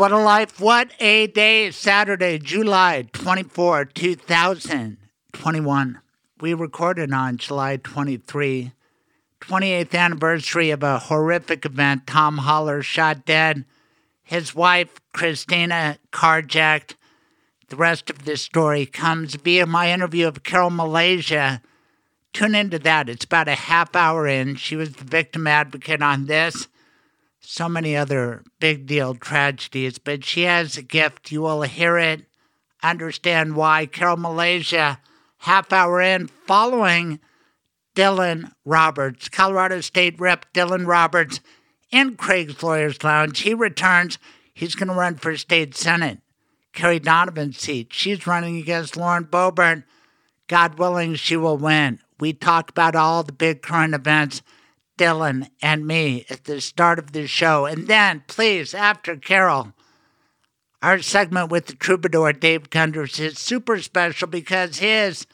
What a life, what a day. Saturday, July 24, 2021. We recorded on July 23, 28th anniversary of a horrific event. Tom Holler shot dead, his wife, Christina, carjacked. The rest of this story comes via my interview of Carole Malezija. Tune into that. It's about a half hour in. She was the victim advocate on this so many other big deal tragedies, but she has a gift. You will hear it, understand why. Carole Malezija, half hour in, following Dylan Roberts, Colorado State Rep Dylan Roberts in Craig's Lawyers Lounge. He returns. He's going to run for state senate. Kerry Donovan's seat. She's running against Lauren Boebert. God willing, she will win. We talk about all the big current events. Dylan and me at the start of the show. And then, please, after Carole, our segment with the troubadour Dave Gunders is super special because his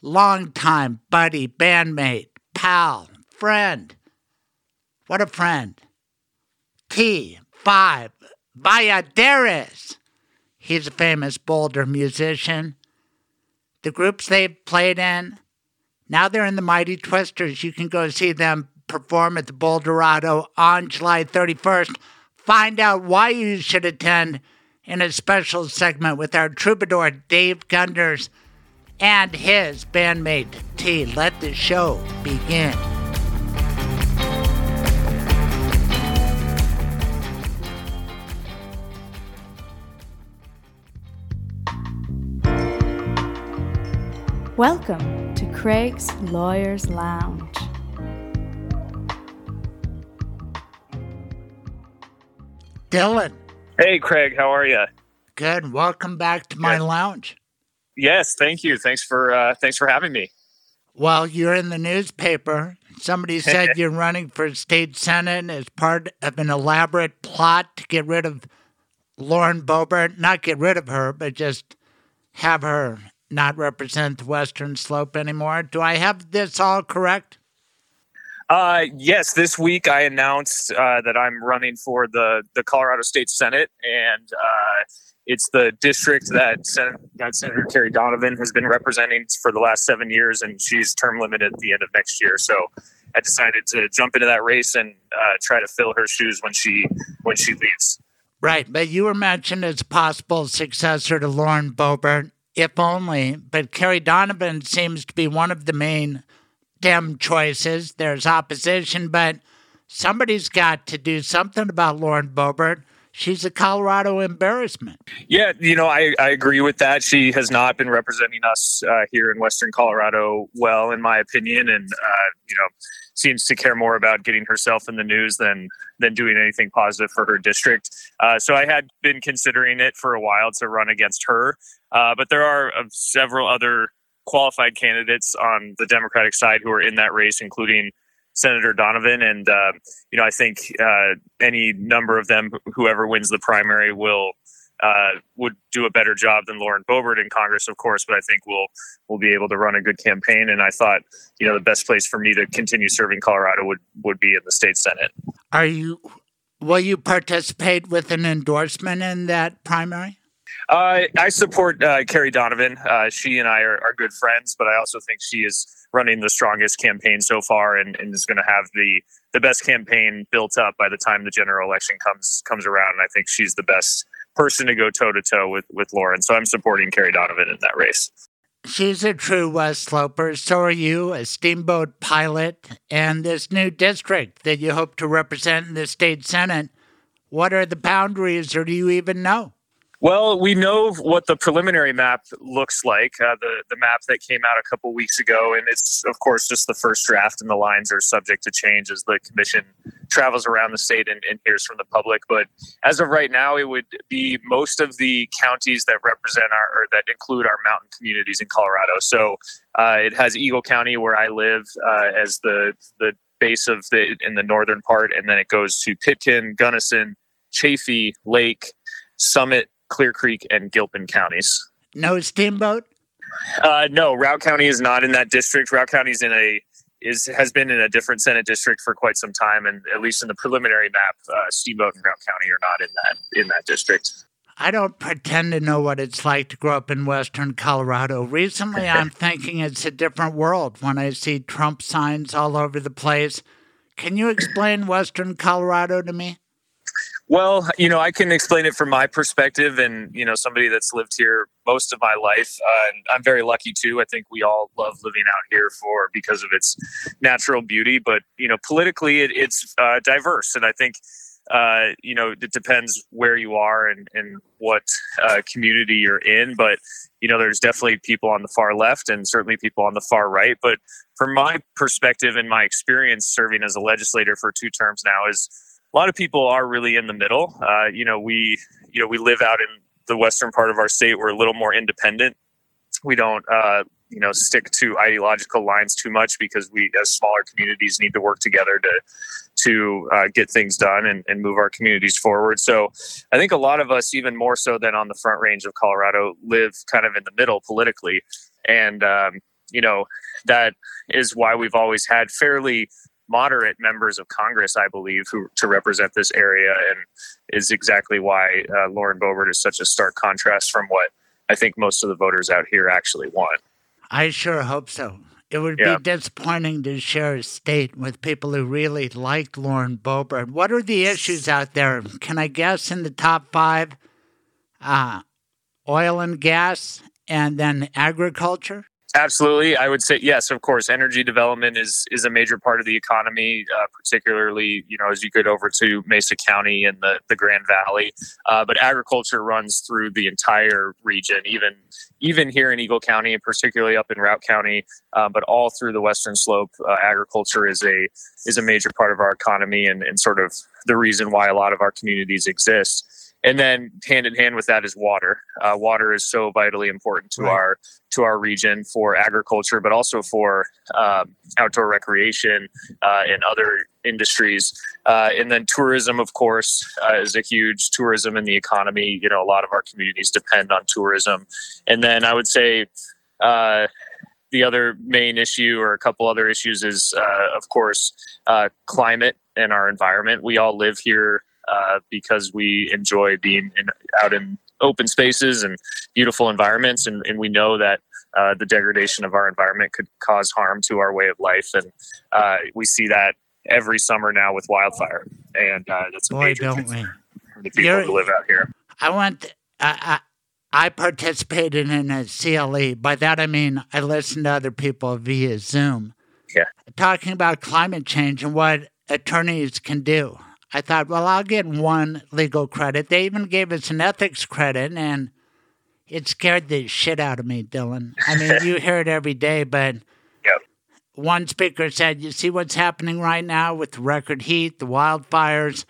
longtime buddy, bandmate, pal, friend, what a friend, T-Five Valladares. He's a famous Boulder musician. The groups they've played in, now they're in the Mighty Twisters. You can go see them perform at the Boulderado on July 31st. Find out why you should attend in a special segment with our troubadour Dave Gunders and his bandmate T. Let the show begin. Welcome to Craig's Lawyers Lounge. Dylan, Hey, Craig, how are you? good. Welcome back to my Good. lounge. Yes, thank you. Thanks for uh, thanks for having me. Well, you're in the newspaper. Somebody said you're running for state senate as part of an elaborate plot to get rid of Lauren Boebert. Not get rid of her, but just have her not represent the Western Slope anymore. Do I have this all correct? Uh, yes, this week I announced uh, that I'm running for the the Colorado State Senate, and uh, it's the district that, Sen- that Senator Kerry Donovan has been representing for the last seven years, and she's term limited at the end of next year. So I decided to jump into that race and uh, try to fill her shoes when she when she leaves. Right, but you were mentioned as possible successor to Lauren Boebert, if only. But Kerry Donovan seems to be one of the main Dem choices. There's opposition, but somebody's got to do something about Lauren Boebert. She's a Colorado embarrassment. Yeah, you know, I, I agree with that. She has not been representing us uh, here in Western Colorado well, in my opinion, and uh, you know, seems to care more about getting herself in the news than than doing anything positive for her district. Uh, so I had been considering it for a while to run against her, uh, but there are uh, several other qualified candidates on the Democratic side who are in that race, including Senator Donovan, and uh, you know, I think uh, any number of them, whoever wins the primary, will uh, would do a better job than Lauren Boebert in Congress, of course. But I think we'll we'll be able to run a good campaign. And I thought, you know, the best place for me to continue serving Colorado would would be in the state senate. Are you? Will you participate with an endorsement in that primary? Uh, I support uh, Kerry Donovan. Uh, she and I are, are good friends, but I also think she is running the strongest campaign so far, and, and is going to have the the best campaign built up by the time the general election comes comes around. And I think she's the best person to go toe to toe with with Lauren. So I'm supporting Kerry Donovan in that race. She's a true West Sloper. So are you, a steamboat pilot, and this new district that you hope to represent in the state senate. What are the boundaries, or do you even know? Well, we know what the preliminary map looks like, uh, the, the map that came out a couple weeks ago. And it's, of course, just the first draft, and the lines are subject to change as the commission travels around the state and, and hears from the public. But as of right now, it would be most of the counties that represent our, or that include our mountain communities in Colorado. So uh, it has Eagle County, where I live, uh, as the, the base of the, in the northern part. And then it goes to Pitkin, Gunnison, Chaffee, Lake, Summit, Clear Creek, and Gilpin counties. No steamboat? Uh, no, Routt County is not in that district. Routt County is in a is has been in a different Senate district for quite some time, and at least in the preliminary map, uh, Steamboat and Routt County are not in that in that district. I don't pretend to know what it's like to grow up in Western Colorado. Recently, I'm thinking it's a different world when I see Trump signs all over the place. Can you explain Western Colorado to me? Well, you know, I can explain it from my perspective, and you know, somebody that's lived here most of my life. Uh, and I'm very lucky too. I think we all love living out here for because of its natural beauty. But you know, politically, it, it's uh, diverse, and I think uh, you know it depends where you are and, and what uh, community you're in. But you know, there's definitely people on the far left, and certainly people on the far right. But from my perspective and my experience serving as a legislator for two terms now is a lot of people are really in the middle. Uh, you know, we you know we live out in the western part of our state. We're a little more independent. We don't uh, you know stick to ideological lines too much because we as smaller communities need to work together to to uh, get things done and, and move our communities forward. So I think a lot of us, even more so than on the front range of Colorado, live kind of in the middle politically, and um, you know that is why we've always had fairly moderate members of Congress, I believe, who to represent this area, and is exactly why uh, Lauren Boebert is such a stark contrast from what I think most of the voters out here actually want. I sure hope so. It would Yeah. be disappointing to share a state with people who really like Lauren Boebert. What are the issues out there? Can I guess in the top five? Uh, oil and gas, and then agriculture. Absolutely, I would say yes. Of course, energy development is is a major part of the economy, uh, particularly you know as you get over to Mesa County and the the Grand Valley. Uh, but agriculture runs through the entire region, even even here in Eagle County, and particularly up in Routt County, uh, but all through the Western Slope. Uh, agriculture is a is a major part of our economy and, and sort of the reason why a lot of our communities exist. And then hand in hand with that is water. Uh, water is so vitally important to Right. our to our region for agriculture, but also for um, outdoor recreation uh, and other industries. Uh, and then tourism, of course, uh, is a huge tourism in the economy. You know, a lot of our communities depend on tourism. And then I would say uh, the other main issue, or a couple other issues, is uh, of course uh, climate and our environment. We all live here uh, because we enjoy being in, out in open spaces and beautiful environments, and, and we know that uh, the degradation of our environment could cause harm to our way of life, and uh, we see that every summer now with wildfire, and uh, that's a Boy, major don't we? for the people You're- who live out here. I went. I, I I participated in a CLE. By that I mean I listened to other people via Zoom. Yeah. Talking about climate change and what attorneys can do. I thought, well, I'll get one legal credit. They even gave us an ethics credit, and it scared the shit out of me, Dylan. I mean, you hear it every day, but Yep. one speaker said, You see what's happening right now with the record heat, the wildfires?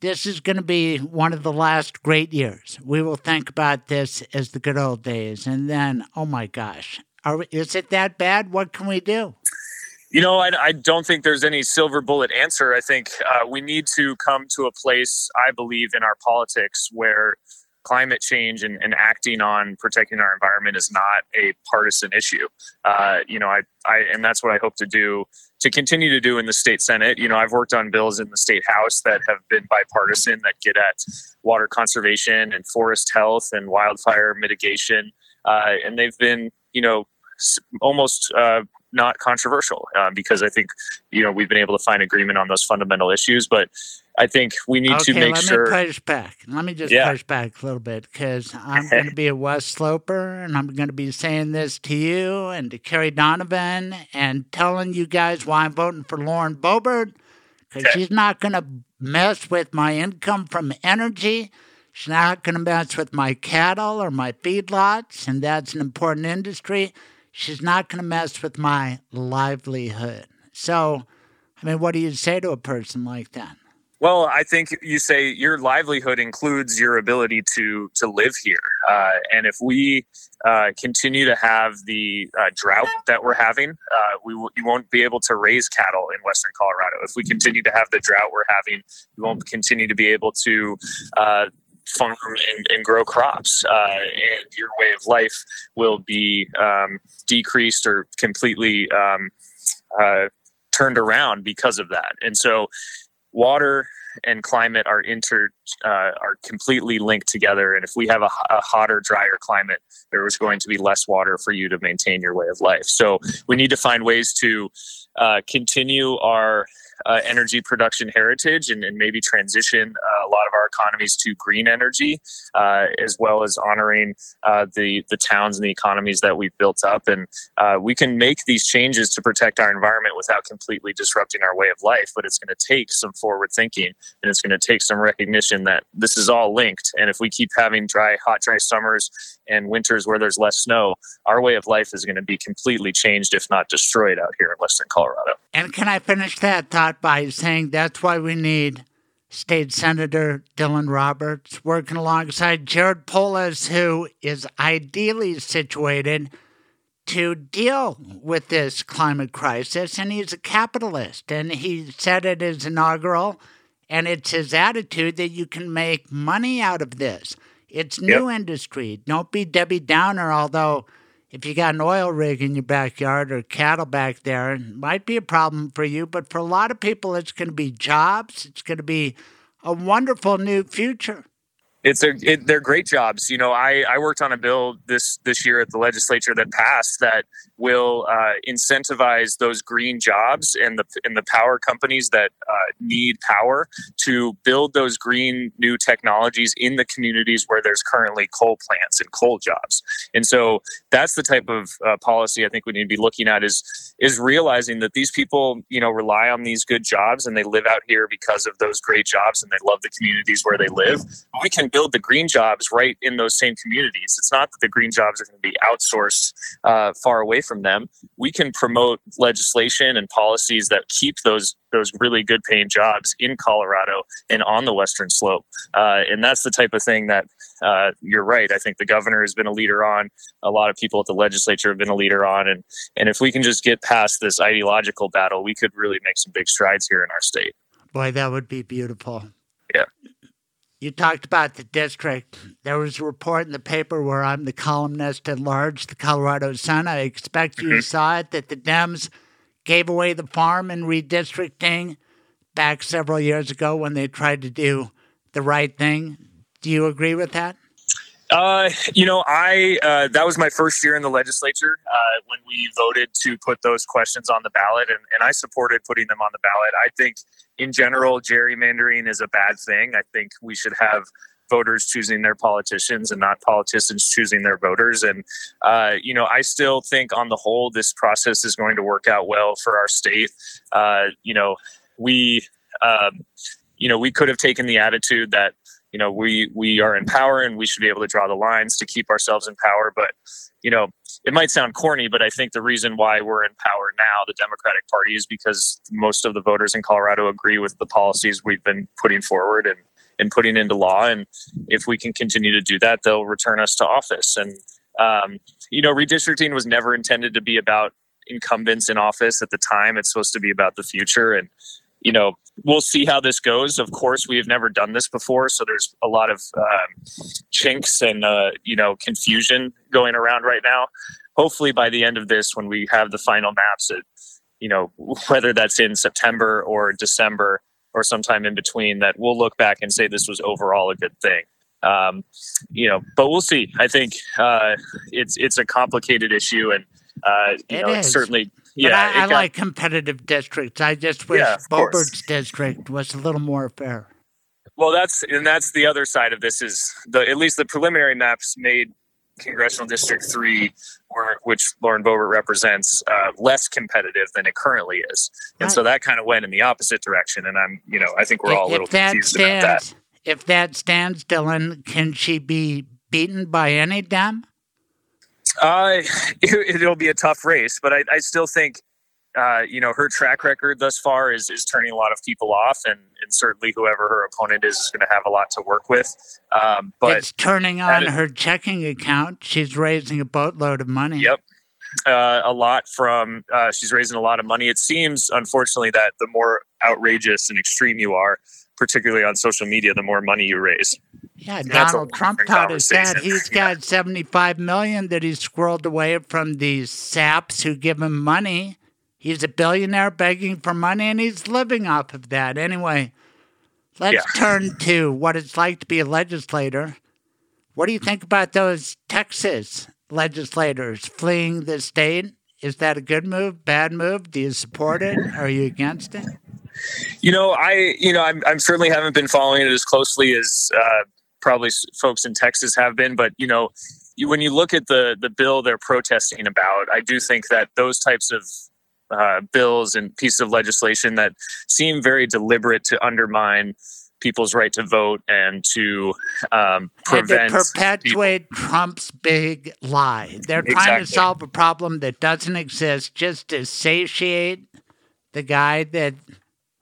This is going to be one of the last great years. We will think about this as the good old days. And then, oh my gosh, are is it that bad? What can we do? You know, I, I don't think there's any silver bullet answer. I think uh, we need to come to a place, I believe, in our politics where climate change and, and acting on protecting our environment is not a partisan issue. Uh, you know, I, I, and that's what I hope to do to continue to do in the state senate. You know, I've worked on bills in the state house that have been bipartisan that get at water conservation and forest health and wildfire mitigation, uh, and they've been, you know, almost uh, not controversial uh, because I think you know we've been able to find agreement on those fundamental issues. But I think we need okay, to make let sure. Let me push back. Let me just Yeah. push back a little bit because I'm going to be a West Sloper and I'm going to be saying this to you and to Kerry Donovan and telling you guys why I'm voting for Lauren Boebert because Okay. she's not going to mess with my income from energy. She's not going to mess with my cattle or my feedlots, and that's an important industry. She's not going to mess with my livelihood. So, I mean, what do you say to a person like that? Well, I think you say your livelihood includes your ability to to live here, uh, and if we uh, continue to have the uh, drought that we're having, uh, we w- you won't be able to raise cattle in Western Colorado. If we continue to have the drought we're having, we won't continue to be able to uh, farm and, and, grow crops, uh, and your way of life will be um, decreased or completely um, uh, turned around because of that. And so, water and climate are inter uh, are completely linked together. And if we have a, a, hotter, drier climate, there is going to be less water for you to maintain your way of life. So we need to find ways to uh, continue our uh, energy production heritage and, and maybe transition uh, a lot of our economies to green energy, uh, as well as honoring uh, the the towns and the economies that we've built up. And uh, we can make these changes to protect our environment without completely disrupting our way of life. But it's going to take some forward thinking, and it's going to take some recognition that this is all linked. And if we keep having dry, hot, dry summers and winters where there's less snow, our way of life is going to be completely changed, if not destroyed, out here in Western Colorado. And can I finish that thought by saying that's why we need State Senator Dylan Roberts working alongside Jared Polis, who is ideally situated to deal with this climate crisis. And he's a capitalist. And he said at his inaugural, and it's his attitude that you can make money out of this. It's new yep. industry. Don't be Debbie Downer, although if you got an oil rig in your backyard or cattle back there, it might be a problem for you. But for a lot of people, it's going to be jobs. It's going to be a wonderful new future it's a it, they're great jobs. You know, I I worked on a bill this this year at the legislature that passed that will uh, incentivize those green jobs and the and the power companies that uh, need power to build those green new technologies in the communities where there's currently coal plants and coal jobs. And so that's the type of uh, policy I think we need to be looking at is is realizing that these people you know rely on these good jobs and they live out here because of those great jobs and they love the communities where they live. We can build the green jobs right in those same communities. It's not that the green jobs are going to be outsourced uh, far away from them. We can promote legislation and policies that keep those those really good paying jobs in Colorado and on the western slope. Uh, and that's the type of thing that uh, you're right. I think the governor has been a leader on. A lot of people at the legislature have been a leader on. And and if we can just get past this ideological battle, we could really make some big strides here in our state. Boy, that would be beautiful. Yeah. You talked about the district. There was a report in the paper where I'm the columnist at large, the Colorado Sun. I expect you mm-hmm. saw it that the Dems gave away the farm in redistricting back several years ago when they tried to do the right thing. Do you agree with that? Uh, you know, I uh, that was my first year in the legislature uh, when we voted to put those questions on the ballot, and, and I supported putting them on the ballot. I think, in general, gerrymandering is a bad thing. I think we should have voters choosing their politicians and not politicians choosing their voters. And uh, you know, I still think, on the whole, this process is going to work out well for our state. Uh, you know, we. Um, you know, we could have taken the attitude that you know we we are in power and we should be able to draw the lines to keep ourselves in power but you know it might sound corny but i think the reason why we're in power now the democratic party is because most of the voters in colorado agree with the policies we've been putting forward and and putting into law. And if we can continue to do that they'll return us to office. And um, you know redistricting was never intended to be about incumbents in office at the time. It's supposed to be about the future. And you know we'll see how this goes. Of course, we have never done this before, so there's a lot of um, chinks and uh, you know confusion going around right now. Hopefully, by the end of this, when we have the final maps, it, you know whether that's in September or December or sometime in between, that we'll look back and say this was overall a good thing. Um, you know, but we'll see. I think uh, it's it's a complicated issue, and uh, you it know, it's certainly yeah, I, I got, like competitive districts. I just wish yeah, Boebert's district was a little more fair. Well, that's and that's the other side of this is the at least the preliminary maps made congressional district three, or, which Lauren Boebert represents, uh, less competitive than it currently is, and right. so that kind of went in the opposite direction. And I'm, you know, I think we're all if, a little confused stands, about that. if that stands, Dylan, can she be beaten by any Dem? Uh, it, will be a tough race, but I, I still think, uh, you know, her track record thus far is, is turning a lot of people off, and, and certainly whoever her opponent is is going to have a lot to work with. Um, but it's turning on her checking account. She's raising a boatload of money. Yep. Uh, a lot from uh, she's raising a lot of money. It seems, unfortunately, that the more outrageous and extreme you are, particularly on social media, the more money you raise. Yeah, Donald Trump taught us that. He's got 75 million that he's squirreled away from these saps who give him money. He's a billionaire begging for money and he's living off of that. Anyway, let's yeah. turn to what it's like to be a legislator. What do you think about those Texas legislators fleeing the state? Is that a good move, bad move? Do you support it? Are you against it? You know, I you know I'm, I'm certainly haven't been following it as closely as uh, probably folks in Texas have been, but you know, when you look at the the bill they're protesting about, I do think that those types of uh, bills and pieces of legislation that seem very deliberate to undermine people's right to vote and to um, prevent and to perpetuate people. Trump's big lie. They're exactly. trying to solve a problem that doesn't exist just to satiate the guy that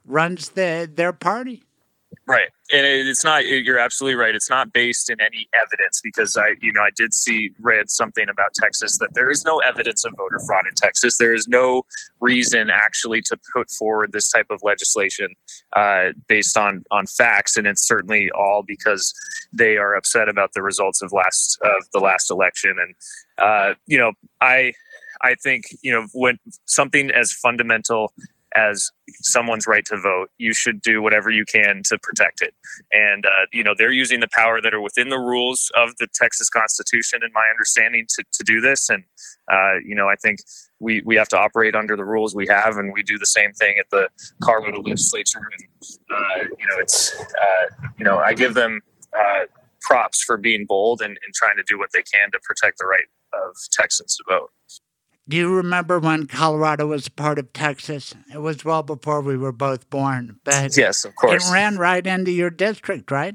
runs the their party. Right. And it's not, you're absolutely right. It's not based in any evidence because I, you know, I did see, read something about Texas that there is no evidence of voter fraud in Texas. There is no reason actually to put forward this type of legislation uh, based on, on facts. And it's certainly all because they are upset about the results of last, of the last election. And, uh, you know, I, I think, you know, when something as fundamental as someone's right to vote, you should do whatever you can to protect it. And, uh, you know, they're using the power that are within the rules of the Texas Constitution, in my understanding, to, to do this. And, uh, you know, I think we, we have to operate under the rules we have, and we do the same thing at the Colorado legislature. And, uh, you know, it's, uh, you know, I give them uh, props for being bold and, and trying to do what they can to protect the right of Texans to vote. Do you remember when Colorado was part of Texas? It was well before we were both born. But yes, of course. It ran right into your district, right?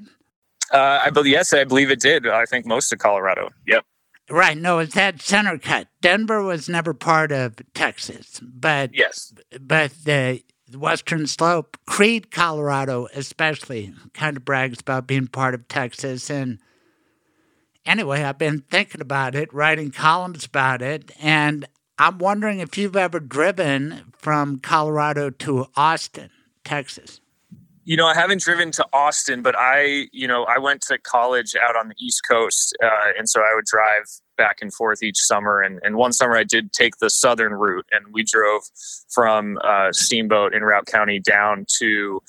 Uh, I believe yes, I believe it did. I think most of Colorado. Yep. Right. No, it's that center cut. Denver was never part of Texas, but yes, but the Western Slope, Creede, Colorado, especially, kind of brags about being part of Texas. And anyway, I've been thinking about it, writing columns about it, and I'm wondering if you've ever driven from Colorado to Austin, Texas. You know, I haven't driven to Austin, but I, you know, I went to college out on the East Coast, uh, and so I would drive back and forth each summer. And, and one summer I did take the southern route, and we drove from uh, Steamboat in Routt County down to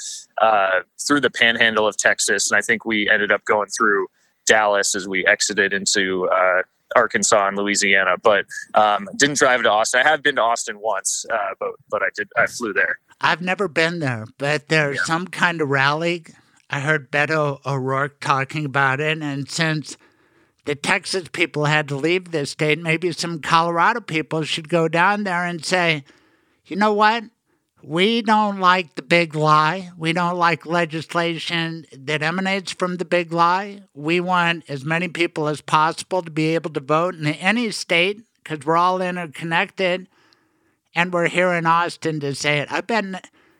uh, through the Panhandle of Texas, and I think we ended up going through Dallas as we exited into uh, Arkansas and Louisiana, but um, didn't drive to Austin. I have been to Austin once, uh, but but I did I flew there. I've never been there, but there's yeah. some kind of rally. I heard Beto O'Rourke talking about it, and since the Texas people had to leave this state, maybe some Colorado people should go down there and say, you know what? We don't like the big lie. We don't like legislation that emanates from the big lie. We want as many people as possible to be able to vote in any state because we're all interconnected. And we're here in Austin to say it. I bet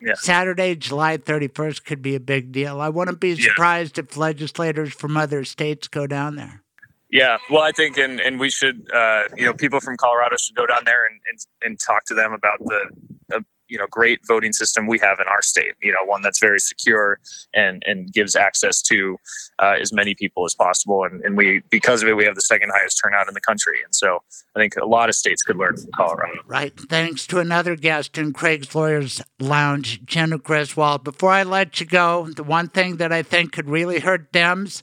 yeah. Saturday, July 31st could be a big deal. I wouldn't be surprised yeah. if legislators from other states go down there. Yeah, well, I think, and, and we should, uh, you know, people from Colorado should go down there and, and, and talk to them about the, the you know great voting system we have in our state. You know, one that's very secure and and gives access to uh, as many people as possible. And, and we because of it, we have the second highest turnout in the country. And so I think a lot of states could learn from Colorado. Right. Thanks to another guest in Craig's Lawyers Lounge, Jena Griswold. Before I let you go, the one thing that I think could really hurt Dems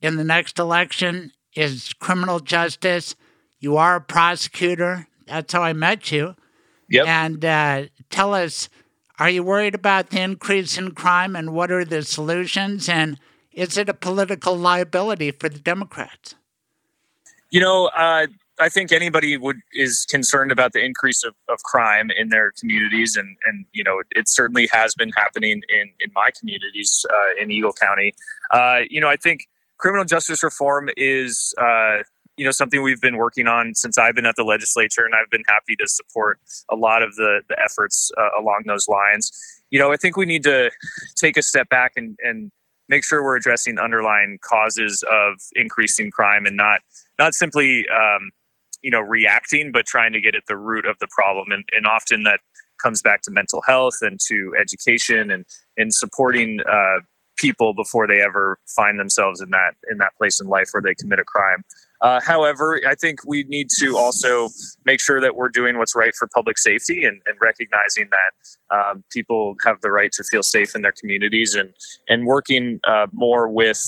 in the next election is criminal justice. You are a prosecutor. That's how I met you. Yep. And uh, tell us are you worried about the increase in crime and what are the solutions? And is it a political liability for the Democrats? You know, uh, I think anybody would is concerned about the increase of, of crime in their communities, and and you know it certainly has been happening in in my communities uh, in Eagle County. Uh, you know, I think criminal justice reform is. You know something we've been working on since I've been at the legislature, and I've been happy to support a lot of the the efforts uh, along those lines. You know, I think we need to take a step back and and make sure we're addressing underlying causes of increasing crime and not not simply um, you know reacting but trying to get at the root of the problem and, and often that comes back to mental health and to education and and supporting uh, people before they ever find themselves in that in that place in life where they commit a crime uh, however, I think we need to also make sure that we're doing what's right for public safety and, and recognizing that um, people have the right to feel safe in their communities and and working uh, more with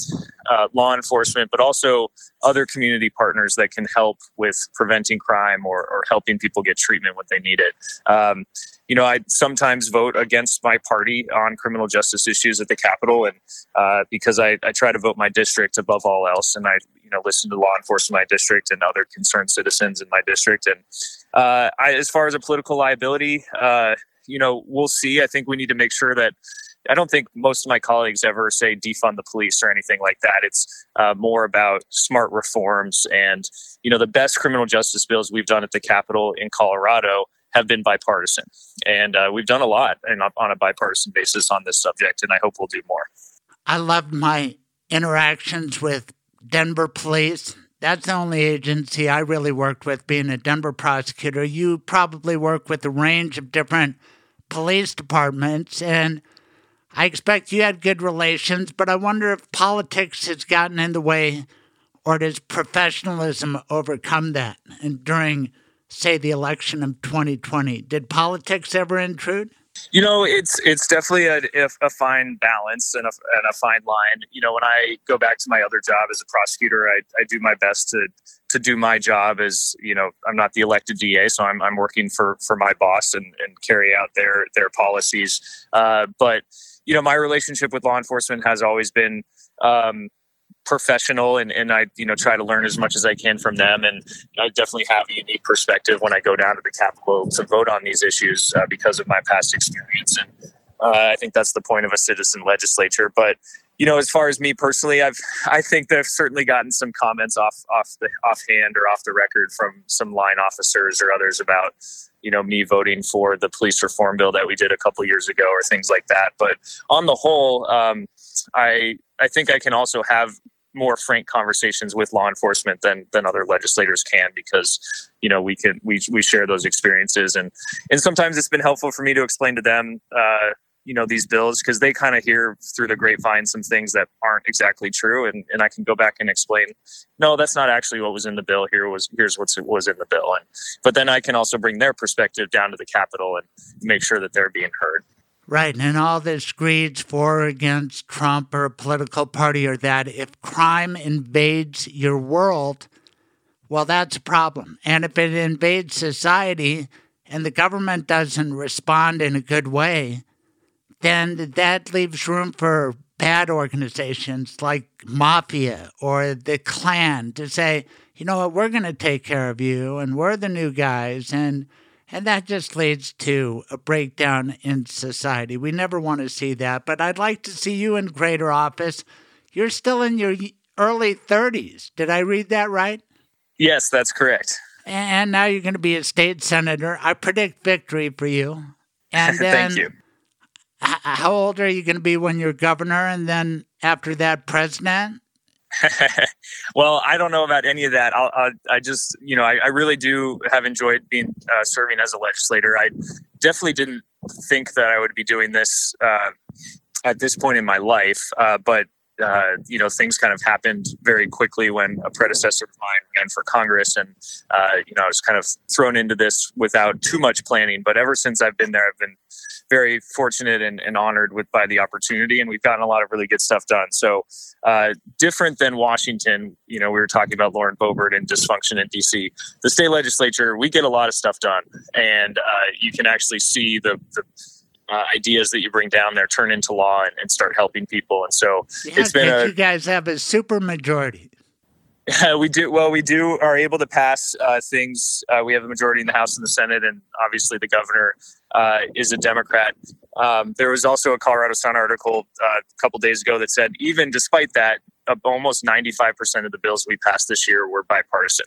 uh, law enforcement, but also other community partners that can help with preventing crime or, or helping people get treatment when they need it. Um, you know, I sometimes vote against my party on criminal justice issues at the Capitol, and uh, because I, I try to vote my district above all else, and I you know listen to law enforcement in my district and other concerned citizens in my district. And uh, I, as far as a political liability, uh, you know, we'll see. I think we need to make sure that. I don't think most of my colleagues ever say defund the police or anything like that. It's uh, more about smart reforms and you know the best criminal justice bills we've done at the Capitol in Colorado have been bipartisan, and uh, we've done a lot and on a bipartisan basis on this subject, and I hope we'll do more. I loved my interactions with Denver Police. That's the only agency I really worked with being a Denver prosecutor. You probably work with a range of different police departments, and I expect you had good relations, but I wonder if politics has gotten in the way or does professionalism overcome that? And during, say, the election of 2020, did politics ever intrude? You know, it's it's definitely a, a fine balance and a, and a fine line. You know, when I go back to my other job as a prosecutor, I, I do my best to to do my job as you know I'm not the elected DA, so I'm I'm working for for my boss and, and carry out their their policies. Uh, but you know, my relationship with law enforcement has always been um, professional and, and I, you know, try to learn as much as I can from them. And I definitely have a unique perspective when I go down to the Capitol to vote on these issues uh, because of my past experience. And uh, I think that's the point of a citizen legislature. But, you know, as far as me personally, I've, I think they've certainly gotten some comments off, off the offhand or off the record from some line officers or others about, you know, me voting for the police reform bill that we did a couple years ago or things like that. But on the whole, um, I I think I can also have more frank conversations with law enforcement than than other legislators can because you know we can we we share those experiences and and sometimes it's been helpful for me to explain to them uh, you know these bills because they kind of hear through the grapevine some things that aren't exactly true and, and i can go back and explain no that's not actually what was in the bill here was here's what was in the bill and but then i can also bring their perspective down to the capitol and make sure that they're being heard Right. And all this greeds for or against Trump or a political party or that, if crime invades your world, well, that's a problem. And if it invades society and the government doesn't respond in a good way, then that leaves room for bad organizations like Mafia or the Klan to say, you know what, we're going to take care of you and we're the new guys. And and that just leads to a breakdown in society. We never want to see that. But I'd like to see you in greater office. You're still in your early 30s. Did I read that right? Yes, that's correct. And now you're going to be a state senator. I predict victory for you. And then, Thank you. How old are you going to be when you're governor and then after that president? well, I don't know about any of that. I'll, I'll, i just, you know, I, I, really do have enjoyed being uh, serving as a legislator. I definitely didn't think that I would be doing this uh, at this point in my life, uh, but uh, you know, things kind of happened very quickly when a predecessor of mine ran for Congress, and uh, you know, I was kind of thrown into this without too much planning. But ever since I've been there, I've been very fortunate and, and honored with by the opportunity, and we've gotten a lot of really good stuff done. So, uh, different than Washington, you know, we were talking about Lauren Boebert and dysfunction in D.C. The state legislature, we get a lot of stuff done, and uh, you can actually see the, the uh, ideas that you bring down there turn into law and, and start helping people. And so yeah, it's been a, you guys have a super majority. we do well. We do are able to pass uh, things. Uh, we have a majority in the House and the Senate, and obviously the governor uh, is a Democrat. Um, there was also a Colorado Sun article uh, a couple days ago that said even despite that, almost 95% of the bills we passed this year were bipartisan.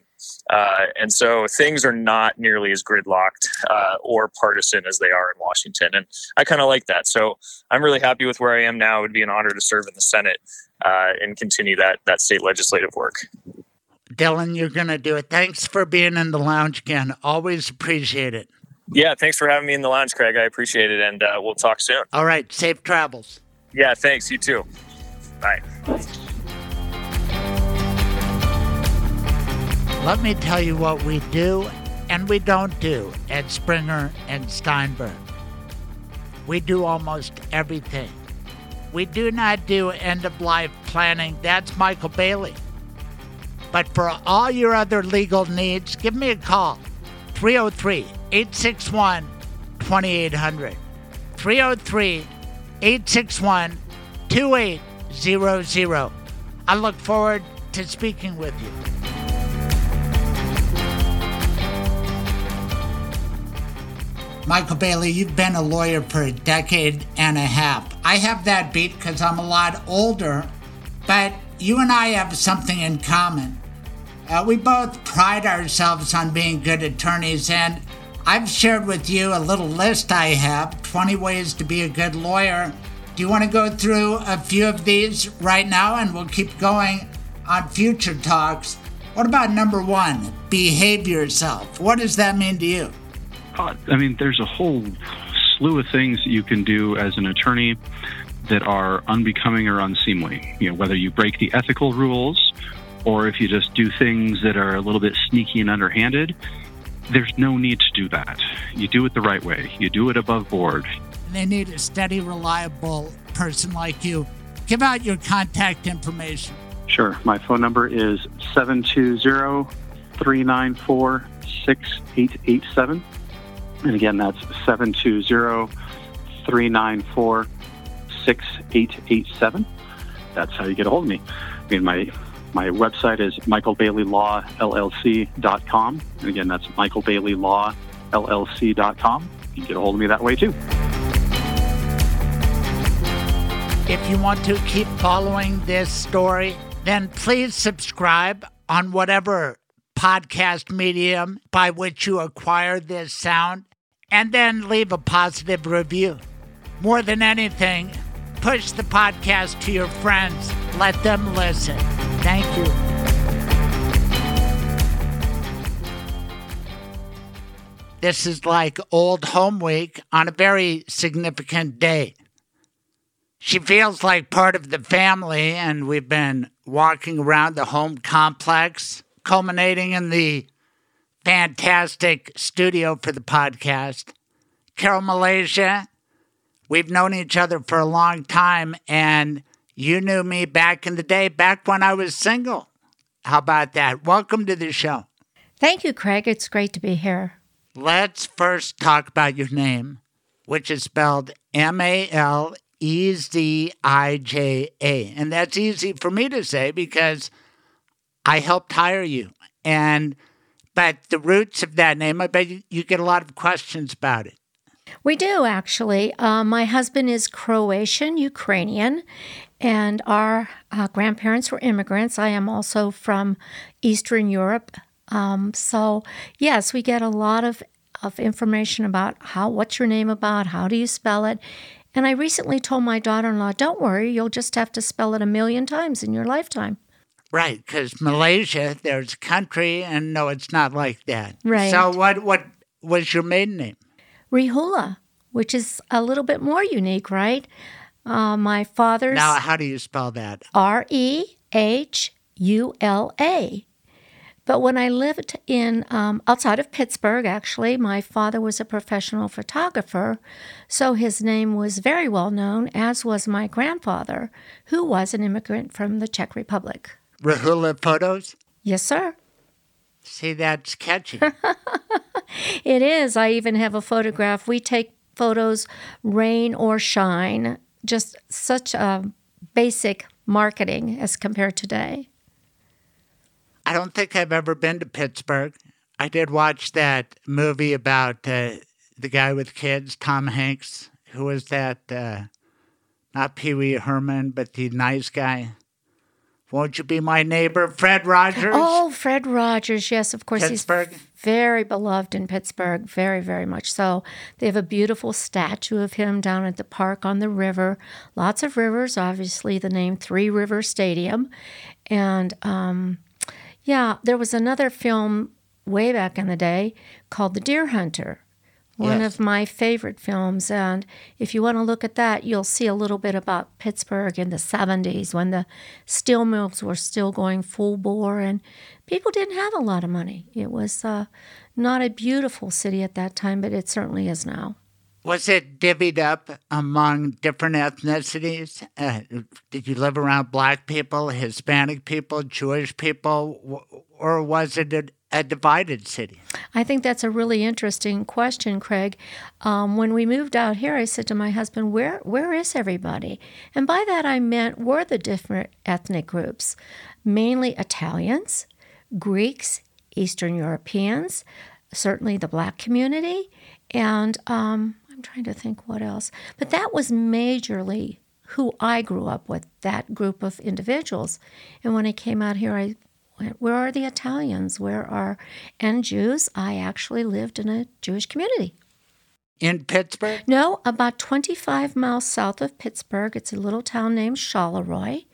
Uh, and so things are not nearly as gridlocked uh, or partisan as they are in Washington. And I kind of like that. So I'm really happy with where I am now. It would be an honor to serve in the Senate uh, and continue that, that state legislative work. Dylan, you're going to do it. Thanks for being in the lounge again. Always appreciate it. Yeah, thanks for having me in the lounge, Craig. I appreciate it. And uh, we'll talk soon. All right. Safe travels. Yeah, thanks. You too. Bye. Let me tell you what we do and we don't do at Springer and Steinberg. We do almost everything. We do not do end of life planning. That's Michael Bailey. But for all your other legal needs, give me a call 303 861 2800. 303 861 2800. I look forward to speaking with you. Michael Bailey, you've been a lawyer for a decade and a half. I have that beat because I'm a lot older, but you and I have something in common. Uh, we both pride ourselves on being good attorneys, and I've shared with you a little list I have 20 ways to be a good lawyer. Do you want to go through a few of these right now, and we'll keep going on future talks? What about number one? Behave yourself. What does that mean to you? Uh, I mean, there's a whole slew of things that you can do as an attorney that are unbecoming or unseemly. You know, whether you break the ethical rules or if you just do things that are a little bit sneaky and underhanded, there's no need to do that. You do it the right way. You do it above board. They need a steady, reliable person like you. Give out your contact information. Sure. My phone number is 720 394 6887. And again, that's 720 394 6887. That's how you get a hold of me. I mean, my my website is michaelbaileylawllc.com. And again, that's michaelbaileylawllc.com. You can get a hold of me that way too. If you want to keep following this story, then please subscribe on whatever podcast medium by which you acquire this sound, and then leave a positive review. More than anything, push the podcast to your friends. Let them listen. Thank you. This is like old home week on a very significant day. She feels like part of the family, and we've been walking around the home complex culminating in the fantastic studio for the podcast. Carole Malezija, we've known each other for a long time, and you knew me back in the day, back when I was single. How about that? Welcome to the show. Thank you, Craig. It's great to be here. Let's first talk about your name, which is spelled M A L E Z I J A. And that's easy for me to say because I helped hire you. And but the roots of that name, I bet you, get a lot of questions about it. We do actually. Uh, my husband is Croatian, Ukrainian, and our uh, grandparents were immigrants. I am also from Eastern Europe. Um, so, yes, we get a lot of, of information about how, what's your name about, how do you spell it. And I recently told my daughter in law, don't worry, you'll just have to spell it a million times in your lifetime. Right, because Malaysia, there's a country, and no, it's not like that. Right. So, what what was your maiden name? Rehula, which is a little bit more unique, right? Uh, my father's Now, how do you spell that? R E H U L A. But when I lived in um, outside of Pittsburgh, actually, my father was a professional photographer, so his name was very well known, as was my grandfather, who was an immigrant from the Czech Republic. Rehula Photos? Yes, sir. See, that's catchy. It is. I even have a photograph. We take photos, rain or shine, just such a basic marketing as compared to today. I don't think I've ever been to Pittsburgh. I did watch that movie about uh, the guy with kids, Tom Hanks. Who was that? Uh, not Pee Wee Herman, but the nice guy. Won't you be my neighbor, Fred Rogers? Oh, Fred Rogers. Yes, of course. Pittsburgh. He's very beloved in Pittsburgh, very, very much so. They have a beautiful statue of him down at the park on the river. Lots of rivers, obviously, the name Three River Stadium. And um, yeah, there was another film way back in the day called The Deer Hunter one Yes. of my favorite films. And if you want to look at that, you'll see a little bit about Pittsburgh in the 70s when the steel mills were still going full bore and people didn't have a lot of money. It was uh, not a beautiful city at that time, but it certainly is now. Was it divvied up among different ethnicities? Uh, did you live around black people, Hispanic people, Jewish people, or was it a, divided city? I think that's a really interesting question, Craig. Um, when we moved out here, I said to my husband, "Where where is everybody?" And by that I meant were the different ethnic groups, mainly Italians, Greeks, Eastern Europeans, certainly the black community, and um, I'm trying to think what else. But that was majorly who I grew up with, that group of individuals. And when I came out here, I where are the Italians? Where are, and Jews? I actually lived in a Jewish community. In Pittsburgh? No, about 25 miles south of Pittsburgh. It's a little town named Charleroi.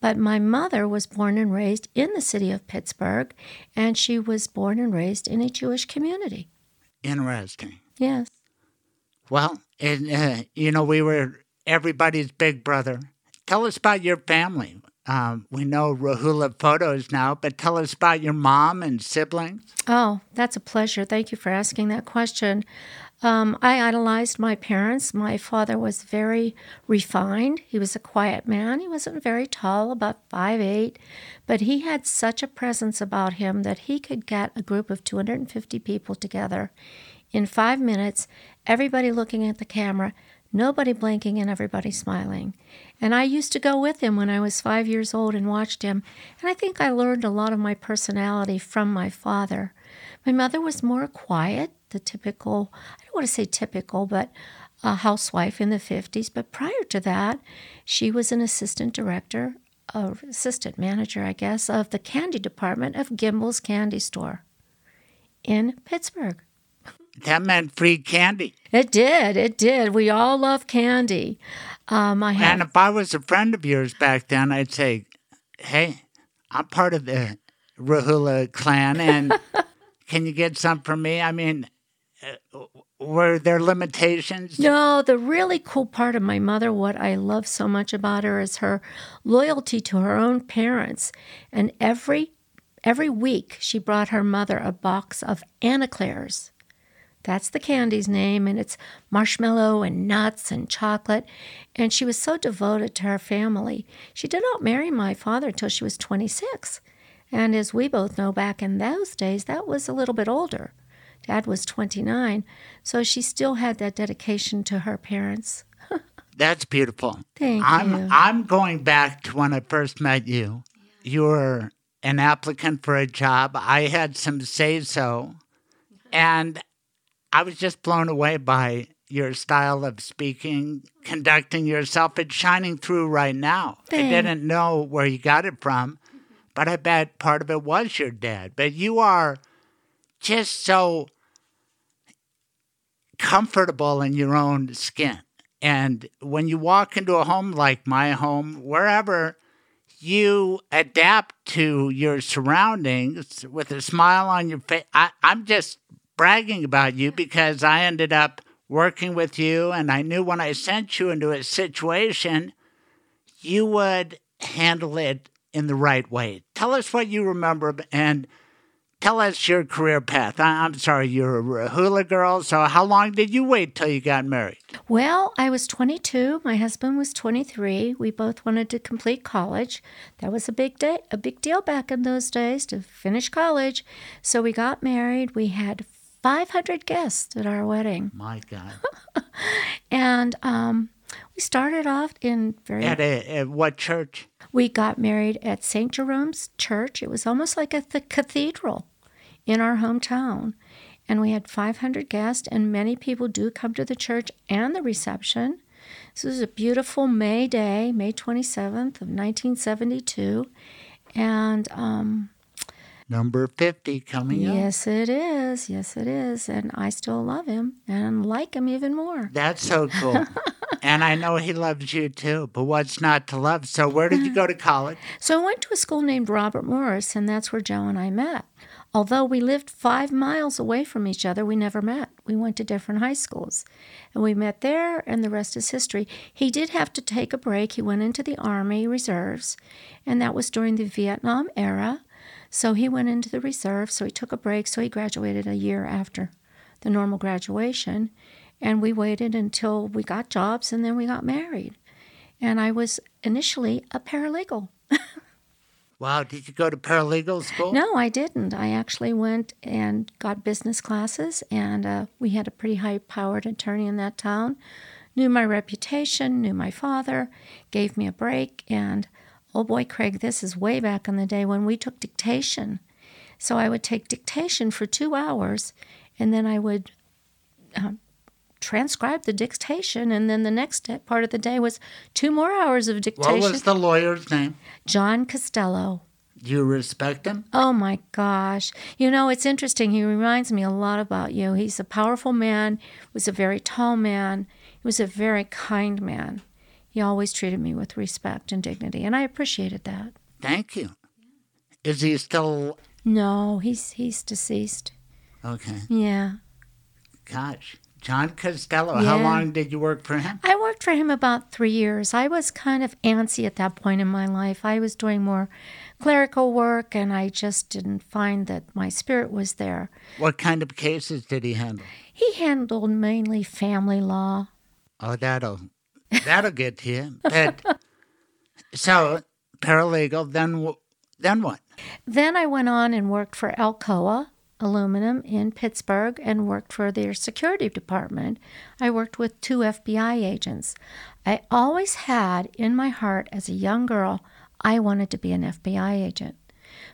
But my mother was born and raised in the city of Pittsburgh, and she was born and raised in a Jewish community. Interesting. Yes. Well, and, uh, you know, we were everybody's big brother. Tell us about your family. Um, we know Rehula photos now, but tell us about your mom and siblings. Oh, that's a pleasure. Thank you for asking that question. Um, I idolized my parents. My father was very refined. He was a quiet man. He wasn't very tall, about five eight, but he had such a presence about him that he could get a group of 250 people together in five minutes, everybody looking at the camera, nobody blinking, and everybody smiling. And I used to go with him when I was five years old and watched him. And I think I learned a lot of my personality from my father. My mother was more quiet, the typical, I don't want to say typical, but a housewife in the 50s. But prior to that, she was an assistant director, or assistant manager, I guess, of the candy department of Gimbel's Candy Store in Pittsburgh. That meant free candy. It did. It did. We all love candy. Um, I have. And if I was a friend of yours back then, I'd say, hey, I'm part of the Rehula clan, and can you get some for me? I mean, uh, were there limitations? No, the really cool part of my mother, what I love so much about her, is her loyalty to her own parents. And every every week, she brought her mother a box of Anna Claire's. That's the candy's name, and it's marshmallow and nuts and chocolate. And she was so devoted to her family. She did not marry my father till she was 26. And as we both know, back in those days, that was a little bit older. Dad was 29, so she still had that dedication to her parents. That's beautiful. Thank I'm you. I'm going back to when I first met you. You were an applicant for a job. I had some say so, and I was just blown away by your style of speaking, conducting yourself. It's shining through right now. I didn't know where you got it from, but I bet part of it was your dad. But you are just so comfortable in your own skin. And when you walk into a home like my home, wherever, you adapt to your surroundings with a smile on your face. I, I'm just bragging about you because I ended up working with you, and I knew when I sent you into a situation, you would handle it in the right way. Tell us what you remember and tell us your career path. I, I'm sorry, you're a hula girl, so how long did you wait till you got married? Well, I was 22. My husband was 23. We both wanted to complete college. That was a big day, a big deal back in those days to finish college. So we got married. We had 500 guests at our wedding, My God. and um, we started off in very At a, at what church? We got married at St. Jerome's Church. It was almost like a th- cathedral in our hometown. And we had 500 guests, and many people do come to the church and the reception. This was a beautiful May day, May 27th of 1972. And um, Number 50 coming up. yes, it is. Yes, it is. And I still love him and like him even more. That's so cool. and I know he loves you too, but what's not to love? So, where did you go to college? So I went to a school named Robert Morris, and that's where Joe and I met. Although we lived five miles away from each other, we never met. We went to different high schools. And we met there, and the rest is history. He did have to take a break. He went into the Army Reserves, and that was during the Vietnam era. So he went into the reserve, so he took a break, so he graduated a year after the normal graduation. And we waited until we got jobs, and then we got married. And I was initially a paralegal. Wow, did you go to paralegal school? No, I didn't. I actually went and got business classes, and uh, we had a pretty high powered attorney in that town. Knew my reputation, knew my father, gave me a break, and oh boy, Craig, this is way back in the day when we took dictation. So I would take dictation for two hours, and then I would uh, transcribe the dictation, and then the next part of the day was two more hours of dictation. What was the lawyer's name? John Costello. Do you respect him? Oh my gosh. You know, it's interesting. He reminds me a lot about you. He's a powerful man, was a very tall man, he was a very kind man. He always treated me with respect and dignity, and I appreciated that. Thank you. Is he still. No, he's he's deceased. Okay. Yeah. Gosh. John Costello. How long did you work for him? I worked for him about three years. I was kind of antsy at that point in my life. I was doing more clerical work, and I just didn't find that my spirit was there. What kind of cases did he handle? He handled mainly family law. Oh, that'll that'll get you. But so paralegal. Then then what? Then I went on and worked for Alcoa Aluminum in Pittsburgh and worked for their security department. I worked with two FBI agents. I always had in my heart as a young girl, I wanted to be an FBI agent.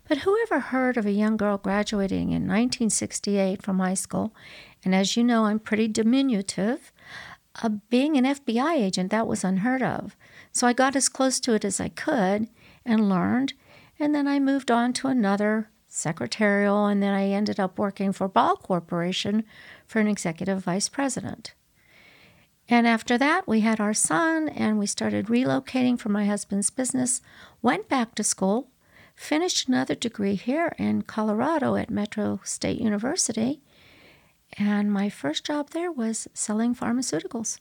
But whoever heard of a young girl graduating in 1968 from high school? And as you know, I'm pretty diminutive. Uh, being an FBI agent, that was unheard of. So I got as close to it as I could and learned. And then I moved on to another secretarial, and then I ended up working for Ball Corporation for an executive vice president. And after that, we had our son, and we started relocating for my husband's business, went back to school, finished another degree here in Colorado at Metro State University. And my first job there was selling pharmaceuticals,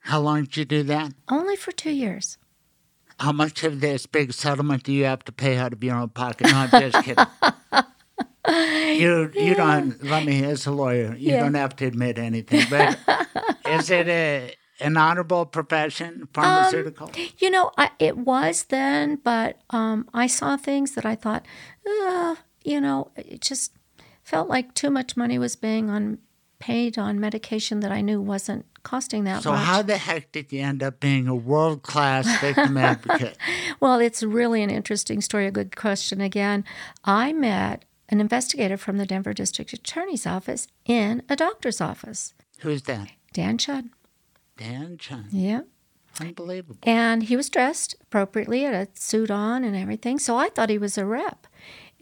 How long did you do that? only for two years. How much of this big settlement do you have to pay out of your own pocket? No, I'm just kidding. You you don't let me as a lawyer. You Yeah. don't have to admit anything. But is it a an honorable profession, pharmaceutical? You know, I, it was then, but um, I saw things that I thought, uh, you know, it just felt like too much money was being on paid on medication that I knew wasn't costing that so much. So how the heck did you end up being a world class victim advocate? Well, it's really an interesting story. A good question again. I met an investigator from the Denver District Attorney's Office in a doctor's office, Who's that? Dan Chudd. Dan Chun. Yeah. Unbelievable. And he was dressed appropriately, had a suit on and everything. So I thought he was a rep.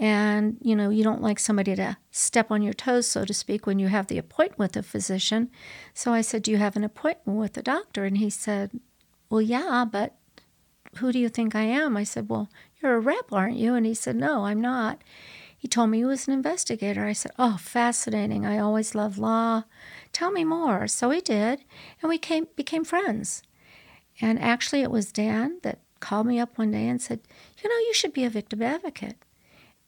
And, you know, you don't like somebody to step on your toes, so to speak, when you have the appointment with a physician. So I said, Do you have an appointment with a doctor? And he said, Well, yeah, but who do you think I am? I said, Well, you're a rep, aren't you? And he said, No, I'm not. He told me he was an investigator. I said, Oh, fascinating. I always love law. Tell me more. So he did, and we came, became friends. And actually, it was Dan that called me up one day and said, You know, you should be a victim advocate.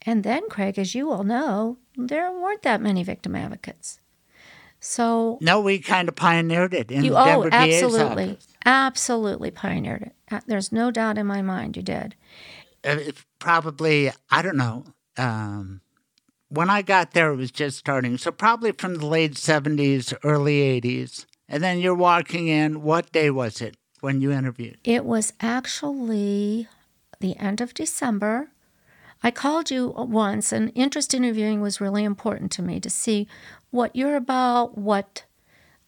And then, Craig, as you all know, there weren't that many victim advocates. So, No, we kind of pioneered it in you, the oh, Denver DA's absolutely, office. absolutely pioneered it. Uh, There's no doubt in my mind you did. Uh, it's probably I don't know. Um, when I got there, it was just starting. So probably from the late seventies, early eighties, and then you're walking in. What day was it when you interviewed? It was actually the end of December. I called you once, and interest interviewing was really important to me to see what you're about, what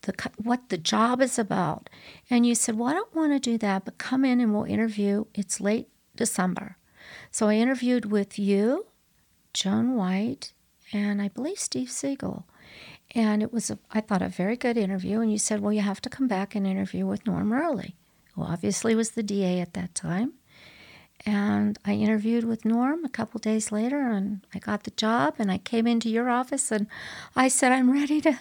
the what the job is about. And you said, "Well, I don't want to do that, but come in and we'll interview." It's late December, so I interviewed with you, Joan White, and I believe Steve Siegel. And it was, a, I thought, a very good interview. And you said, well, you have to come back and interview with Norm Early, who obviously was the DA at that time. And I interviewed with Norm a couple days later, and I got the job. And I came into your office, and I said, I'm ready to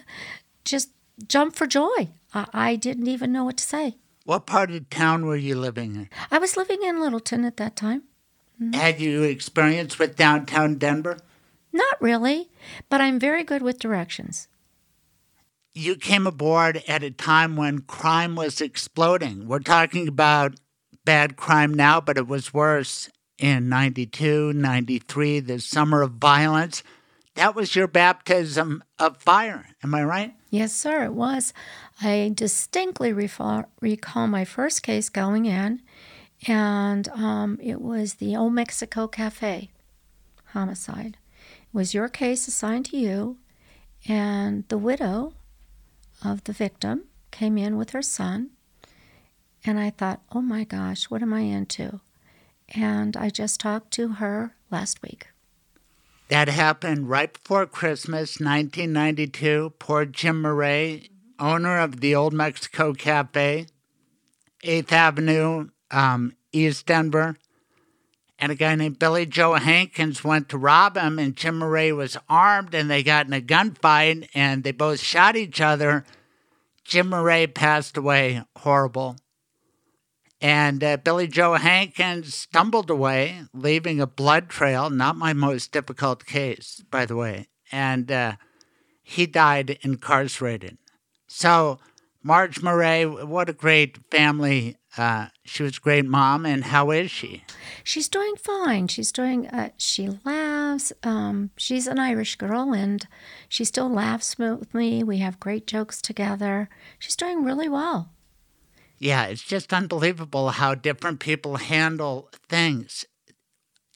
just jump for joy. I, I didn't even know what to say. What part of town were you living in? I was living in Littleton at that time. Mm-hmm. Had you experience with downtown Denver? Not really, but I'm very good with directions. You came aboard at a time when crime was exploding. We're talking about bad crime now, but it was worse in 92, 93, the summer of violence. That was your baptism of fire. Am I right? Yes, sir, it was. I distinctly recall my first case going in, and um, it was the Old Mexico Cafe homicide was your case assigned to you, and the widow of the victim came in with her son. And I thought, oh my gosh, what am I into? And I just talked to her last week. That happened right before Christmas, 1992. Poor Jim Murray, owner of the Old Mexico Cafe, 8th Avenue, um, East Denver and a guy named Billy Joe Hankins went to rob him, and Jim Murray was armed, and they got in a gunfight, and they both shot each other. Jim Murray passed away, horrible. And uh, Billy Joe Hankins stumbled away, leaving a blood trail. Not my most difficult case, by the way. And uh, he died incarcerated. So, Marge Murray, what a great family uh, she was a great mom, and how is she? She's doing fine. She's doing. Uh, she laughs. Um, she's an Irish girl, and she still laughs with me. We have great jokes together. She's doing really well. Yeah, it's just unbelievable how different people handle things.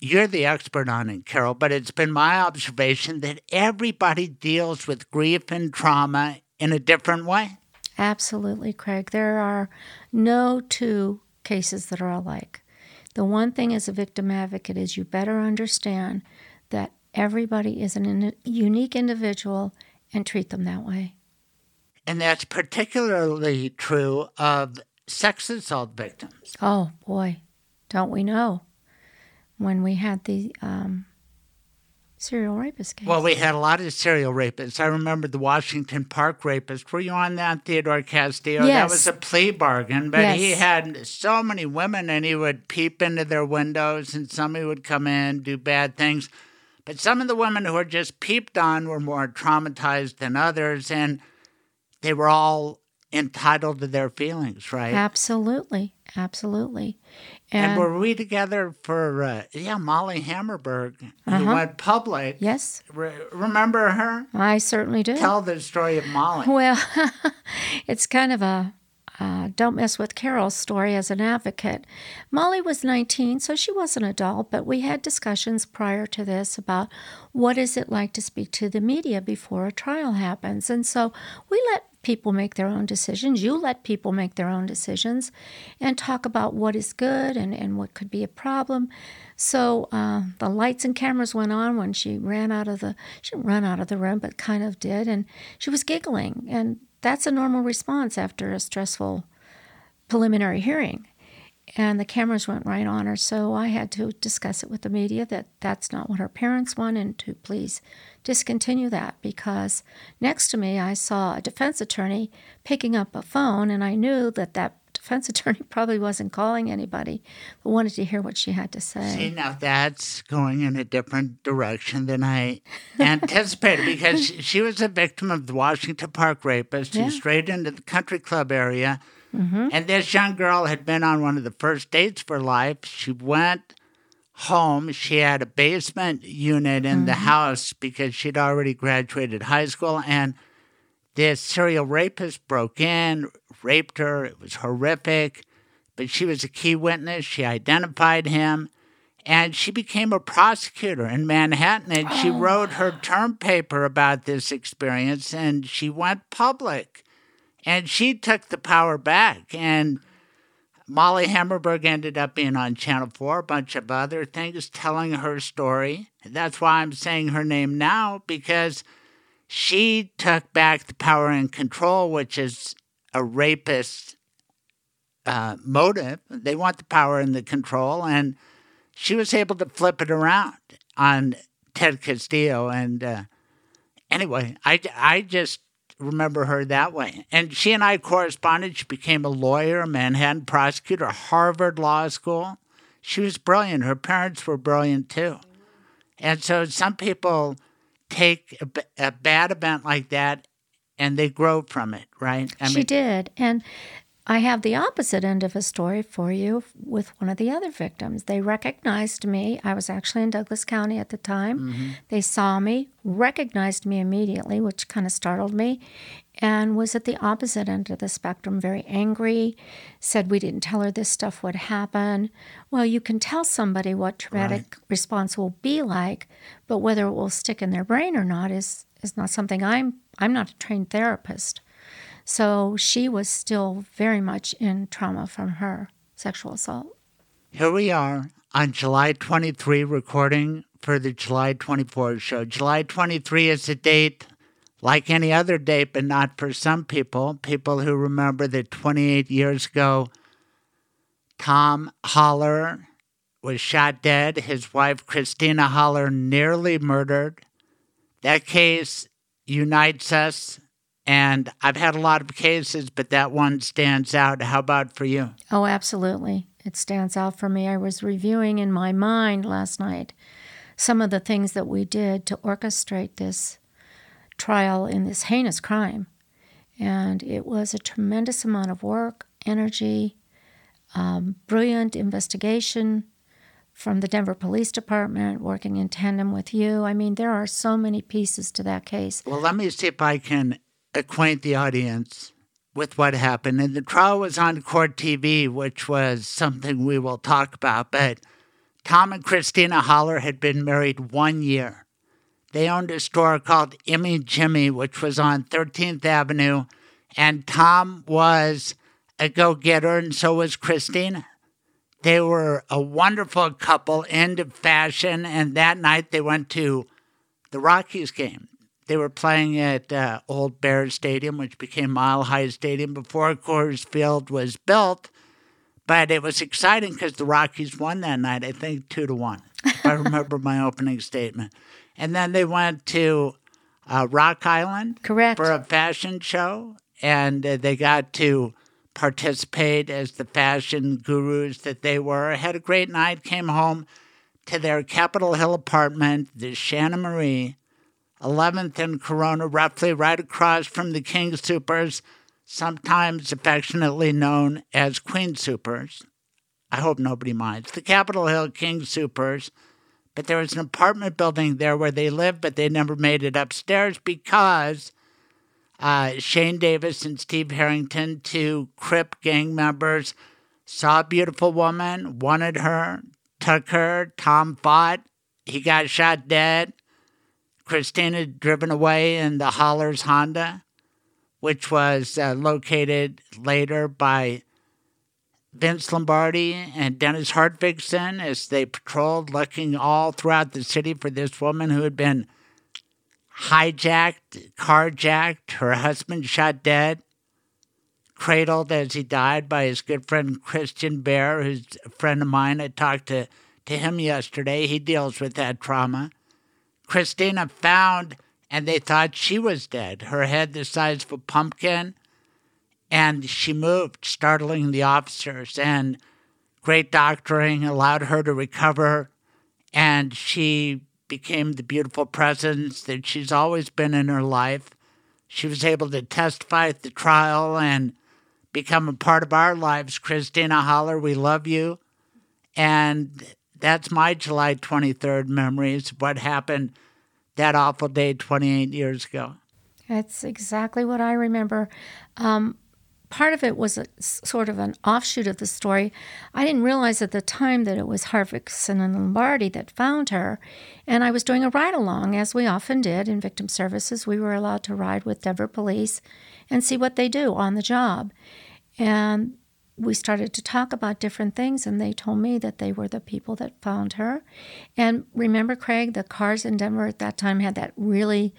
You're the expert on it, Carole, but it's been my observation that everybody deals with grief and trauma in a different way. Absolutely, Craig. There are no two cases that are alike. The one thing as a victim advocate is you better understand that everybody is a unique individual and treat them that way. And that's particularly true of sex assault victims. Oh, boy. Don't we know? When we had the um, serial rapist case. Well, we had a lot of serial rapists. I remember the Washington Park rapist. Were you on that, Theodore Castillo? Yes. That was a plea bargain, but yes. he had so many women and he would peep into their windows and somebody would come in, do bad things. But some of the women who were just peeped on were more traumatized than others, and they were all entitled to their feelings, right? Absolutely. Absolutely. And, and, were we together for, uh, yeah, Molly Hammerberg, uh-huh. went public? Yes. Re- remember her? I certainly do. Tell the story of Molly. Well, it's kind of a uh, don't mess with Carole's story as an advocate. Molly was 19, so she was an adult, but we had discussions prior to this about what is it like to speak to the media before a trial happens. And so we let people make their own decisions. You let people make their own decisions and talk about what is good and, and what could be a problem. So uh, the lights and cameras went on when she ran out of the, she didn't run out of the room, but kind of did. And she was giggling. And that's a normal response after a stressful preliminary hearing and the cameras went right on her. So I had to discuss it with the media that that's not what her parents want and to please discontinue that because next to me I saw a defense attorney picking up a phone and I knew that that defense attorney probably wasn't calling anybody but wanted to hear what she had to say. See, now that's going in a different direction than I anticipated because she was a victim of the Washington Park rapist yeah. who strayed into the country club area Mm-hmm. And this young girl had been on one of the first dates for life. She went home. She had a basement unit in mm-hmm. the house because she'd already graduated high school. And this serial rapist broke in, raped her. It was horrific. But she was a key witness. She identified him. And she became a prosecutor in Manhattan and she wrote her term paper about this experience and she went public. And she took the power back. And Molly Hammerberg ended up being on Channel 4, a bunch of other things, telling her story. That's why I'm saying her name now, because she took back the power and control, which is a rapist uh, motive. They want the power and the control. And she was able to flip it around on Ted Castillo. And uh, anyway, I, I just remember her that way. And she and I corresponded. She became a lawyer, a Manhattan prosecutor, Harvard Law School. She was brilliant. Her parents were brilliant too. And so some people take a, a bad event like that and they grow from it, right? I she mean, did. And I have the opposite end of a story for you with one of the other victims. They recognized me. I was actually in Douglas County at the time. Mm-hmm. They saw me, recognized me immediately, which kind of startled me, and was at the opposite end of the spectrum, very angry, said we didn't tell her this stuff would happen. Well, you can tell somebody what traumatic right. response will be like, but whether it will stick in their brain or not is is not something I'm I'm not a trained therapist. So she was still very much in trauma from her sexual assault. Here we are on July 23, recording for the July 24 show. July 23 is a date like any other date, but not for some people. People who remember that 28 years ago, Tom Holler was shot dead, his wife, Christina Holler, nearly murdered. That case unites us and I've had a lot of cases, but that one stands out. How about for you? Oh, absolutely. It stands out for me. I was reviewing in my mind last night some of the things that we did to orchestrate this trial in this heinous crime. And it was a tremendous amount of work, energy, um, brilliant investigation from the Denver Police Department, working in tandem with you. I mean, there are so many pieces to that case. Well, let me see if I can acquaint the audience with what happened. And the trial was on court TV, which was something we will talk about. But Tom and Christina Holler had been married one year. They owned a store called Immy Jimmy, which was on 13th Avenue. And Tom was a go getter, and so was Christina. They were a wonderful couple, into fashion. And that night they went to the Rockies game. They were playing at uh, Old Bear Stadium, which became Mile High Stadium before Coors Field was built. But it was exciting because the Rockies won that night, I think two to one, if I remember my opening statement. And then they went to uh, Rock Island Correct. for a fashion show, and uh, they got to participate as the fashion gurus that they were. Had a great night, came home to their Capitol Hill apartment, the Shannon Marie, 11th and Corona, roughly right across from the King Soopers, sometimes affectionately known as Queen Soopers. I hope nobody minds. The Capitol Hill King Soopers. But there was an apartment building there where they lived, but they never made it upstairs because uh, Shane Davis and Steve Harrington, two Crip gang members, saw a beautiful woman, wanted her, took her. Tom fought. He got shot dead. Christina driven away in the Hollers Honda, which was uh, located later by Vince Lombardi and Dennis Hartvigsen as they patrolled, looking all throughout the city for this woman who had been hijacked, carjacked, her husband shot dead, cradled as he died by his good friend Christian Bear, who's a friend of mine. I talked to, to him yesterday. He deals with that trauma. Christina found, and they thought she was dead. Her head the size of a pumpkin, and she moved, startling the officers. And great doctoring allowed her to recover, and she became the beautiful presence that she's always been in her life. She was able to testify at the trial and become a part of our lives. Christina Holler, we love you. And that's my July 23rd memories what happened that awful day 28 years ago. That's exactly what I remember. Um, part of it was a, sort of an offshoot of the story. I didn't realize at the time that it was Harvickson and Lombardi that found her. And I was doing a ride along, as we often did in victim services. We were allowed to ride with Denver police and see what they do on the job. And we started to talk about different things, and they told me that they were the people that found her. And remember, Craig, the cars in Denver at that time had that really,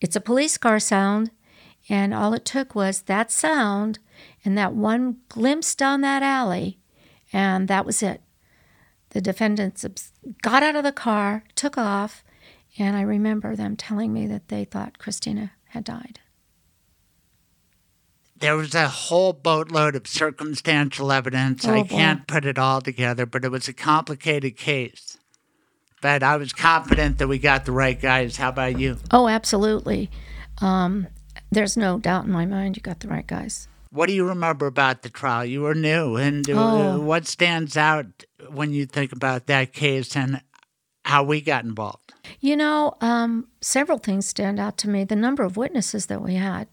it's a police car sound. And all it took was that sound and that one glimpse down that alley, and that was it. The defendants got out of the car, took off, and I remember them telling me that they thought Christina had died. There was a whole boatload of circumstantial evidence. Oh, I can't put it all together, but it was a complicated case. But I was confident that we got the right guys. How about you? Oh, absolutely. Um, there's no doubt in my mind you got the right guys. What do you remember about the trial? You were new, and uh, Oh. what stands out when you think about that case and how we got involved? You know, um, several things stand out to me. The number of witnesses that we had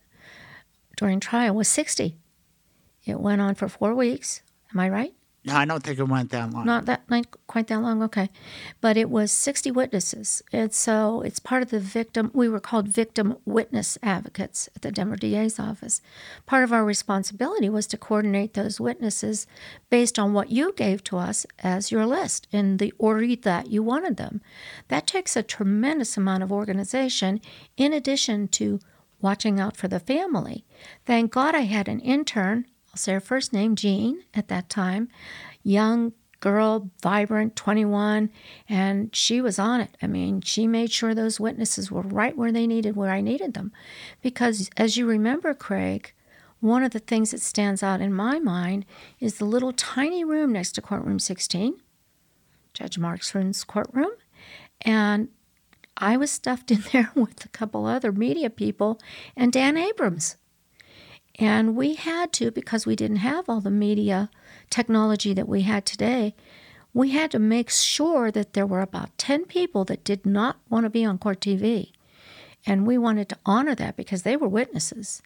during trial was 60. It went on for four weeks. Am I right? No, I don't think it went that long. Not that not quite that long, okay. But it was 60 witnesses. And so it's part of the victim we were called victim witness advocates at the Denver DA's office. Part of our responsibility was to coordinate those witnesses based on what you gave to us as your list in the order that you wanted them. That takes a tremendous amount of organization in addition to watching out for the family. Thank God I had an intern, I'll say her first name, Jean, at that time, young girl, vibrant, 21, and she was on it. I mean, she made sure those witnesses were right where they needed, where I needed them. Because as you remember, Craig, one of the things that stands out in my mind is the little tiny room next to courtroom 16, Judge Marksman's courtroom. And I was stuffed in there with a couple other media people and Dan Abrams. And we had to, because we didn't have all the media technology that we had today, we had to make sure that there were about 10 people that did not want to be on court TV. And we wanted to honor that because they were witnesses.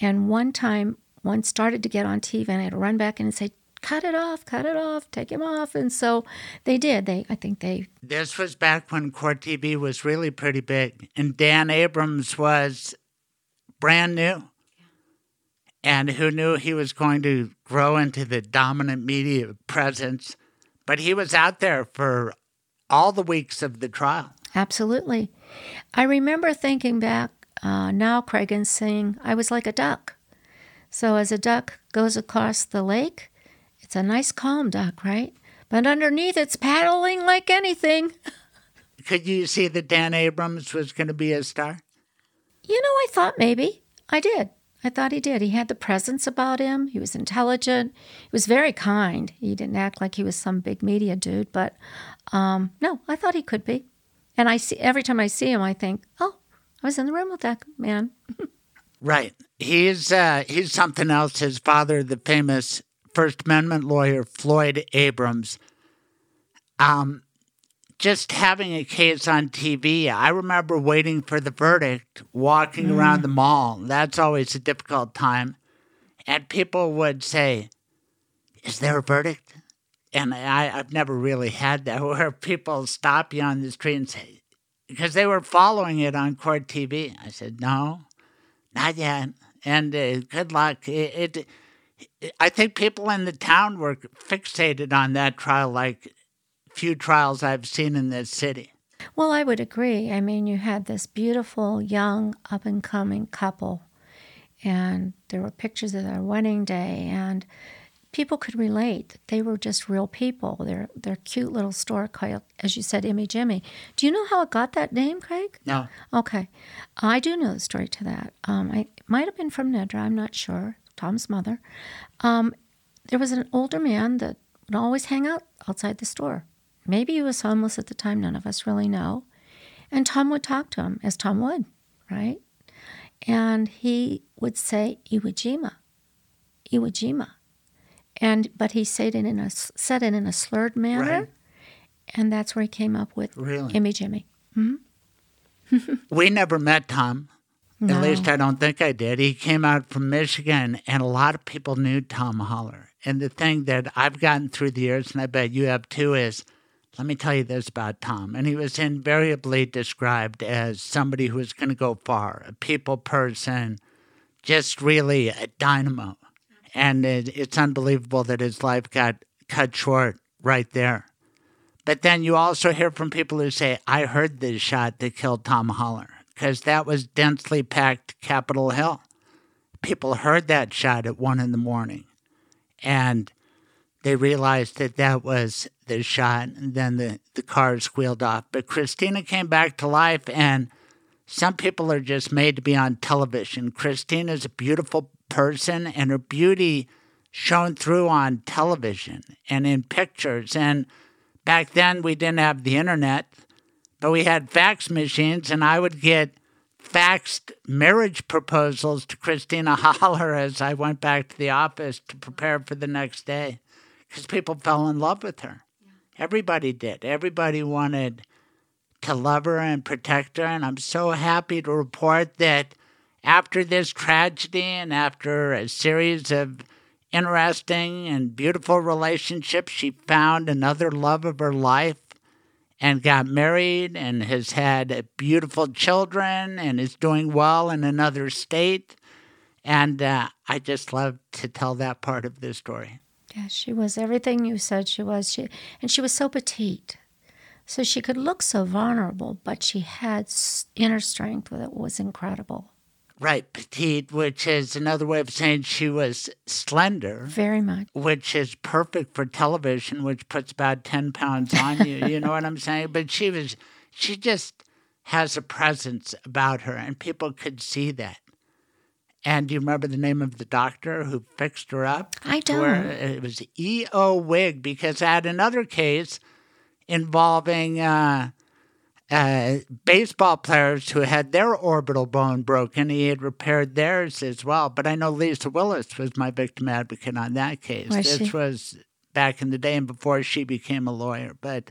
And one time, one started to get on TV, and I had to run back in and say, cut it off, cut it off, take him off. And so they did. They, I think they This was back when Court TV was really pretty big, and Dan Abrams was brand new. And who knew he was going to grow into the dominant media presence? But he was out there for all the weeks of the trial. Absolutely. I remember thinking back uh, now, Craig, and saying I was like a duck. So as a duck goes across the lake, it's a nice calm duck, right? But underneath, it's paddling like anything. Could you see that Dan Abrams was going to be a star? You know, I thought maybe. I did. I thought he did. He had the presence about him. He was intelligent. He was very kind. He didn't act like he was some big media dude, but um, no, I thought he could be. And I see every time I see him, I think, oh, I was in the room with that man. Right. He's uh, he's something else. His father, the famous First Amendment lawyer Floyd Abrams. Um, just having a case on TV, I remember waiting for the verdict, walking around the mall. That's always a difficult time, and people would say, "Is there a verdict?" And I, I've never really had that where people stop you on the street and say, because they were following it on court TV. I said, "No." Not yet. And uh, good luck. It, it, I think people in the town were fixated on that trial like few trials I've seen in this city. Well, I would agree. I mean, you had this beautiful, young, up and coming couple, and there were pictures of their wedding day, and people could relate. They were just real people. Their their cute little store called, as you said, Immy Jimmy. Do you know how it got that name, Craig? No, Okay, I do know the story to that. Um, I it might have been from Nedra. I'm not sure. Tom's mother. Um, there was an older man that would always hang out outside the store. Maybe he was homeless at the time. None of us really know. And Tom would talk to him, as Tom would, right? And he would say Iwo Jima, Iwo Jima, and but he said it in a said it in a slurred manner, Right. and that's where he came up with Really? Immy Jimmy. we never met Tom. At least I don't think I did. He came out from Michigan, and a lot of people knew Tom Holler. And the thing that I've gotten through the years, and I bet you have too, is let me tell you this about Tom. And he was invariably described as somebody who was going to go far, a people person, just really a dynamo. And it, it's unbelievable that his life got cut short right there. But then you also hear from people who say, I heard this shot that killed Tom Holler, because that was densely packed Capitol Hill. People heard that shot at one in the morning, and they realized that that was the shot, and then the, the car squealed off. But Christina came back to life, and some people are just made to be on television. Christina is a beautiful person, and her beauty shone through on television and in pictures. And back then, we didn't have the internet, but we had fax machines, and I would get faxed marriage proposals to Christina Holler as I went back to the office to prepare for the next day because people fell in love with her. Everybody did. Everybody wanted to love her and protect her. And I'm so happy to report that after this tragedy and after a series of interesting and beautiful relationships, she found another love of her life and got married and has had beautiful children and is doing well in another state. And uh, I just love to tell that part of the story. Yeah, she was everything you said she was. She and she was so petite, so she could look so vulnerable, but she had inner strength that was incredible. Right, petite, which is another way of saying she was slender, Very much. which is perfect for television, which puts about 10 pounds on you. You know what I'm saying? But she was, she just has a presence about her, and people could see that. And do you remember the name of the doctor who fixed her up? I don't. It was E.O. Wig, because I had another case involving uh, uh, baseball players who had their orbital bone broken. He had repaired theirs as well. But I know Lisa Willis was my victim advocate on that case. Was this she? was back in the day and before she became a lawyer. But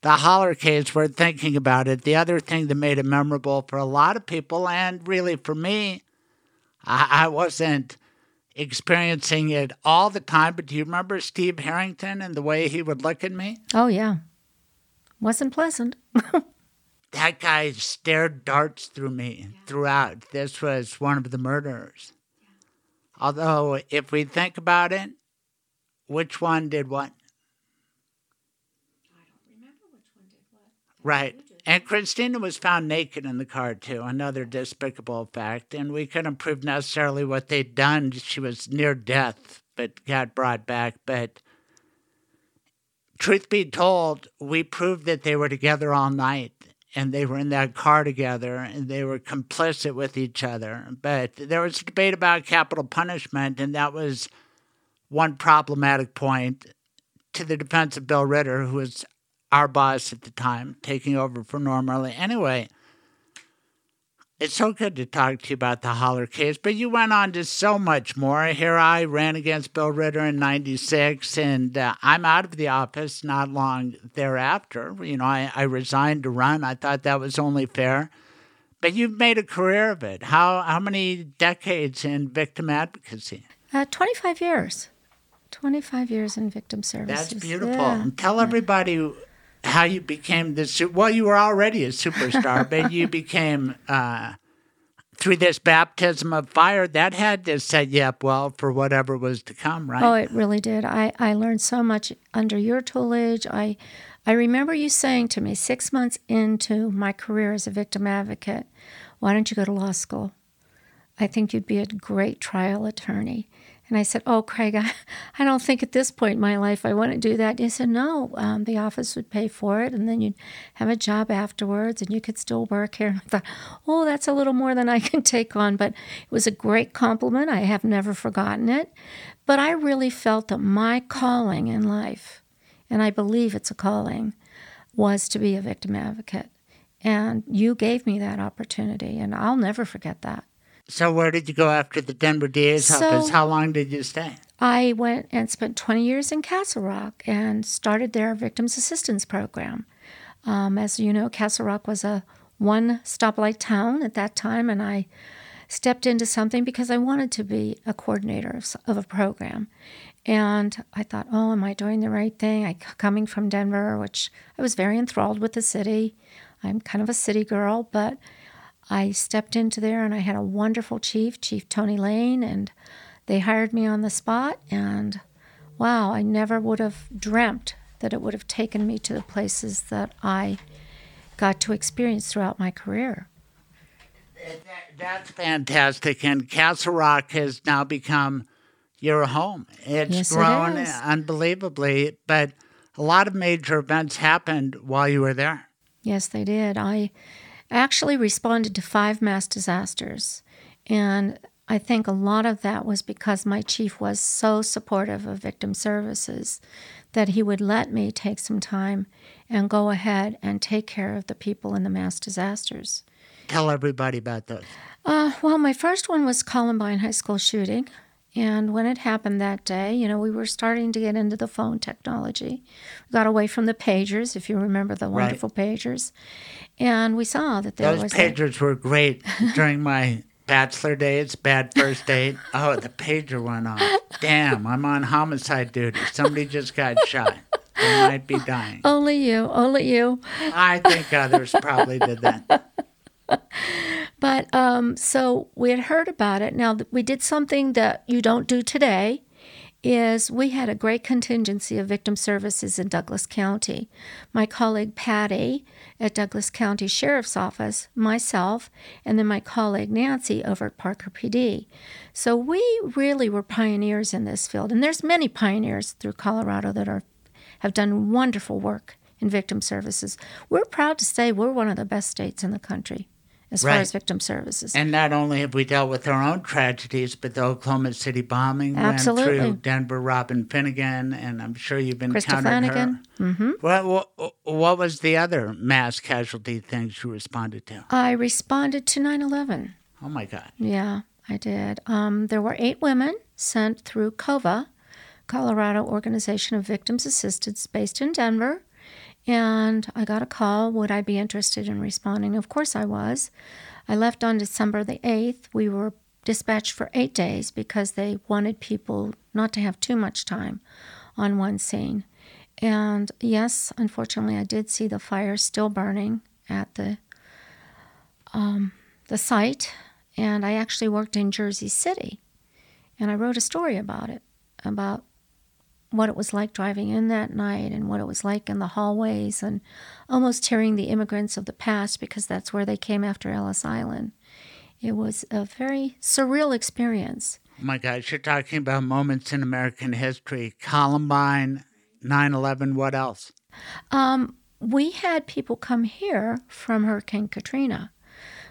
the Holler case, we're thinking about it. The other thing that made it memorable for a lot of people, and really for me, I, I wasn't experiencing it all the time, but do you remember Steve Harrington and the way he would look at me? Oh yeah, wasn't pleasant. that guy stared darts through me throughout. This was one of the murderers. Although, if we think about it, which one did what? I don't remember which one did what? Right. And Christina was found naked in the car, too. Another despicable fact. And we couldn't prove necessarily what they'd done. She was near death, but got brought back. But truth be told, we proved that they were together all night and they were in that car together and they were complicit with each other. But there was a debate about capital punishment, and that was one problematic point to the defense of Bill Ritter, who was our boss at the time, taking over for Norm Early. Anyway, it's so good to talk to you about the Holler case, but you went on to so much more. Here I ran against Bill Ritter in 96, and uh, I'm out of the office not long thereafter. You know, I, I resigned to run. I thought that was only fair. But you've made a career of it. How, how many decades in victim advocacy? Uh, Twenty-five years. Twenty-five years in victim services. That's beautiful. Yeah. And tell everybody how you became the su- well. You were already a superstar, but you became uh, through this baptism of fire that had to set you up well for whatever was to come, right? Oh, it really did. I, I learned so much under your tutelage. I I remember you saying to me six months into my career as a victim advocate, why don't you go to law school? I think you'd be a great trial attorney. And I said, Oh, Craig, I, I don't think at this point in my life I want to do that. And he said, No, um, the office would pay for it, and then you'd have a job afterwards, and you could still work here. And I thought, Oh, that's a little more than I can take on. But it was a great compliment. I have never forgotten it. But I really felt that my calling in life, and I believe it's a calling, was to be a victim advocate. And you gave me that opportunity, and I'll never forget that. So where did you go after the Denver DA's So- office? How long did you stay? I went and spent 20 years in Castle Rock and started their victims assistance program. Um, as you know, Castle Rock was a one stoplight town at that time, and I stepped into something because I wanted to be a coordinator of, of a program. And I thought, oh, am I doing the right thing? I coming from Denver, which I was very enthralled with the city. I'm kind of a city girl, but I stepped into there and I had a wonderful chief, Chief Tony Lane, and they hired me on the spot. And wow, I never would have dreamt that it would have taken me to the places that I got to experience throughout my career. That's fantastic. And Castle Rock has now become your home. It's yes, grown it unbelievably, but a lot of major events happened while you were there. Yes, they did. I actually responded to five mass disasters. And I think a lot of that was because my chief was so supportive of victim services that he would let me take some time and go ahead and take care of the people in the mass disasters. Tell everybody about those. Uh, well, my first one was Columbine High School shooting. And when it happened that day, you know, we were starting to get into the phone technology. We got away from the pagers, if you remember the wonderful right. pagers. And we saw that there Those was. Those pagers a... were great during my bachelor days, bad first date. Oh, the pager went off. Damn, I'm on homicide duty. Somebody just got shot. They might be dying. Only you, only you. I think others probably did that. But um, so we had heard about it. Now we did something that you don't do today. Is we had a great contingency of victim services in Douglas County. My colleague Patty at Douglas County Sheriff's Office, myself, and then my colleague Nancy over at Parker PD. So we really were pioneers in this field, and there's many pioneers through Colorado that are have done wonderful work in victim services. We're proud to say we're one of the best states in the country as right. far as victim services. And not only have we dealt with our own tragedies, but the Oklahoma City bombing Absolutely. went through Denver Robin Finnegan, and I'm sure you've been Krista Flanagan. her. Mm-hmm. What, what, what was the other mass casualty things you responded to? I responded to 9 11. Oh my God. Yeah, I did. Um, there were eight women sent through COVA, Colorado Organization of Victims Assistance, based in Denver. And I got a call would I be interested in responding? Of course I was. I left on December the 8th. We were dispatched for eight days because they wanted people not to have too much time on one scene. And yes, unfortunately, I did see the fire still burning at the um, the site, and I actually worked in Jersey City, and I wrote a story about it, about what it was like driving in that night and what it was like in the hallways and almost hearing the immigrants of the past because that's where they came after Ellis Island. It was a very surreal experience. Oh my gosh, you're talking about moments in American history Columbine, 9 11, what else? Um, we had people come here from Hurricane Katrina.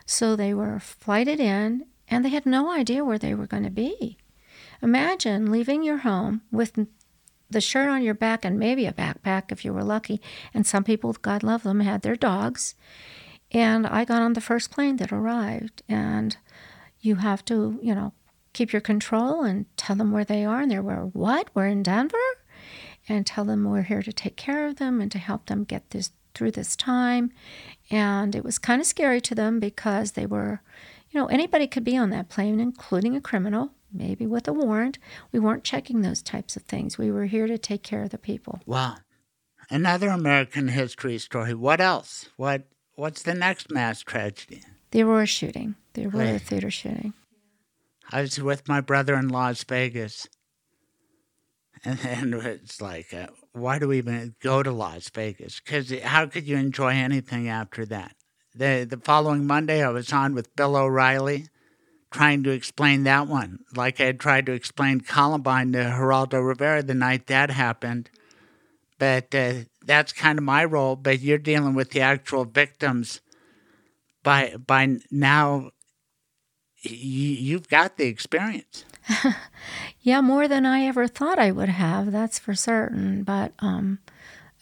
So they were flighted in and they had no idea where they were going to be. Imagine leaving your home with the shirt on your back and maybe a backpack if you were lucky. And some people, God love them, had their dogs. And I got on the first plane that arrived. And you have to, you know, keep your control and tell them where they are. And they were, what? We're in Denver? And tell them we're here to take care of them and to help them get this through this time. And it was kind of scary to them because they were, you know, anybody could be on that plane, including a criminal maybe with a warrant. We weren't checking those types of things. We were here to take care of the people. Wow. Another American history story. What else? What what's the next mass tragedy? The Aurora shooting. The Aurora right. theater shooting. I was with my brother in Las Vegas. And, and it's like, uh, why do we even go to Las Vegas? Because how could you enjoy anything after that? The, the following Monday, I was on with Bill O'Reilly trying to explain that one, like I had tried to explain Columbine to Geraldo Rivera the night that happened. But uh, that's kind of my role. But you're dealing with the actual victims. By by now, you've got the experience. yeah, more than I ever thought I would have. That's for certain. But um,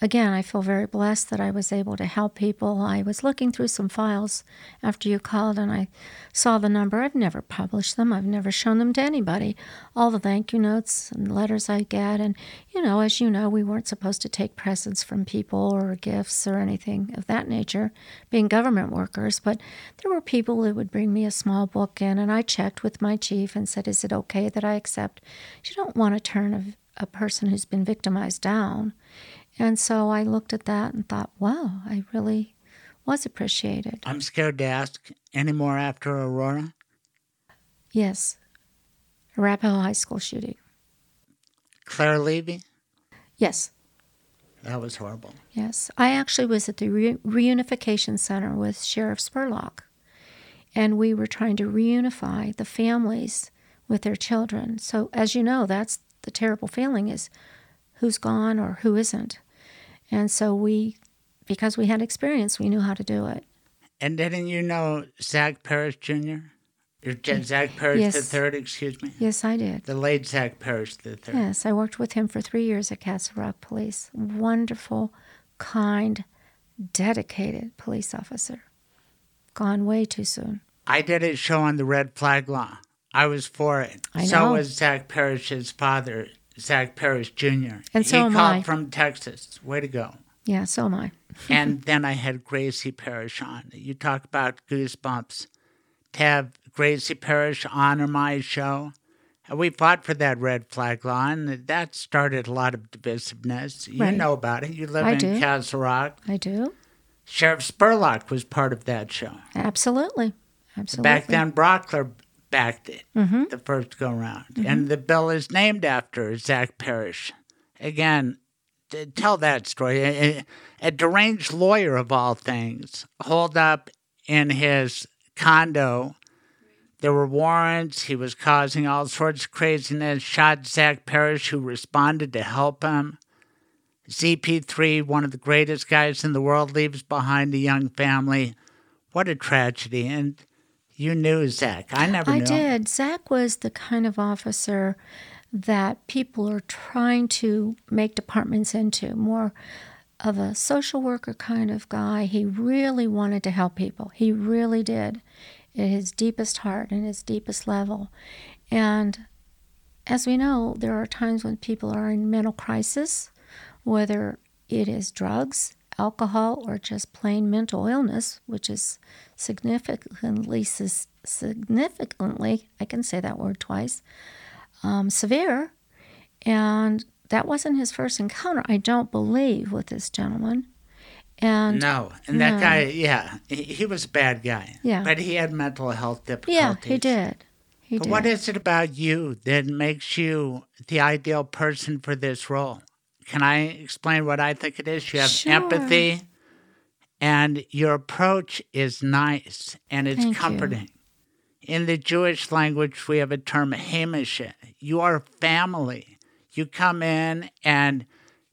again, I feel very blessed that I was able to help people. I was looking through some files after you called and I saw the number. I've never published them, I've never shown them to anybody. All the thank you notes and letters I get. And, you know, as you know, we weren't supposed to take presents from people or gifts or anything of that nature, being government workers. But there were people who would bring me a small book in, and I checked with my chief and said, Is it okay that I accept? You don't want to turn a, a person who's been victimized down. And so I looked at that and thought, wow, I really was appreciated. I'm scared to ask any more after Aurora. Yes. Arapahoe High School shooting. Claire Levy? Yes. That was horrible. Yes. I actually was at the Re- Reunification Center with Sheriff Spurlock, and we were trying to reunify the families with their children. So, as you know, that's the terrible feeling is who's gone or who isn't. And so we, because we had experience, we knew how to do it. And didn't you know Zach Parrish Jr.? Zach Parrish Yes. the third, excuse me. Yes, I did. The late Zach Parrish the third. Yes, I worked with him for three years at Castle Rock Police. Wonderful, kind, dedicated police officer. Gone way too soon. I did a show on the red flag law. I was for it. I know. so was Zach Parrish's father, Zach Parrish Jr. And so he am called I. from Texas. Way to go. Yeah, so am I. and then I had Gracie Parrish on. You talk about goosebumps. To have Gracie Parrish on my show, we fought for that red flag law, and that started a lot of divisiveness. You Right. know about it. You live I in do. Castle Rock. I do. Sheriff Spurlock was part of that show. Absolutely. Absolutely. Back then, Brauchler backed it Mm-hmm. the first go round. And the bill is named after Zach Parrish. Again, tell that story. A, a- a deranged lawyer, of all things, holed up in his condo. There were warrants. He was causing all sorts of craziness. Shot Zach Parrish, who responded to help him. ZP3, one of the greatest guys in the world, leaves behind a young family. What a tragedy. And you knew Zach. I never I knew. him. did. Zach was the kind of officer that people are trying to make departments into more of a social worker kind of guy. He really wanted to help people. He really did at his deepest heart and his deepest level. And as we know, there are times when people are in mental crisis, whether it is drugs, alcohol, or just plain mental illness, which is significantly, significantly, I can say that word twice, um, severe. And that wasn't his first encounter, I don't believe, with this gentleman. And No, and that No. guy, yeah, he, he was a bad guy. Yeah. but he had mental health difficulties. yeah, he did. He But did. what is it about you that makes you the ideal person for this role? Can I explain what I think it is? You have Sure. empathy, and your approach is nice and it's Thank you. comforting. In the Jewish language, we have a term, hamish. You are family. You come in and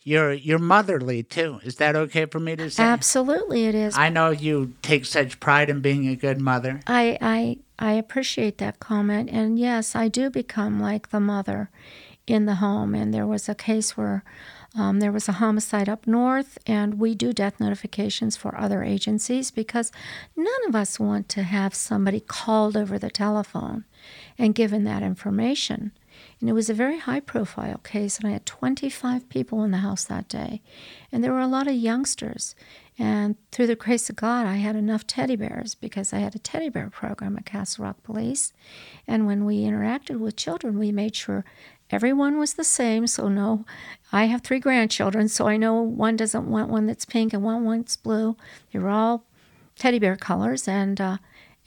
you're you're motherly too. Is that okay for me to say? Absolutely, it is. I know you take such pride in being a good mother. I, I I appreciate that comment, and yes, I do become like the mother in the home. And there was a case where um, there was a homicide up north, and we do death notifications for other agencies because none of us want to have somebody called over the telephone and given that information. And it was a very high profile case, and I had 25 people in the house that day. And there were a lot of youngsters. And through the grace of God, I had enough teddy bears because I had a teddy bear program at Castle Rock Police. And when we interacted with children, we made sure everyone was the same. So, no, I have three grandchildren, so I know one doesn't want one that's pink and one wants blue. They were all teddy bear colors, and uh,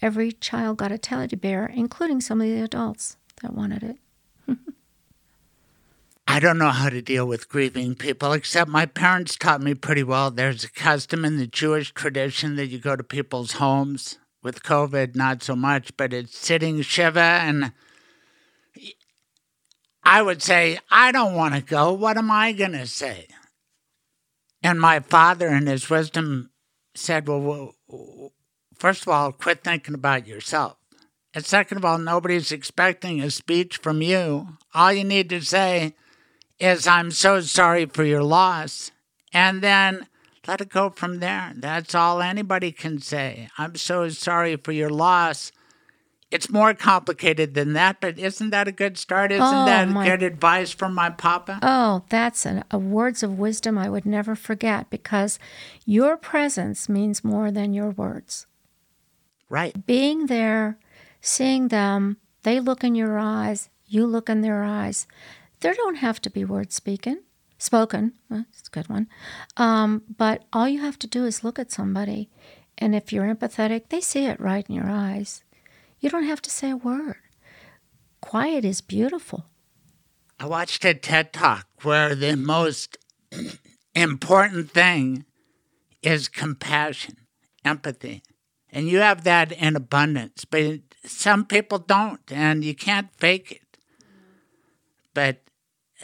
every child got a teddy bear, including some of the adults that wanted it. I don't know how to deal with grieving people, except my parents taught me pretty well. There's a custom in the Jewish tradition that you go to people's homes. With COVID, not so much, but it's sitting Shiva. And I would say, I don't want to go. What am I going to say? And my father, in his wisdom, said, Well, first of all, quit thinking about yourself. And second of all, nobody's expecting a speech from you. All you need to say is, I'm so sorry for your loss. and then let it go from there. That's all anybody can say. I'm so sorry for your loss. It's more complicated than that, but isn't that a good start? Isn't Oh, that my- good advice from my papa? Oh, that's an, a words of wisdom I would never forget because your presence means more than your words. right. Being there, seeing them, they look in your eyes, you look in their eyes. There don't have to be words speaking, spoken. Well, That's a good one. Um, but all you have to do is look at somebody, and if you're empathetic, they see it right in your eyes. You don't have to say a word. Quiet is beautiful. I watched a TED talk where the most important thing is compassion, empathy. And you have that in abundance, but some people don't, and you can't fake it. But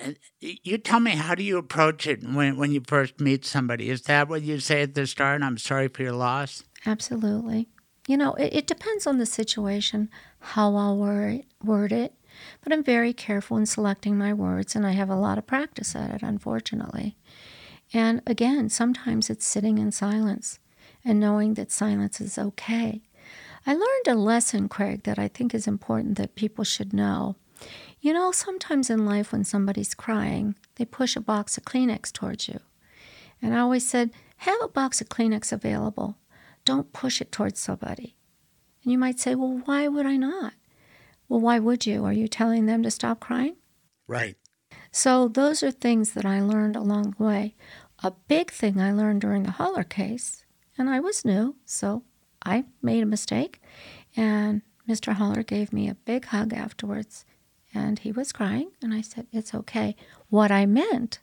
uh, you tell me, how do you approach it when, when you first meet somebody? Is that what you say at the start? I'm sorry for your loss? Absolutely. You know, it, it depends on the situation, how I'll word, word it, but I'm very careful in selecting my words, and I have a lot of practice at it, unfortunately. And again, sometimes it's sitting in silence and knowing that silence is okay. I learned a lesson, Craig, that I think is important that people should know. You know, sometimes in life when somebody's crying, they push a box of Kleenex towards you. And I always said, have a box of Kleenex available. Don't push it towards somebody. And you might say, well, why would I not? Well, why would you? Are you telling them to stop crying? Right. So, those are things that I learned along the way. A big thing I learned during the Holler case, and I was new, so I made a mistake. And Mr. Holler gave me a big hug afterwards, and he was crying, and I said, It's okay. What I meant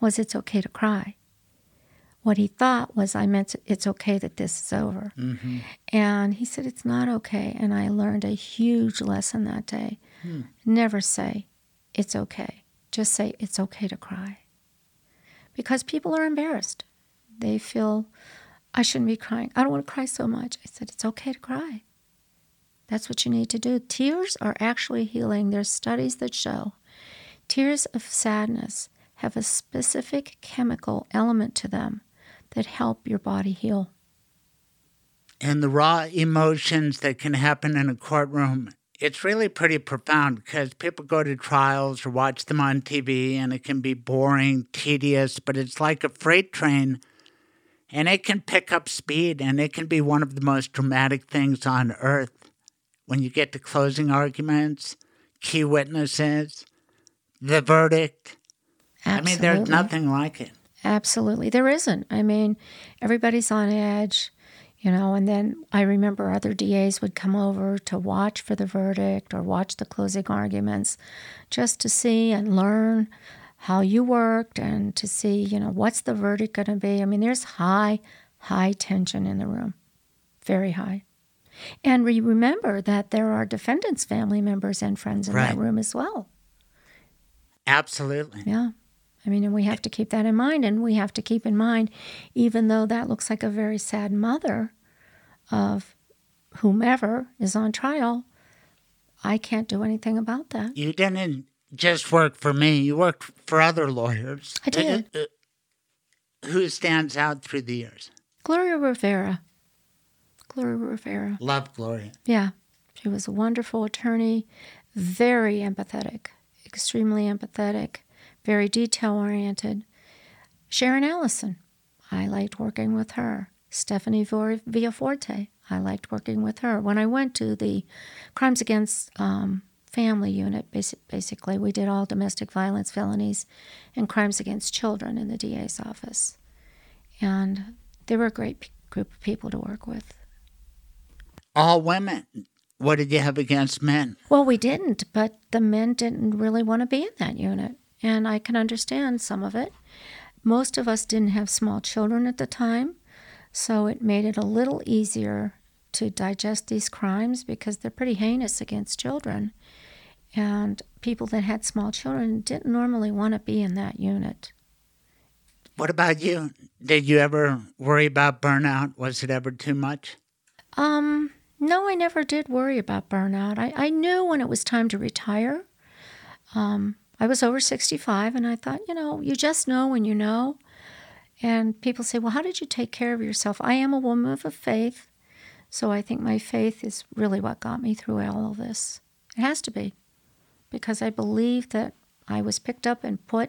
was, It's okay to cry. What he thought was, I meant it's okay that this is over. Mm-hmm. And he said, It's not okay. And I learned a huge lesson that day. Hmm. Never say, It's okay. Just say, It's okay to cry. Because people are embarrassed. They feel, I shouldn't be crying. I don't want to cry so much. I said, It's okay to cry. That's what you need to do. Tears are actually healing. There's studies that show tears of sadness have a specific chemical element to them that help your body heal. and the raw emotions that can happen in a courtroom, it's really pretty profound because people go to trials or watch them on TV and it can be boring, tedious, but it's like a freight train and it can pick up speed and it can be one of the most dramatic things on earth. When you get to closing arguments, key witnesses, the verdict. Absolutely. I mean, there's nothing like it. Absolutely. There isn't. I mean, everybody's on edge, you know, and then I remember other DAs would come over to watch for the verdict or watch the closing arguments just to see and learn how you worked and to see, you know, what's the verdict going to be. I mean, there's high, high tension in the room, very high. And we remember that there are defendants' family members and friends in Right. that room as well. Absolutely. Yeah. I mean, and we have to keep that in mind. And we have to keep in mind, even though that looks like a very sad mother of whomever is on trial, I can't do anything about that. You didn't just work for me, you worked for other lawyers. I did. Uh, uh, Who stands out through the years? Gloria Rivera. Gloria Rivera. Love Gloria. Yeah. She was a wonderful attorney, very empathetic, extremely empathetic, very detail oriented. Sharon Allison. I liked working with her. Stephanie Villaforte. I liked working with her. When I went to the Crimes Against um, Family unit, basi- basically, we did all domestic violence felonies and crimes against children in the DA's office. And they were a great p- group of people to work with. All women. What did you have against men? Well, we didn't, but the men didn't really want to be in that unit. And I can understand some of it. Most of us didn't have small children at the time, so it made it a little easier to digest these crimes because they're pretty heinous against children. And people that had small children didn't normally want to be in that unit. What about you? Did you ever worry about burnout? Was it ever too much? Um, no, I never did worry about burnout. I, I knew when it was time to retire. Um, I was over 65 and I thought, you know, you just know when you know. And people say, well, how did you take care of yourself? I am a woman of faith. So I think my faith is really what got me through all of this. It has to be because I believe that I was picked up and put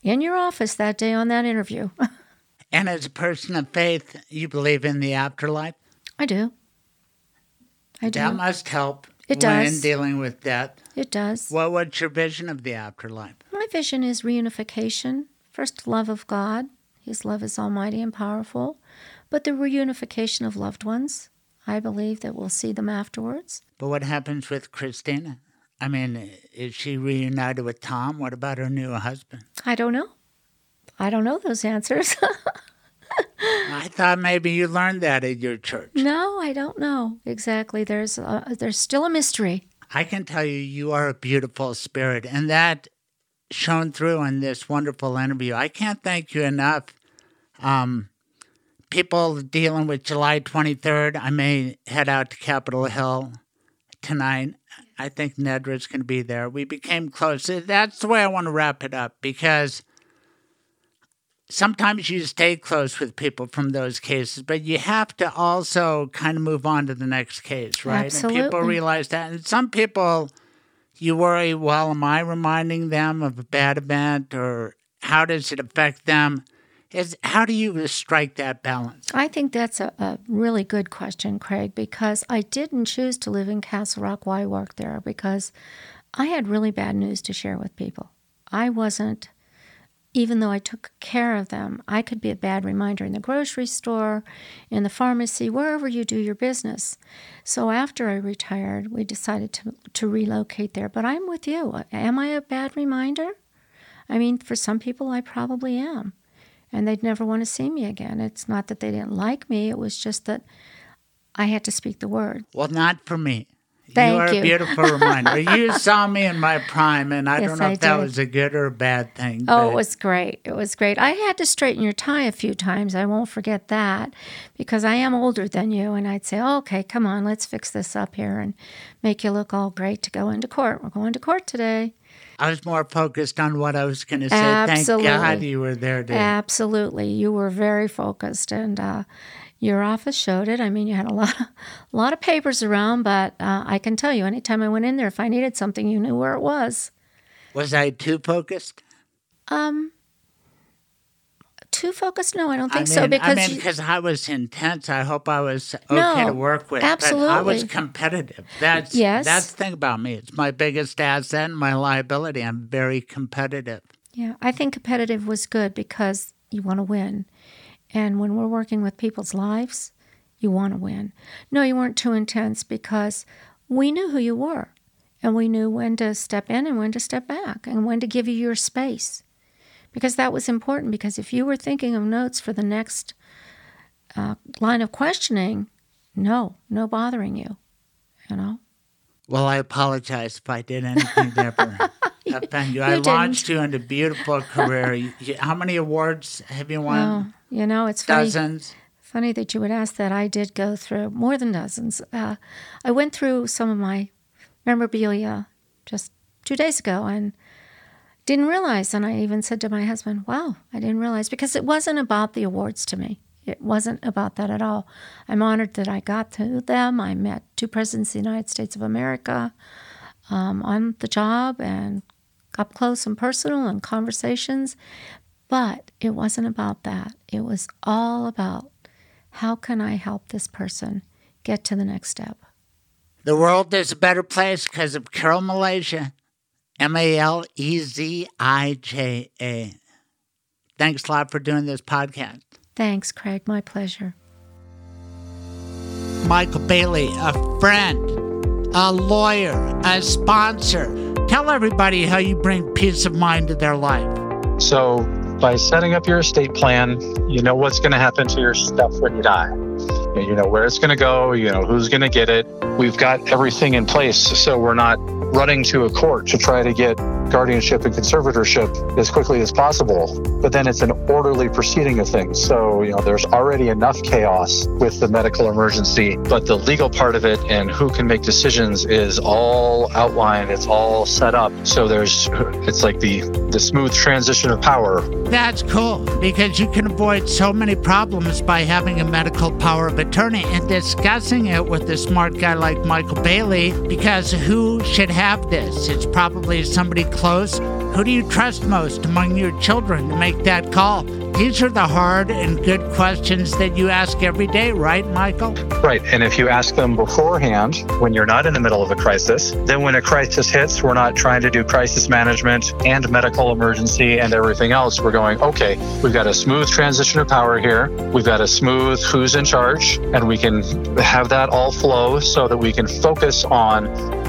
in your office that day on that interview. and as a person of faith, you believe in the afterlife? I do. I do. That must help it when does. dealing with death. It does. Well, what's your vision of the afterlife? My vision is reunification. First, love of God. His love is almighty and powerful. But the reunification of loved ones. I believe that we'll see them afterwards. But what happens with Christina? I mean, is she reunited with Tom? What about her new husband? I don't know. I don't know those answers. I thought maybe you learned that at your church. No, I don't know exactly. There's a, there's still a mystery. I can tell you, you are a beautiful spirit, and that shone through in this wonderful interview. I can't thank you enough. Um, people dealing with July 23rd, I may head out to Capitol Hill tonight. I think Nedra's going to be there. We became close. That's the way I want to wrap it up because sometimes you stay close with people from those cases, but you have to also kind of move on to the next case, right? Absolutely. And people realize that. And some people, you worry, well, am I reminding them of a bad event or how does it affect them? Is how do you strike that balance? I think that's a, a really good question, Craig, because I didn't choose to live in Castle Rock while I worked there because I had really bad news to share with people. I wasn't even though I took care of them, I could be a bad reminder in the grocery store, in the pharmacy, wherever you do your business. So after I retired, we decided to, to relocate there. But I'm with you. Am I a bad reminder? I mean, for some people, I probably am. And they'd never want to see me again. It's not that they didn't like me, it was just that I had to speak the word. Well, not for me. Thank you are you. a beautiful reminder. you saw me in my prime, and I Yes, don't know I if that was a good or a bad thing. Oh, it was great. It was great. I had to straighten your tie a few times. I won't forget that because I am older than you. And I'd say, okay, come on, let's fix this up here and make you look all great to go into court. We're going to court today. I was more focused on what I was going to say. Thank Absolutely. God you were there to Absolutely. You were very focused and uh, your office showed it. I mean, you had a lot of, a lot of papers around, but uh, I can tell you, anytime I went in there, if I needed something, you knew where it was. Was I too focused? Um, too focused? No, I don't think I mean, so because I mean, because I was intense. I hope I was okay No, to work with. But I was competitive. That's Yes. That's the thing about me. It's my biggest asset and my liability. I'm very competitive. Yeah, I think competitive was good because you want to win. And when we're working with people's lives, you want to win. No, you weren't too intense because we knew who you were and we knew when to step in and when to step back and when to give you your space. Because that was important because if you were thinking of notes for the next uh, line of questioning, no, no bothering you, you know? Well, I apologize if I did anything offend you. I didn't. launched you into a beautiful career. How many awards have you won? You know, it's funny. Dozens. Funny that you would ask that. I did go through more than dozens. Uh, I went through some of my memorabilia just two days ago and didn't realize. And I even said to my husband, wow, I didn't realize because it wasn't about the awards to me. It wasn't about that at all. I'm honored that I got to them. I met two presidents of the United States of America um, on the job and up close and personal and conversations. But it wasn't about that. It was all about how can I help this person get to the next step? The world is a better place because of Carole Malezija. M A L E Z I J A. Thanks a lot for doing this podcast. Thanks, Craig. My pleasure. Michael Bailey, a friend, a lawyer, a sponsor. Tell everybody how you bring peace of mind to their life. So, by setting up your estate plan, you know what's going to happen to your stuff when you die. You know where it's going to go, you know who's going to get it. We've got everything in place so we're not running to a court to try to get guardianship and conservatorship as quickly as possible. But then it's an orderly proceeding of things. So, you know, there's already enough chaos with the medical emergency, but the legal part of it and who can make decisions is all outlined. It's all set up. So there's, it's like the, the smooth transition of power. That's cool because you can avoid so many problems by having a medical power of attorney and discussing it with a smart guy like Michael Bailey because who should have this? It's probably somebody close. Who do you trust most among your children to make that call? These are the hard and good questions that you ask every day, right, Michael? Right. And if you ask them beforehand, when you're not in the middle of a crisis, then when a crisis hits, we're not trying to do crisis management and medical emergency and everything else. We're going, okay, we've got a smooth transition of power here. We've got a smooth who's in charge, and we can have that all flow so that we can focus on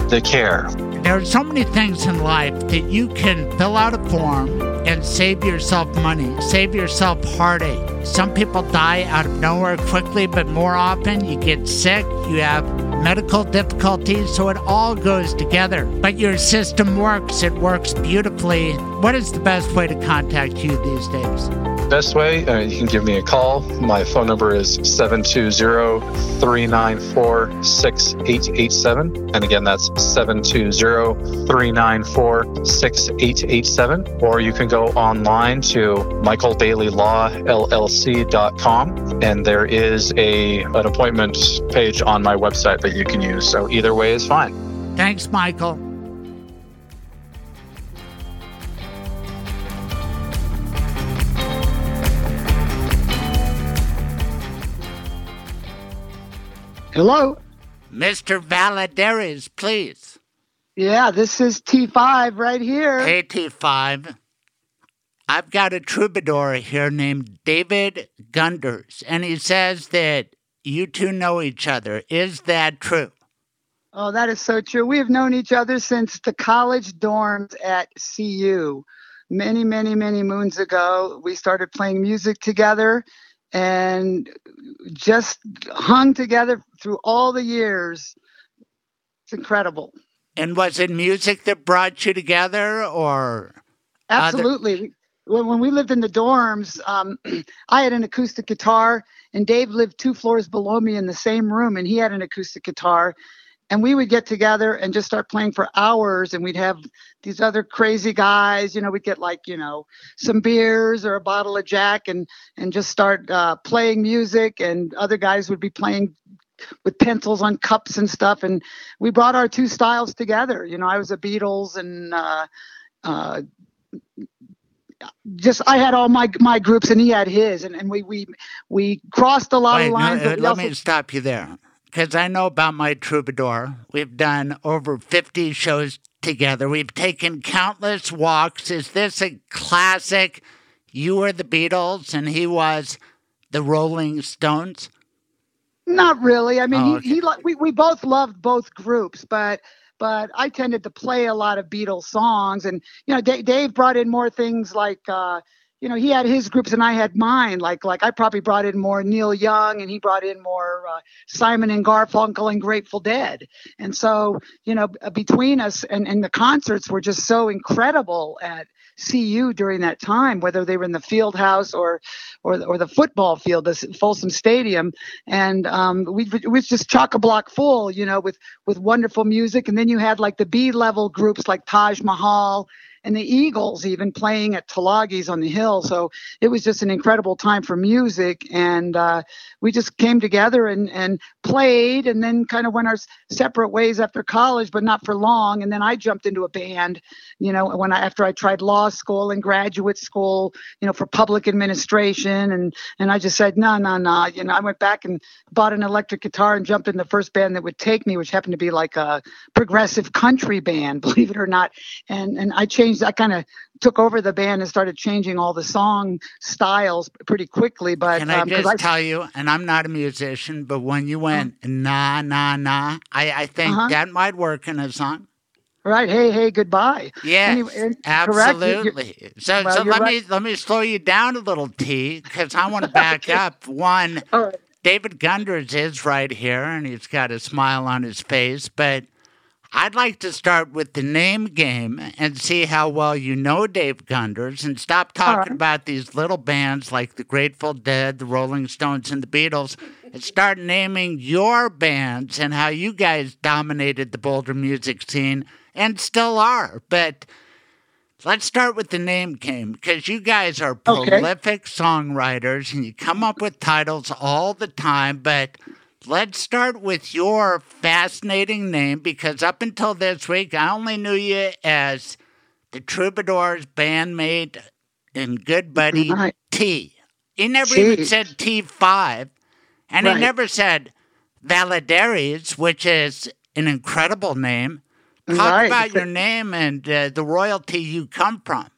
the care. There are so many things in life that you can fill out a form and save yourself money, save yourself heartache. Some people die out of nowhere quickly, but more often you get sick, you have medical difficulties, so it all goes together. But your system works, it works beautifully. What is the best way to contact you these days? Best way, uh, you can give me a call. My phone number is 720-394-6887. And again, that's 720-394-6887. Or you can go online to michaelbaileyllllc.com and there is a an appointment page on my website that you can use. So either way is fine. Thanks, Michael. Hello. Mr. Valladares, please. Yeah, this is T5 right here. Hey, T5. I've got a troubadour here named David Gunders, and he says that you two know each other. Is that true? Oh, that is so true. We have known each other since the college dorms at CU. Many, many, many moons ago, we started playing music together and just hung together through all the years. It's incredible. And was it music that brought you together, or absolutely? Other- when, when we lived in the dorms, um, I had an acoustic guitar, and Dave lived two floors below me in the same room, and he had an acoustic guitar. And we would get together and just start playing for hours, and we'd have these other crazy guys. You know, we'd get like you know some beers or a bottle of Jack, and and just start uh, playing music. And other guys would be playing with pencils on cups and stuff. And we brought our two styles together. You know, I was a Beatles and uh, uh, just I had all my my groups and he had his, and, and we we we crossed a lot Wait, of lines. No, let also... me stop you there because I know about my troubadour. We've done over fifty shows together. We've taken countless walks. Is this a classic? You were the Beatles and he was the Rolling Stones. Not really. I mean, oh, okay. he, he we we both loved both groups, but but I tended to play a lot of Beatles songs, and you know, D- Dave brought in more things like. Uh, you know, he had his groups and I had mine. Like, like I probably brought in more Neil Young, and he brought in more uh, Simon and Garfunkel and Grateful Dead. And so, you know, between us and, and the concerts were just so incredible at CU during that time, whether they were in the field house or or, or the football field, the Folsom Stadium, and um, we it was just chock a block full, you know, with with wonderful music. And then you had like the B level groups like Taj Mahal and the Eagles even playing at Tulagi's on the hill. So it was just an incredible time for music, and uh, we just came together and and played, and then kind of went our separate ways after college, but not for long. And then I jumped into a band, you know, when I after I tried law school and graduate school, you know, for public administration, and and I just said no, no, no. You know, I went back and bought an electric guitar and jumped in the first band that would take me, which happened to be like a progressive country band, believe it or not. And and I changed. I kind of took over the band and started changing all the song styles pretty quickly. But can I um, just I, tell you, and I'm not a musician, but when you went uh, nah nah nah, I, I think uh-huh. that might work in a song. Right. Hey, hey, goodbye. Anyway, absolutely. So, well, so let right. me let me slow you down a little, T, because I want to back okay. up. One, right. David Gunders is right here, and he's got a smile on his face, but I'd like to start with the name game and see how well you know Dave Gunders and stop talking right. about these little bands like the Grateful Dead, the Rolling Stones, and the Beatles and start naming your bands and how you guys dominated the Boulder music scene and still are. But let's start with the name game because you guys are prolific okay. songwriters and you come up with titles all the time. But let's start with your fascinating name because up until this week, I only knew you as the Troubadours bandmate and good buddy right. T. He never Jeez. even said T5, and right. he never said Valladares, which is an incredible name. Talk right. about your name and uh, the royalty you come from.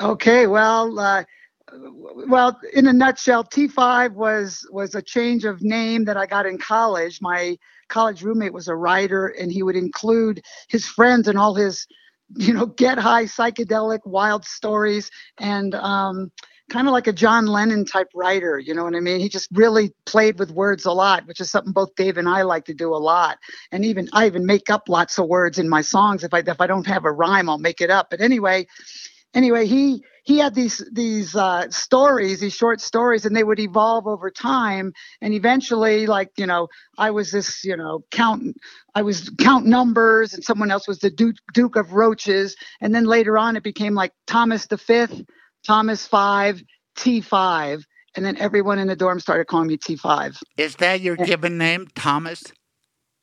Okay, well, uh, well, in a nutshell, T5 was was a change of name that I got in college. My college roommate was a writer, and he would include his friends and all his, you know, get high psychedelic wild stories, and um, kind of like a John Lennon type writer. You know what I mean? He just really played with words a lot, which is something both Dave and I like to do a lot. And even I even make up lots of words in my songs. If I if I don't have a rhyme, I'll make it up. But anyway, anyway, he he had these these uh, stories, these short stories, and they would evolve over time. And eventually, like you know, I was this you know count, I was count numbers, and someone else was the Duke Duke of Roaches. And then later on, it became like Thomas the Fifth, Thomas Five, T Five, and then everyone in the dorm started calling me T Five. Is that your given name, Thomas?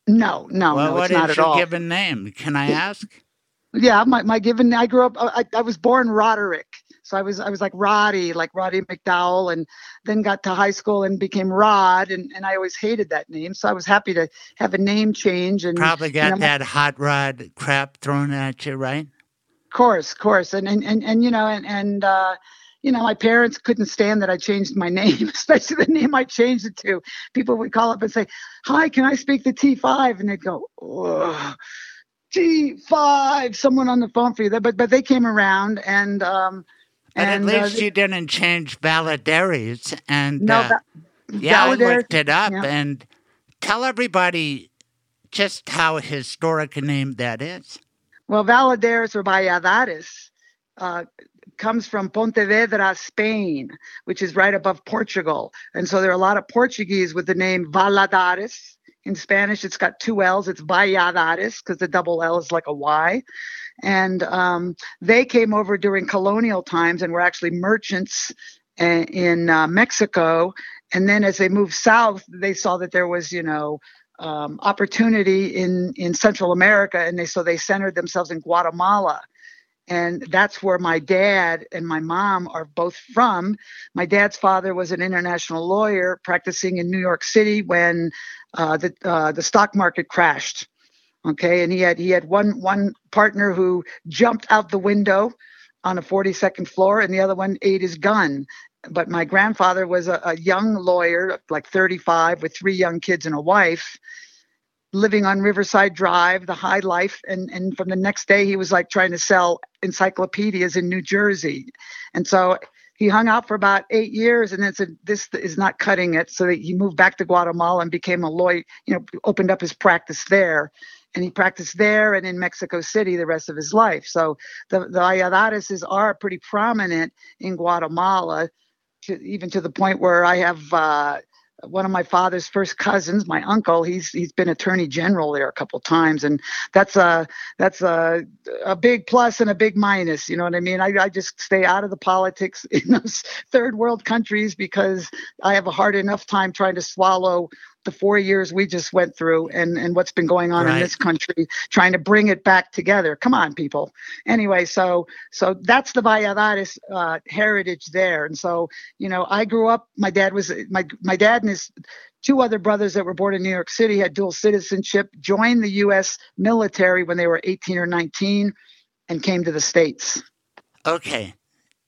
No, no, well, no, what it's not is at your all. given name? Can I ask? Yeah, my, my given I grew up I, I was born Roderick. So I was I was like Roddy, like Roddy McDowall, and then got to high school and became Rod, and, and I always hated that name. So I was happy to have a name change and probably got that hot rod crap thrown at you, right? Course, course, and and and, and you know, and and uh, you know, my parents couldn't stand that I changed my name, especially the name I changed it to. People would call up and say, "Hi, can I speak to T5?" And they'd go, Ugh. T5, someone on the phone for you. But but they came around and um but and, at least uh, you didn't change Valladares and no, uh, yeah, I looked it up yeah. and tell everybody just how historic a name that is. Well, Valladares or Valladares uh, comes from Pontevedra, Spain, which is right above Portugal. And so there are a lot of Portuguese with the name Valadares. In Spanish, it's got two L's. It's Valladares because the double L is like a Y. And um, they came over during colonial times and were actually merchants uh, in uh, Mexico. And then as they moved south, they saw that there was, you know, um, opportunity in in Central America, and they so they centered themselves in Guatemala, and that's where my dad and my mom are both from. My dad's father was an international lawyer practicing in New York City when uh, the uh, the stock market crashed. Okay, and he had he had one one partner who jumped out the window on a 42nd floor, and the other one ate his gun but my grandfather was a, a, young lawyer, like 35, with three young kids and a wife, living on Riverside Drive, the high life. And, and from the next day, he was like trying to sell encyclopedias in New Jersey. And so he hung out for about eight years and then said, This is not cutting it. So he moved back to Guatemala and became a lawyer, you know, opened up his practice there. And he practiced there and in Mexico City the rest of his life. So the, the are pretty prominent in Guatemala to, even to the point where I have uh, one of my father's first cousins, my uncle. He's he's been attorney general there a couple times, and that's a that's a a big plus and a big minus. You know what I mean? I, I just stay out of the politics in those third world countries because I have a hard enough time trying to swallow the four years we just went through and, and what's been going on Right. in this country, trying to bring it back together. Come on, people. Anyway, so so that's the Valladares uh, heritage there. And so, you know, I grew up, my dad was my my dad and his two other brothers that were born in New York City had dual citizenship, joined the US military when they were 18 or 19 and came to the States. Okay.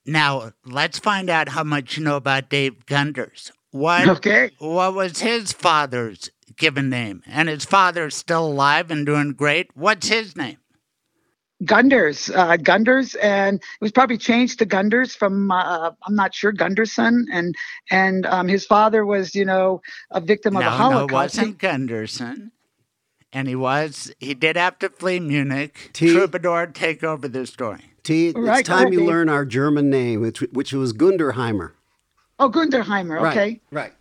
Now, let's find out how much you know about Dave Gunders. What, Okay. what was his father's given name? And his father's still alive and doing great. What's his name? Gunders, uh, Gunders, and it was probably changed to Gunders from uh, I'm not sure Gunderson, and and um, his father was you know a victim of no, a no, it wasn't Gunderson. and he was. He did have to flee Munich. T- Troubadour, take over the story. T, it's right, time you learn our German name, which, which was Gunderheimer. Oh, Gunderheimer. Okay. Right. right.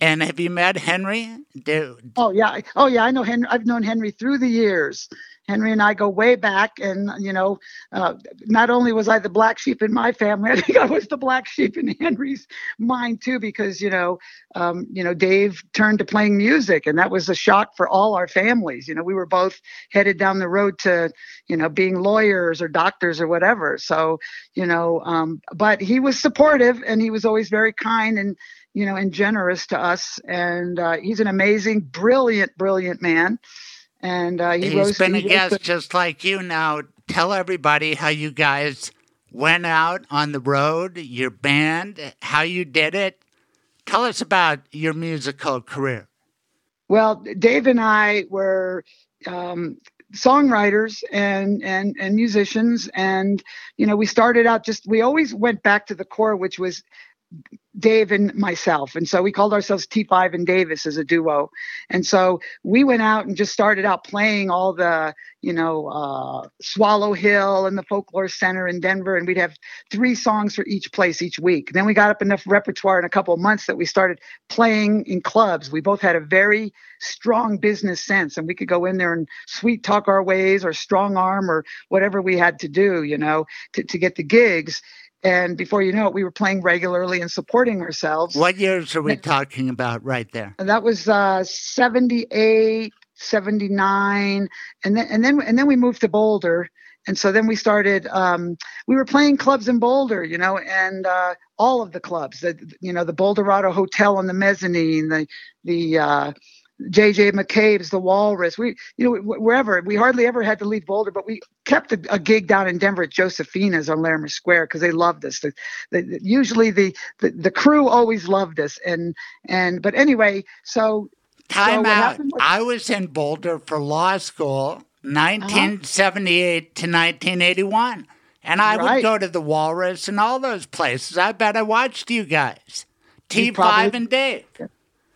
And have you met Henry? Do, oh yeah. Oh yeah. I know Henry. I've known Henry through the years. Henry and I go way back, and you know, uh, not only was I the black sheep in my family, I think I was the black sheep in Henry's mind too, because you know, um, you know, Dave turned to playing music, and that was a shock for all our families. You know, we were both headed down the road to, you know, being lawyers or doctors or whatever. So, you know, um, but he was supportive, and he was always very kind and you know and generous to us, and uh, he's an amazing, brilliant, brilliant man and uh, he has been a guest just like you. Now, tell everybody how you guys went out on the road, your band, how you did it. Tell us about your musical career. Well, Dave and I were um, songwriters and and and musicians, and you know, we started out just we always went back to the core, which was Dave and myself. And so we called ourselves T5 and Davis as a duo. And so we went out and just started out playing all the, you know, uh, Swallow Hill and the Folklore Center in Denver. And we'd have three songs for each place each week. Then we got up enough repertoire in a couple of months that we started playing in clubs. We both had a very strong business sense and we could go in there and sweet talk our ways or strong arm or whatever we had to do, you know, to, to get the gigs. And before you know it, we were playing regularly and supporting ourselves. What years are we talking about right there? And that was uh, 78, 79. And then, and then, and then we moved to Boulder. And so then we started, um, we were playing clubs in Boulder, you know, and uh, all of the clubs, the, you know, the Boulderado Hotel on the mezzanine, the, the, uh, J.J. McCabe's, The Walrus. We, you know, wherever. We hardly ever had to leave Boulder, but we kept a, a gig down in Denver at Josephina's on Larimer Square because they loved us. The, the, usually the, the the crew always loved us, and and but anyway, so time so out. Was, I was in Boulder for law school, 1978 uh-huh. to 1981. And I right. would go to the Walrus and all those places. I bet I watched you guys. T5 probably, and Dave.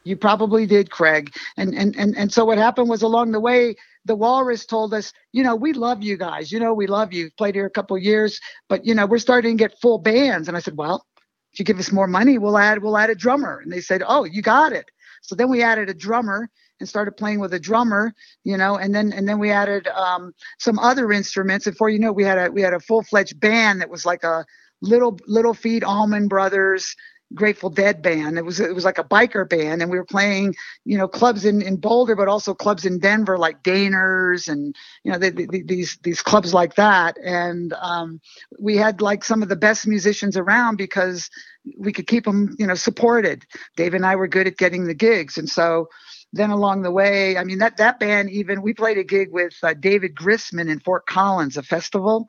You probably did, Craig. And and and and so what happened was along the way, the Walrus told us, you know, we love you guys. You know, we love you. Played here a couple years, but you know, we're starting to get full bands. And I said, well, if you give us more money, we'll add we'll add a drummer. And they said, oh, you got it. So then we added a drummer and started playing with a drummer, you know, and then and then we added um, some other instruments. And before you know, we had a we had a full fledged band that was like a little Little Feat Allman Brothers Grateful Dead band. It was it was like a biker band, and we were playing you know clubs in, in Boulder, but also clubs in Denver like Daner's and you know the, the, these these clubs like that. And um, we had like some of the best musicians around because we could keep them you know supported. Dave and I were good at getting the gigs, and so then along the way, I mean that that band even we played a gig with uh, David Grisman in Fort Collins, a festival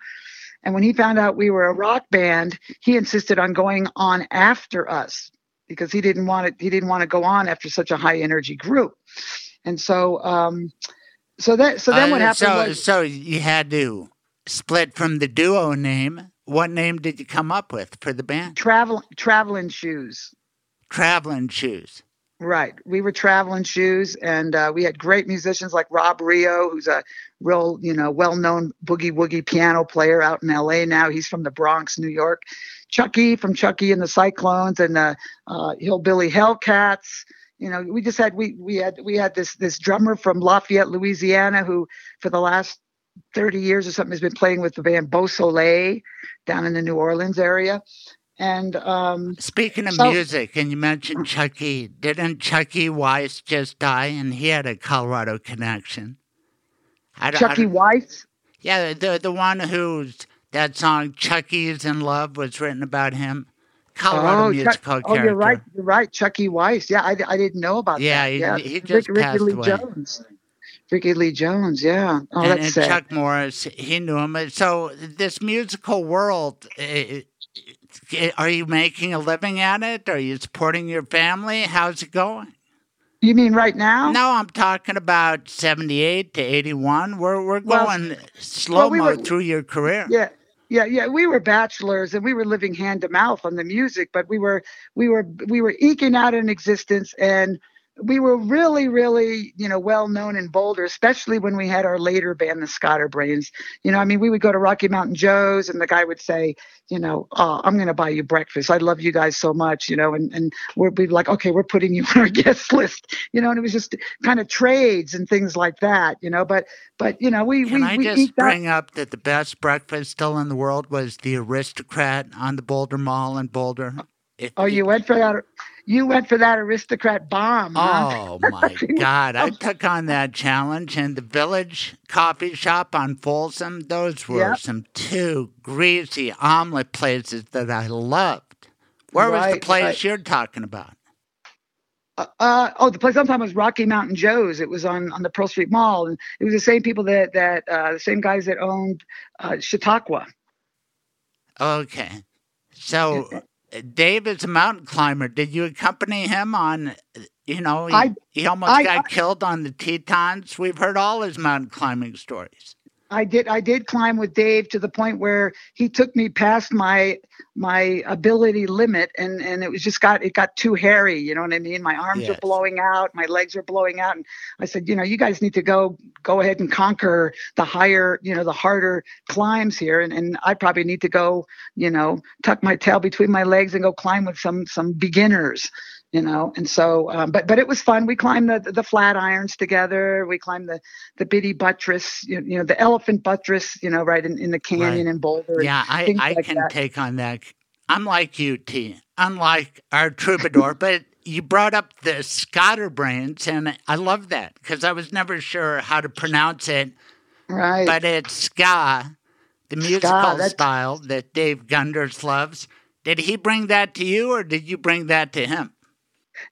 and when he found out we were a rock band, he insisted on going on after us because he didn't want it. He didn't want to go on after such a high energy group. And so, um, so that so then uh, what happened? So, was, so you had to split from the duo name. What name did you come up with for the band? Travel traveling shoes. Traveling shoes. Right. We were traveling shoes, and uh, we had great musicians like Rob Rio, who's a real, you know, well-known boogie woogie piano player out in L.A. now. He's from the Bronx, New York. Chucky from Chucky and the Cyclones, and the uh, Hillbilly Hellcats. You know, we just had we we had we had this this drummer from Lafayette, Louisiana, who for the last 30 years or something has been playing with the band Beausoleil down in the New Orleans area. And um, speaking of so, music, and you mentioned Chucky, didn't Chucky Weiss just die? And he had a Colorado connection. I, Chucky I, Weiss? Yeah, the the one whose that song "Chuck E.'s in Love" was written about him. Colorado oh, musical Chuck, character. Oh, you're right. You're right. Chucky Weiss. Yeah, I, I didn't know about yeah, that. He, yeah, he just Rick, passed Rickie Lee away. Jones. Rickie Lee Jones. Yeah. Oh, and, that's and Chuck Morris. He knew him. So this musical world. It, are you making a living at it? Are you supporting your family? How's it going? You mean right now? No, I'm talking about 78 to 81. We're, we're going well, slow mo well, we through your career. Yeah. Yeah, yeah, we were bachelors and we were living hand to mouth on the music, but we were we were we were eking out an existence and we were really, really, you know, well known in Boulder, especially when we had our later band, the Skatterbrains. You know, I mean, we would go to Rocky Mountain Joe's, and the guy would say, you know, oh, I'm going to buy you breakfast. I love you guys so much, you know, and and we'd be like, okay, we're putting you on our guest list, you know, and it was just kind of trades and things like that, you know. But but you know, we Can we I we just bring up that the best breakfast still in the world was the Aristocrat on the Boulder Mall in Boulder? Oh, you went for that. You went for that aristocrat bomb. huh? Oh my God! I took on that challenge, and the Village Coffee Shop on Folsom. Those were Yep. some two greasy omelet places that I loved. Where was the place right. you're talking about? Uh, uh, oh, the place I'm talking about was Rocky Mountain Joe's. It was on, on the Pearl Street Mall, and it was the same people that that uh, the same guys that owned uh, Chautauqua. Okay, so Dave is a mountain climber. Did you accompany him on? You know, he, I- he almost I- got I- killed on the Tetons. We've heard all his mountain climbing stories. I did I did climb with Dave to the point where he took me past my my ability limit and and it was just got it got too hairy you know what I mean my arms Yes. are blowing out my legs are blowing out and I said you know you guys need to go go ahead and conquer the higher you know the harder climbs here and and I probably need to go you know tuck my tail between my legs and go climb with some some beginners you know and so um, but but it was fun we climbed the the Flatirons together we climbed the the bitty buttress you, you know the elephant buttress you know right in, in the canyon Right. in boulder Yeah, I, I like can that. take on that. I'm like you, T. Unlike our troubadour, but you brought up the Skatterbrains, and I love that because I was never sure how to pronounce it. right But it's ska, the musical that's- style that Dave Gunders loves. Did he bring that to you, or did you bring that to him?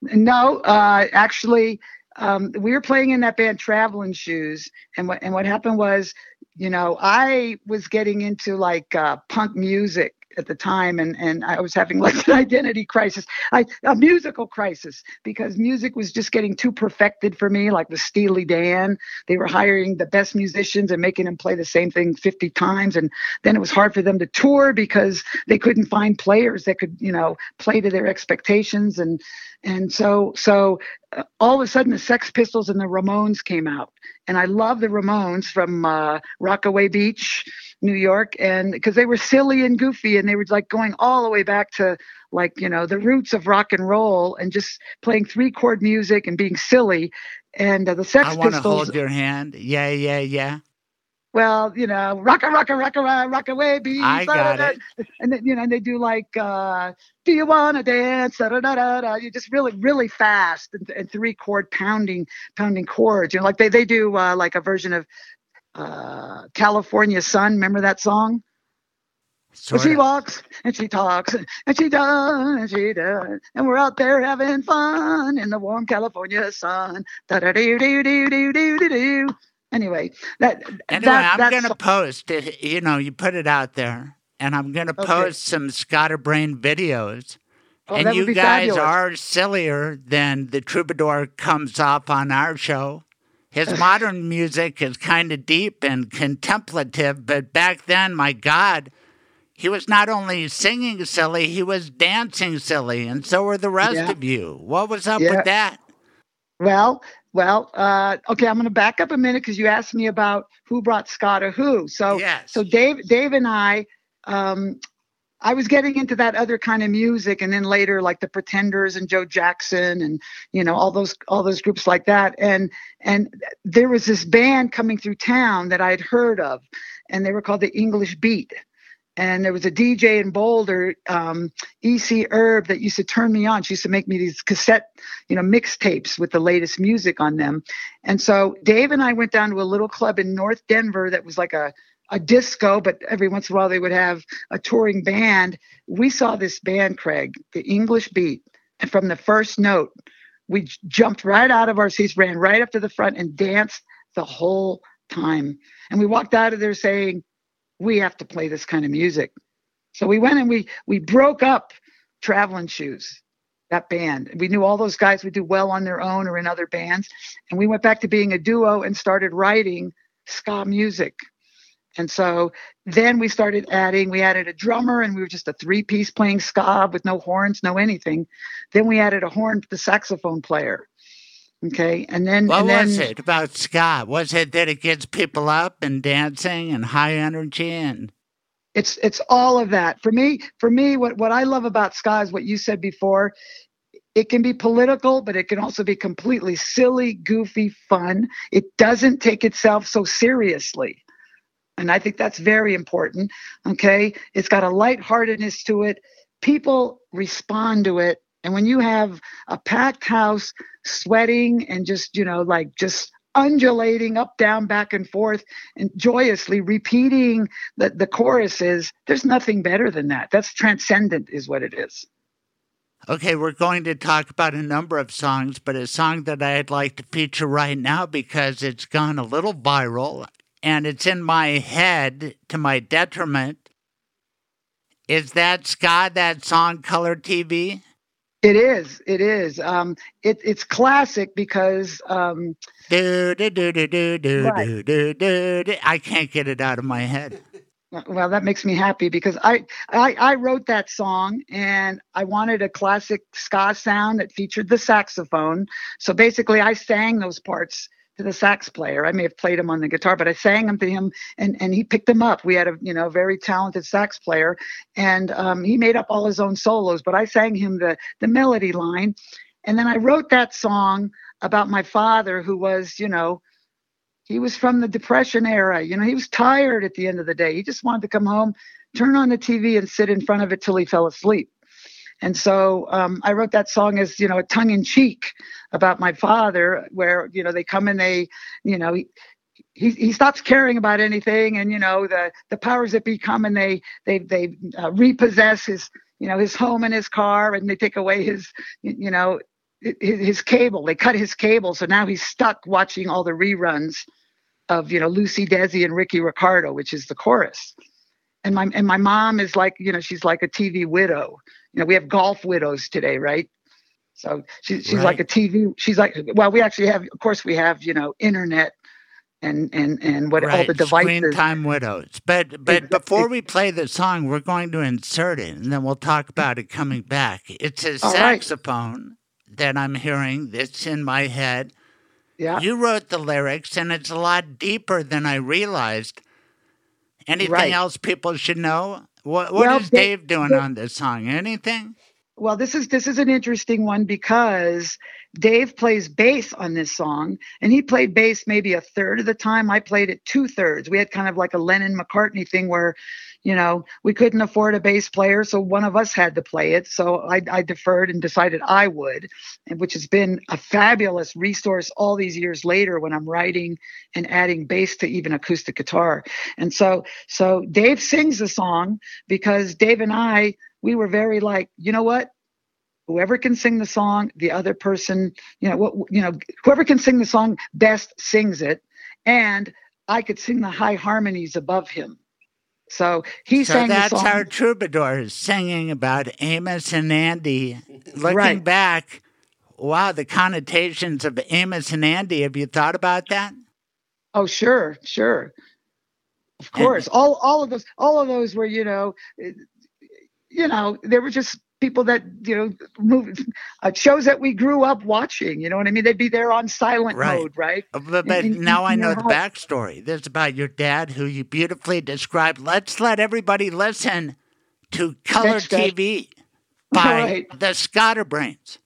No, uh, actually, um, we were playing in that band Traveling Shoes, and what and what happened was, you know, I was getting into like uh, punk music at the time, and and I was having like an identity crisis, I a musical crisis because music was just getting too perfected for me. Like with Steely Dan, they were hiring the best musicians and making them play the same thing 50 times, and then it was hard for them to tour because they couldn't find players that could, you know, play to their expectations and and so so uh, all of a sudden the Sex Pistols and the Ramones came out, and I love the Ramones from uh, Rockaway Beach, New York, and because they were silly and goofy, and they were like going all the way back to like you know the roots of rock and roll, and just playing three chord music and being silly. And uh, the Sex I want to Pistols, hold your hand. Yeah, yeah, yeah. Well, you know, rock a rock a rock a rock, away beach. I got da, da, da. And then you know, and they do like, uh, do you wanna dance? Da, da, da, da, da. You just really, really fast and, and three chord pounding, pounding chords. You know, like they they do uh, like a version of uh, California Sun. Remember that song? Well, she walks and she talks and she does and she does, and we're out there having fun in the warm California sun. Da da do do do do do do. Anyway, that Anyway, that, I'm going to post it. You know, you put it out there, and I'm going to Okay. post some Skatterbrain videos. Oh, and you guys fabulous. are sillier than the troubadour comes off on our show. His modern music is kind of deep and contemplative, but back then, my God, he was not only singing silly, he was dancing silly, and so were the rest Yeah. of you. What was up Yeah. with that? Well, well, uh, okay. I'm going to back up a minute because you asked me about who brought Scott or who. So, Yes. so Dave, Dave and I, um, I was getting into that other kind of music, and then later, like the Pretenders and Joe Jackson, and you know all those all those groups like that. And and there was this band coming through town that I had heard of, and they were called the English Beat. And there was a DJ in Boulder, um, EC Herb, that used to turn me on. She used to make me these cassette, you know, mixtapes with the latest music on them. And so Dave and I went down to a little club in North Denver that was like a a disco, but every once in a while they would have a touring band. We saw this band, Craig, the English Beat, and from the first note, we jumped right out of our seats, ran right up to the front, and danced the whole time. And we walked out of there saying, "We have to play this kind of music." So we went and we we broke up Traveling Shoes, that band. We knew all those guys would do well on their own or in other bands, and we went back to being a duo and started writing ska music. And so then we started adding, we added a drummer and we were just a three piece playing ska with no horns, no anything. Then we added a horn, the saxophone player. Okay, and then what and then, was it about ska? Was it that it gets people up and dancing and high energy and? It's it's all of that for me. For me, what what I love about ska is what you said before. It can be political, but it can also be completely silly, goofy, fun. It doesn't take itself so seriously. And I think that's very important. Okay. It's got a lightheartedness to it. People respond to it. And when you have a packed house sweating and just, you know, like just undulating up, down, back and forth, and joyously repeating the, the choruses, there's nothing better than that. That's transcendent, is what it is. Okay, we're going to talk about a number of songs, but a song that I'd like to feature right now because it's gone a little viral and it's in my head to my detriment. Is that Scott, that song Color TV? It is. It is. Um, it, it's classic because. Um, do, do, do, do, do, do, right. do, do, do, do. I can't get it out of my head. Well, that makes me happy because I, I I wrote that song and I wanted a classic ska sound that featured the saxophone. So basically, I sang those parts to the sax player. I may have played him on the guitar, but I sang them to him, and and he picked them up. We had a you know very talented sax player, and um, he made up all his own solos. But I sang him the the melody line, and then I wrote that song about my father, who was you know he was from the depression era. You know he was tired at the end of the day. He just wanted to come home, turn on the TV, and sit in front of it till he fell asleep. And so um, I wrote that song as, you know, a tongue in cheek about my father, where, you know, they come and they, you know, he, he, he stops caring about anything and you know the the powers that be come and they they they uh, repossess his you know his home and his car and they take away his you know his, his cable. They cut his cable. So now he's stuck watching all the reruns of you know Lucy Desi and Ricky Ricardo which is the chorus. And my and my mom is like you know she's like a TV widow you know, we have golf widows today, right? So she, she's right. like a TV. She's like, well, we actually have, of course, we have, you know, internet and and and what right. all the devices. Screen time widows. But but before we play the song, we're going to insert it, and then we'll talk about it coming back. It's a saxophone right. that I'm hearing. That's in my head. Yeah. You wrote the lyrics, and it's a lot deeper than I realized. Anything right. else people should know? What what well, is Dave doing they, on this song? Anything? Well, this is this is an interesting one because Dave plays bass on this song, and he played bass maybe a third of the time. I played it two thirds. We had kind of like a Lennon McCartney thing where, you know, we couldn't afford a bass player, so one of us had to play it. So I, I deferred and decided I would, and which has been a fabulous resource all these years later when I'm writing and adding bass to even acoustic guitar. And so so Dave sings the song because Dave and I we were very like, you know what? Whoever can sing the song, the other person, you know, what, you know, whoever can sing the song best sings it, and I could sing the high harmonies above him. So he so sang that's our troubadours singing about Amos and Andy. Looking right. back, wow, the connotations of Amos and Andy. Have you thought about that? Oh, sure, sure. Of course, and, all all of those, all of those were, you know, eh, you know, they were just people that you know move uh, shows that we grew up watching you know what i mean? They'd be there on silent right. mode right? Uh, but, but in, now in i know the backstory. There's about your dad who you beautifully described let's let everybody listen to color tv by right. the Skatterbrains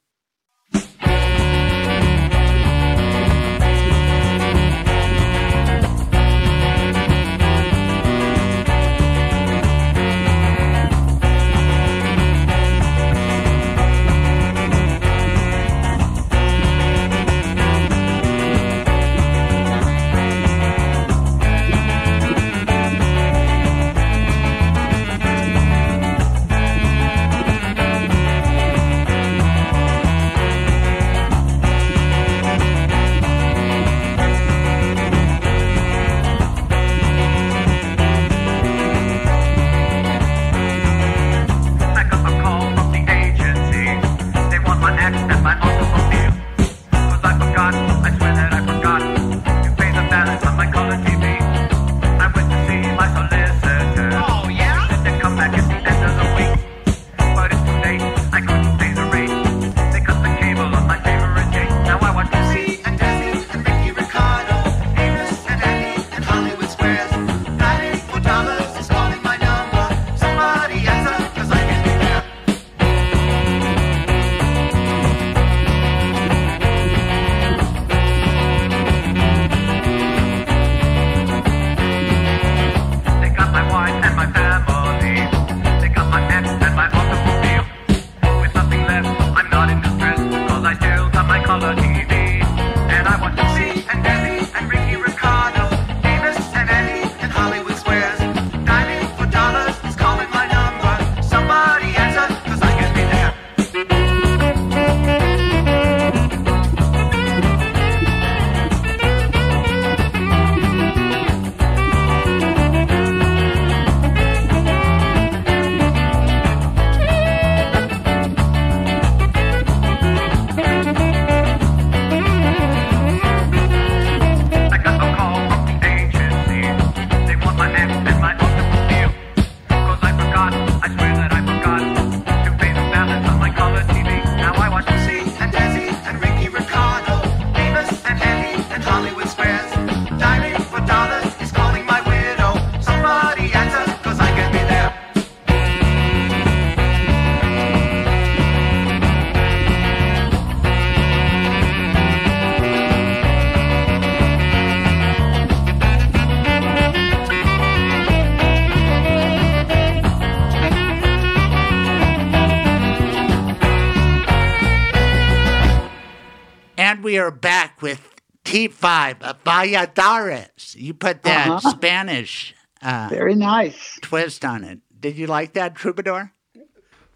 we are back with T5 uh, Valladares. You put that uh-huh. Spanish uh, very nice twist on it. Did you like that, Troubadour?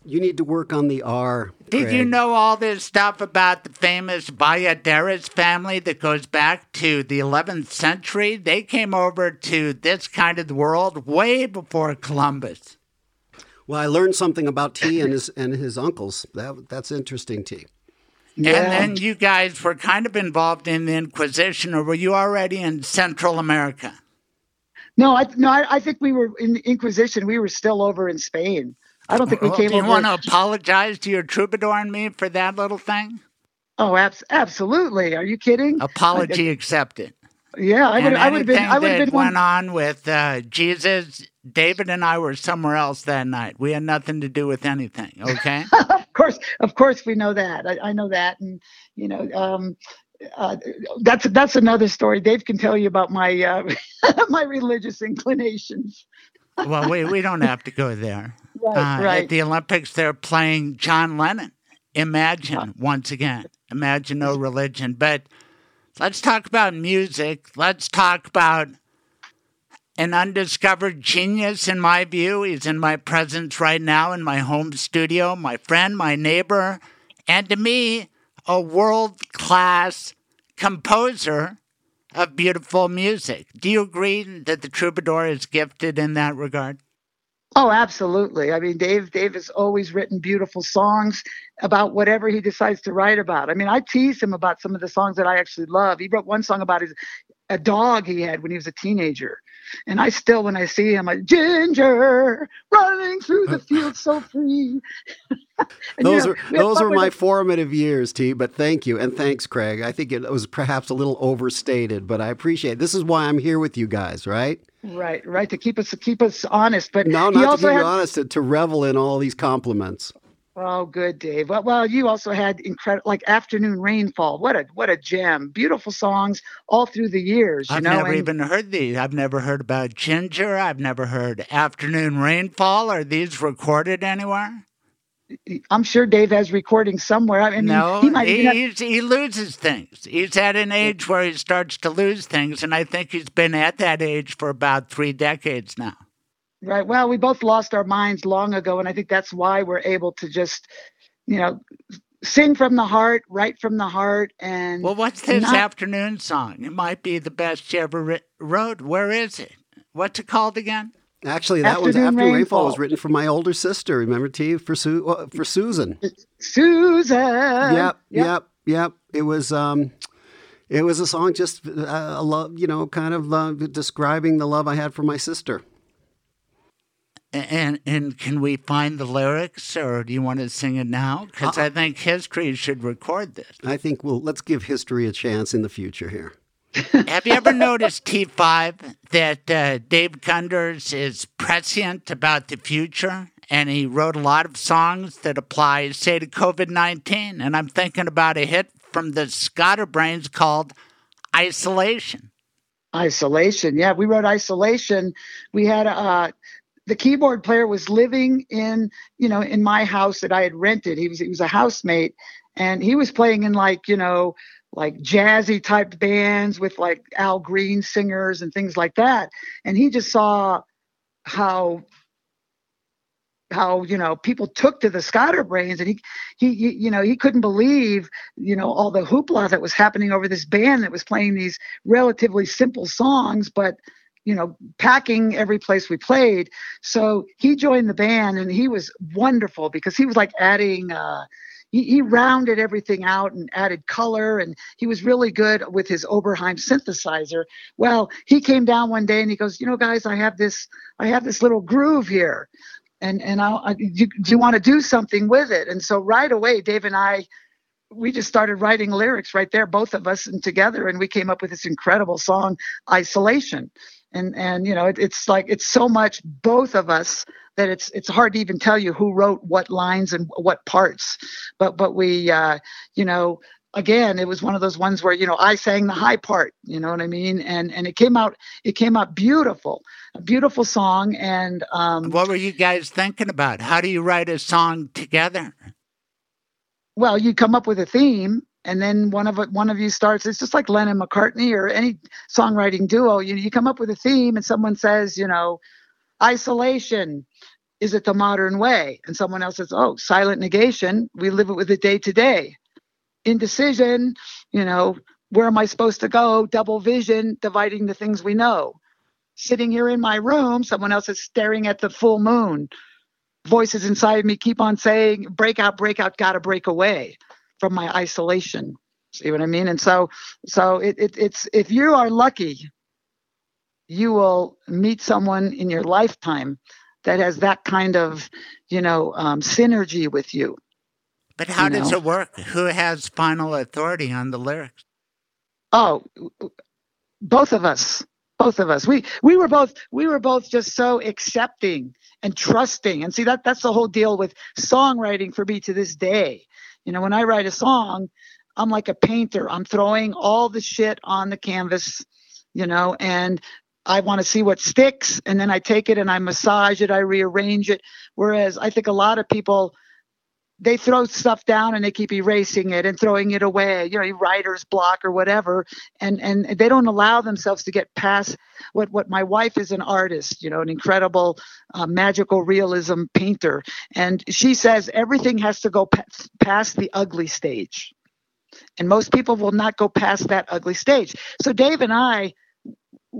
You need to work on the R. Did Craig. you know all this stuff about the famous Valladares family that goes back to the 11th century? They came over to this kind of world way before Columbus. Well, I learned something about T and his and his uncles. That that's interesting, T. Yeah. And then you guys were kind of involved in the Inquisition, or were you already in Central America? No, I no, I, I think we were in the Inquisition. We were still over in Spain. I don't think we oh, came. Do you want to apologize to your troubadour and me for that little thing? Oh, abs- absolutely. Are you kidding? Apology I, accepted. Yeah, I would. I would have been. I would have been. Went one... on with uh, Jesus. David and I were somewhere else that night. We had nothing to do with anything. Okay. of course, of course, we know that. I, I know that, and you know, um, uh, that's that's another story. Dave can tell you about my uh, my religious inclinations. well, we we don't have to go there. Right, uh, right. At the Olympics, they're playing John Lennon. Imagine once again. Imagine no religion. But let's talk about music. Let's talk about an undiscovered genius, in my view. He's in my presence right now in my home studio, my friend, my neighbor, and to me, a world class composer of beautiful music. Do you agree that the troubadour is gifted in that regard? Oh, absolutely. I mean, Dave Dave has always written beautiful songs about whatever he decides to write about. I mean, I tease him about some of the songs that I actually love. He wrote one song about his a dog he had when he was a teenager. And I still, when I see him, I'm like Ginger running through the field so free. those you know, are those are my formative years, T. But thank you and thanks, Craig. I think it was perhaps a little overstated, but I appreciate. It. This is why I'm here with you guys, right? Right, right. To keep us to keep us honest, but no, not to keep had, you honest. To, to revel in all these compliments. Oh, good, Dave. Well, well, you also had incredible, like "Afternoon Rainfall." What a what a gem! Beautiful songs all through the years. I've know? never and, even heard these. I've never heard about Ginger. I've never heard "Afternoon Rainfall." Are these recorded anywhere? I'm sure Dave has recordings somewhere. I mean, no, he, might, he, he loses things. He's at an age where he starts to lose things, and I think he's been at that age for about three decades now. Right. Well, we both lost our minds long ago, and I think that's why we're able to just, you know, sing from the heart, write from the heart, and. Well, what's this not... afternoon song? It might be the best you ever wrote. Where is it? What's it called again? Actually, that one's After Rainfall. Rainfall was written for my older sister. Remember, T for Su- uh, for Susan. Susan. Yep, yep, yep, yep. It was um, it was a song just uh, a love, you know, kind of uh, describing the love I had for my sister. And and can we find the lyrics, or do you want to sing it now? Because uh, I think history should record this. I think we'll let's give history a chance in the future here. Have you ever noticed, T5, that uh, Dave Gunders is prescient about the future? And he wrote a lot of songs that apply, say, to COVID 19. And I'm thinking about a hit from the Skatterbrains called Isolation. Isolation. Yeah, we wrote Isolation. We had uh, the keyboard player was living in, you know, in my house that I had rented. He was he was a housemate and he was playing in like, you know, like jazzy type bands with like Al Green singers and things like that. And he just saw how how you know people took to the Skatterbrains, and he, he he you know he couldn't believe you know all the hoopla that was happening over this band that was playing these relatively simple songs, but you know packing every place we played. So he joined the band, and he was wonderful because he was like adding. Uh, he, he rounded everything out and added color and he was really good with his oberheim synthesizer well he came down one day and he goes you know guys i have this i have this little groove here and and I, I do, do you want to do something with it and so right away dave and i we just started writing lyrics right there both of us and together and we came up with this incredible song isolation and and you know it, it's like it's so much both of us that it's it's hard to even tell you who wrote what lines and what parts. But but we uh, you know again it was one of those ones where you know I sang the high part. You know what I mean? And and it came out it came out beautiful, a beautiful song. And um, what were you guys thinking about? How do you write a song together? Well, you come up with a theme and then one of one of you starts it's just like lennon mccartney or any songwriting duo you, you come up with a theme and someone says you know isolation is it the modern way? And someone else says oh silent negation we live it with it day to day. Indecision you know where am i supposed to go? Double vision dividing the things we know. Sitting here in my room someone else is staring at the full moon. Voices inside me keep on saying break out break out gotta break away from my isolation. See what I mean? And so, so it, it, it's if you are lucky, you will meet someone in your lifetime that has that kind of, you know, um, synergy with you. But how does know? it work? Who has final authority on the lyrics? Oh, both of us. Both of us. We we were both we were both just so accepting and trusting. And see that that's the whole deal with songwriting for me to this day you know, when I write a song, I'm like a painter. I'm throwing all the shit on the canvas, you know, and I want to see what sticks. And then I take it and I massage it, I rearrange it. Whereas I think a lot of people, they throw stuff down and they keep erasing it and throwing it away, you know, writer's block or whatever. And and they don't allow themselves to get past what what my wife is an artist, you know, an incredible uh, magical realism painter, and she says everything has to go pa- past the ugly stage. And most people will not go past that ugly stage. So Dave and I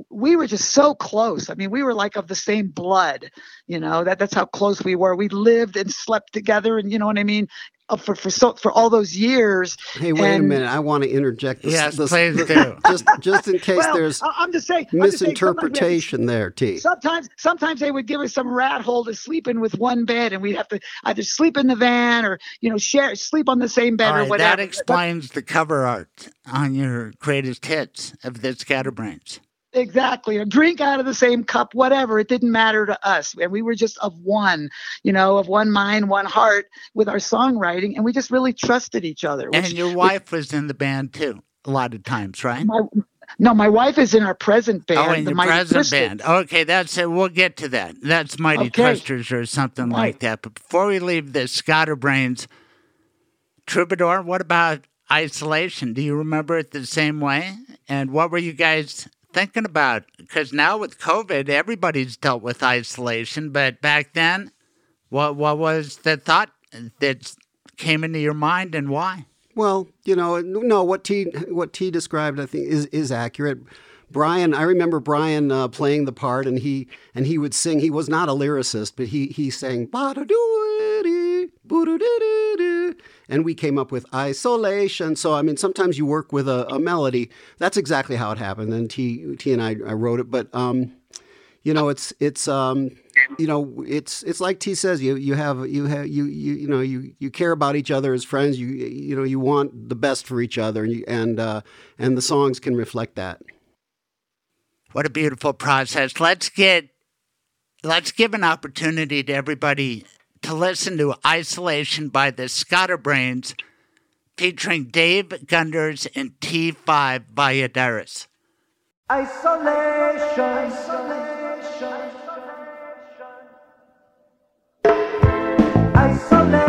we were just so close. I mean, we were like of the same blood, you know, that that's how close we were. We lived and slept together and you know what I mean? Uh, for for so for all those years. Hey, wait and, a minute! I want to interject. This, yes, this, please do. Just just in case well, there's I'm just saying misinterpretation just saying, there, T. Sometimes sometimes they would give us some rat hole to sleep in with one bed, and we'd have to either sleep in the van or you know share sleep on the same bed right, or whatever. That explains but, the cover art on your greatest hits of the Skatterbrains. Exactly. A drink out of the same cup, whatever. It didn't matter to us. And we were just of one, you know, of one mind, one heart with our songwriting. And we just really trusted each other. Which, and your wife was in the band too, a lot of times, right? My, no, my wife is in our present oh, band. Oh, in the, present band. Okay, that's it. We'll get to that. That's Mighty okay. Twisters or something right. like that. But before we leave the Skatterbrains, Troubadour, what about isolation? Do you remember it the same way? And what were you guys thinking about because now with COVID, everybody's dealt with isolation. But back then, what what was the thought that came into your mind and why? Well, you know, no, what T what T described, I think, is is accurate. Brian, I remember Brian uh, playing the part, and he and he would sing. He was not a lyricist, but he he sang and we came up with isolation. So I mean, sometimes you work with a, a melody. That's exactly how it happened. And T T and I, I wrote it, but um, you know, it's it's um, you know, it's it's like T says. You you have you have you you you know you you care about each other as friends. You you know you want the best for each other, and you, and uh, and the songs can reflect that. What a beautiful process. Let's get let's give an opportunity to everybody to listen to Isolation by the Skatterbrains featuring Dave Gunders and T5 Valladares. Isolation. Isolation. Isolation.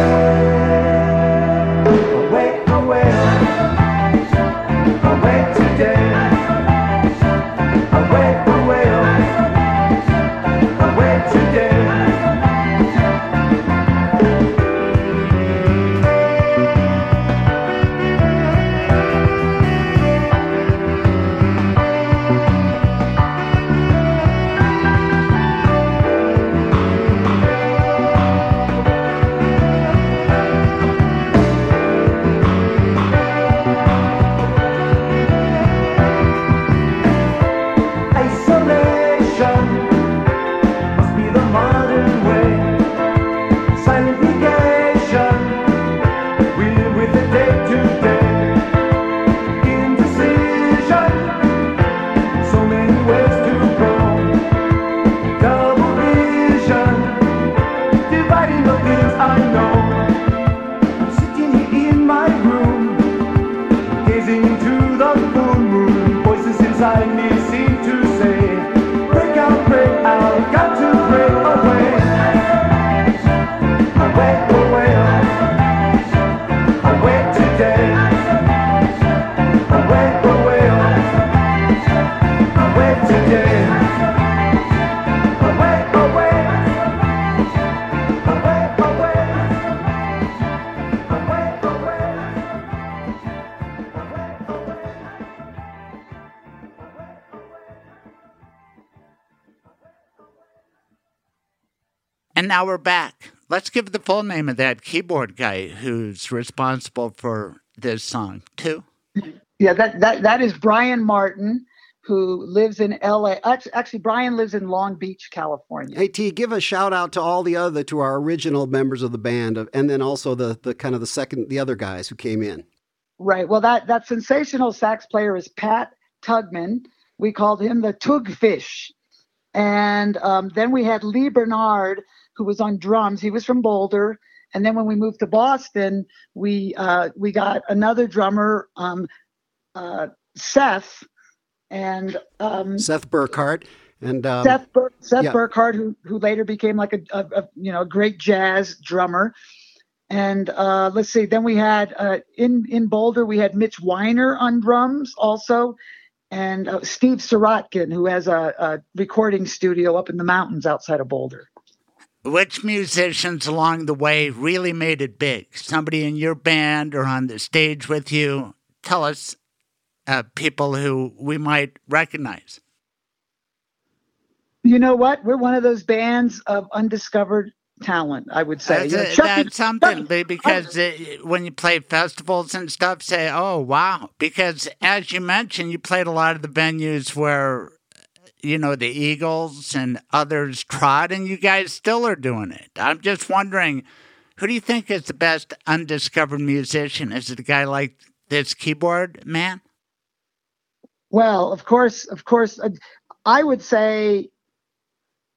thank you now we're back. Let's give the full name of that keyboard guy who's responsible for this song, too. Yeah, that, that, that is Brian Martin, who lives in LA. Actually, actually, Brian lives in Long Beach, California. Hey T, give a shout out to all the other to our original members of the band, and then also the the kind of the second the other guys who came in. Right. Well, that that sensational sax player is Pat Tugman. We called him the Tugfish. And um, then we had Lee Bernard, who was on drums. He was from Boulder. And then when we moved to Boston, we uh, we got another drummer, um, uh, Seth, and um, Seth Burkhart, and um, Seth Bur- Seth yeah. Burkhart, who who later became like a, a, a you know a great jazz drummer. And uh, let's see, then we had uh, in in Boulder we had Mitch Weiner on drums also, and uh, Steve Sirotkin, who has a, a recording studio up in the mountains outside of Boulder. Which musicians along the way really made it big? Somebody in your band or on the stage with you? Tell us uh, people who we might recognize. You know what? We're one of those bands of undiscovered talent, I would say. That's, You know, that's something be- because uh, when you play festivals and stuff, say, "Oh wow!" Because as you mentioned, you played a lot of the venues where you know the Eagles and others trot, and you guys still are doing it. I'm just wondering, who do you think is the best undiscovered musician? Is it a guy like this keyboard man? Well, of course, of course, uh, I would say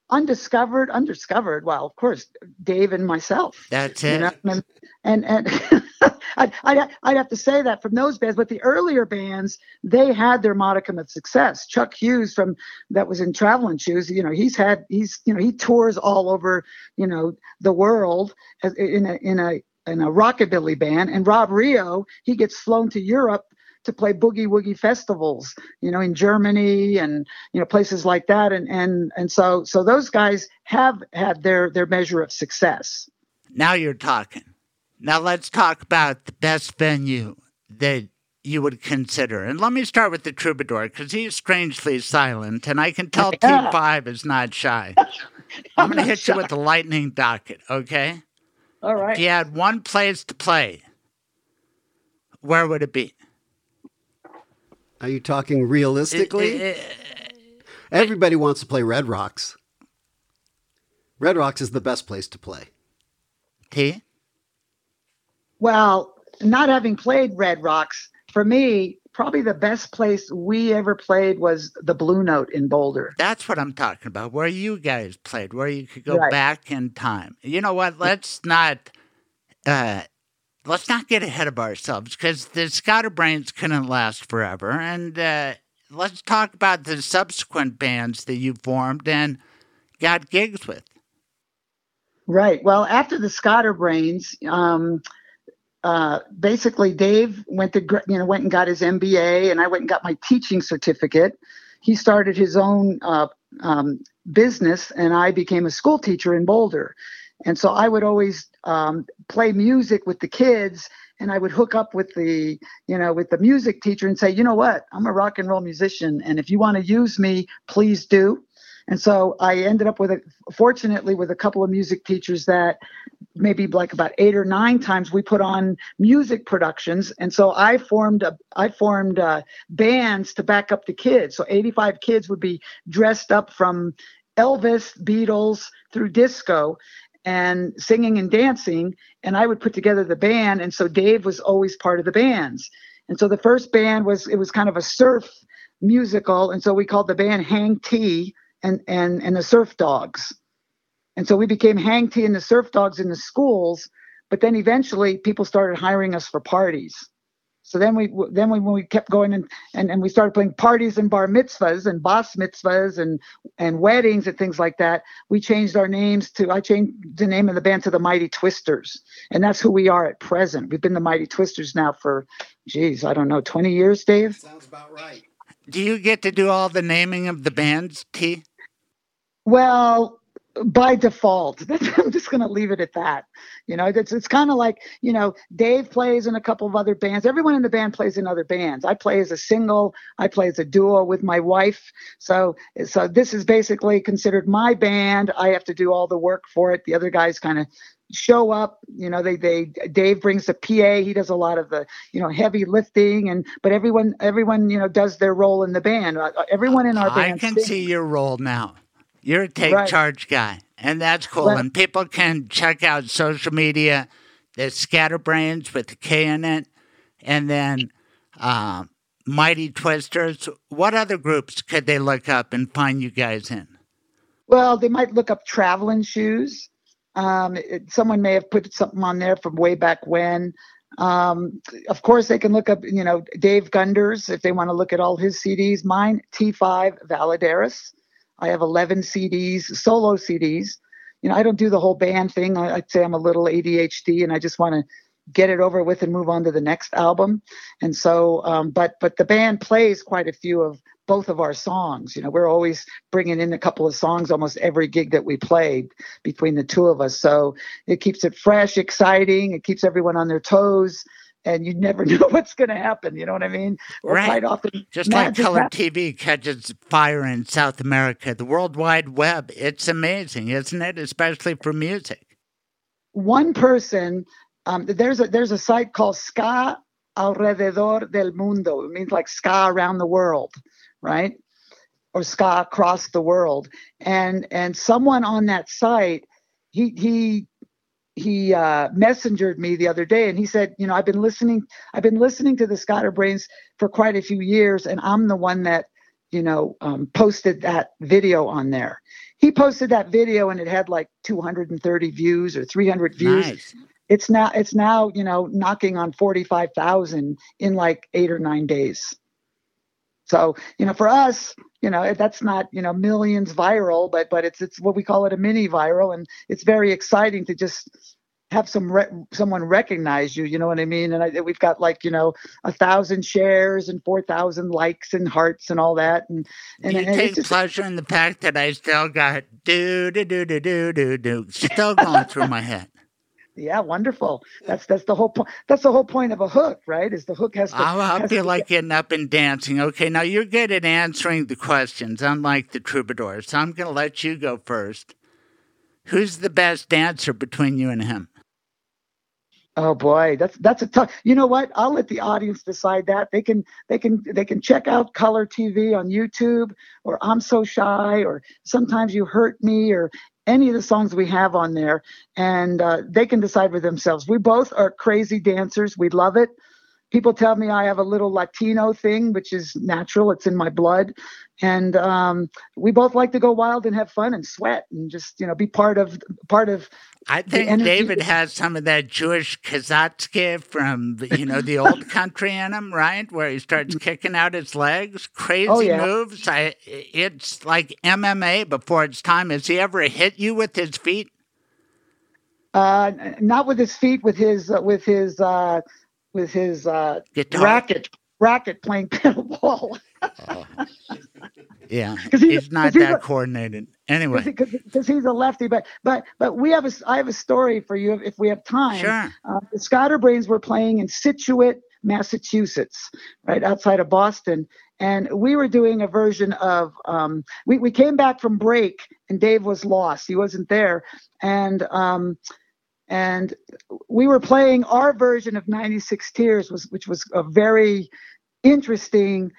undiscovered, undiscovered. Well, of course, Dave and myself. That's you it. know, and and, and I'd, I'd I'd have to say that from those bands, but the earlier bands they had their modicum of success. Chuck Hughes from that was in Traveling Shoes, you know, he's had he's you know he tours all over you know the world in a in a in a rockabilly band, and Rob Rio he gets flown to Europe to play boogie woogie festivals, you know, in Germany and you know places like that, and and and so so those guys have had their their measure of success. Now you're talking. Now let's talk about the best venue that you would consider. And let me start with the Troubadour because he's strangely silent, and I can tell Yeah. T-Five is not shy. I'm going to hit you with the lightning docket, okay? All right. If you had one place to play, where would it be? Are you talking realistically? Uh, uh, uh, Everybody wants to play Red Rocks. Red Rocks is the best place to play. T? Well, not having played Red Rocks, for me, probably the best place we ever played was the Blue Note in Boulder. That's what I'm talking about. Where you guys played, where you could go Right. back in time. You know what? Let's not uh let's not get ahead of ourselves because the Skatterbrains couldn't last forever. And uh let's talk about the subsequent bands that you formed and got gigs with. Right. Well, after the Skatterbrains, um, uh, basically Dave went to you know went and got his MBA, and I went and got my teaching certificate. He started his own uh, um, business, and I became a school teacher in Boulder. And so I would always um, play music with the kids, and I would hook up with the you know with the music teacher and say, you know what, I'm a rock and roll musician, and if you want to use me, please do. And so I ended up with a, fortunately, with a couple of music teachers that maybe like about eight or nine times we put on music productions. And so I formed a, I formed uh, bands to back up the kids. So 85 kids would be dressed up from Elvis, Beatles through disco and singing and dancing. And I would put together the band. And so Dave was always part of the bands. And so the first band was, it was kind of a surf musical. And so we called the band Hang T and, and, and the Surf Dogs. And so we became Hang T and the Surf Dogs in the schools. But then eventually people started hiring us for parties. So then we then we, when we kept going and, and, and we started playing parties and bar mitzvahs and bas mitzvahs and and weddings and things like that. We changed our names to I changed the name of the band to the Mighty Twisters, and that's who we are at present. We've been the Mighty Twisters now for, geez, I don't know, twenty years, Dave. Sounds about right. Do you get to do all the naming of the bands, T? Well, by default. I'm just going to leave it at that. You know, it's it's kind of like you know, Dave plays in a couple of other bands. Everyone in the band plays in other bands. I play as a single. I play as a duo with my wife. So so this is basically considered my band. I have to do all the work for it. The other guys kind of show up you know they they dave brings the pa he does a lot of the you know heavy lifting and but everyone everyone you know does their role in the band Uh, everyone in our I band i can sings. see your role now. You're a take Right. charge guy, and that's cool. Right. And people can check out social media. There's Skatterbrains with the K in it, and then uh, Mighty Twisters. What other groups could they look up and find you guys in? Well, they might look up traveling shoes. Um, it, someone may have put something on there from way back when. Um, of course, they can look up, you know, Dave Gunders if they want to look at all his CDs. Mine, T-Five Valladares. I have 11 CDs, solo CDs. You know, I don't do the whole band thing. I'd say I'm a little ADHD, and I just want to get it over with and move on to the next album. And so, um, but but the band plays quite a few of both of our songs. You know, we're always bringing in a couple of songs almost every gig that we play between the two of us. So it keeps it fresh, exciting. It keeps everyone on their toes. And you never know what's going to happen. You know what I mean? Right. quite often, Just like color happens. TV catches fire in South America, the World Wide Web. It's amazing, isn't it? Especially for music. one person um, there's a there's a site called ska alrededor del mundo it means like ska around the world right or ska across the world and and someone on that site he he he uh, messengered me the other day and he said you know i've been listening i've been listening to the Skatterbrains for quite a few years and i'm the one that you know um, posted that video on there. He posted that video and it had like 230 views or 300 views. Nice. it's now it's now you know knocking on 45,000 in like 8 or 9 days so you know for us you know that's not you know millions viral but but it's it's what we call it a mini viral. And it's very exciting to just have some re- someone recognize you you know what i mean? And I, we've got like you know a thousand shares and 4000 likes and hearts and all that. And and, you and take just pleasure in the fact that I still got do do do do do do do still going through my head. Yeah wonderful that's that's the whole point that's the whole point of a hook right is the hook has to has feel like getting up and dancing. Okay, now you're good at answering the questions, unlike the troubadour. So I'm going to let you go first. Who's the best dancer between you and him? Oh boy, that's that's a tough. You know what? I'll let the audience decide that. They can they can they can check out Color TV on YouTube or I'm So Shy or Sometimes You Hurt Me or any of the songs we have on there, and uh, they can decide for themselves. We both are crazy dancers. We love it. People tell me I have a little Latino thing, which is natural. It's in my blood, and um, we both like to go wild and have fun and sweat and just you know be part of part of I think David has some of that Jewish Kazatsky from you know the old country in him, right? Where he starts kicking out his legs, crazy Oh, yeah. moves. I, it's like MMA before its time. Has he ever hit you with his feet? Uh, not with his feet, with his uh, with his uh, with his uh, Guitar. racket racket playing paddleball. Yeah, he- he's not that a- coordinated. Anyway, because he's a lefty. But but but we have a I have a story for you if, if we have time. Sure. Uh, the Skatterbrains were playing in Scituate, Massachusetts, right outside of Boston, and we were doing a version of. Um, we we came back from break, and Dave was lost. He wasn't there, and. Um, and we were playing our version of 96 Tears, was, which was a very interesting,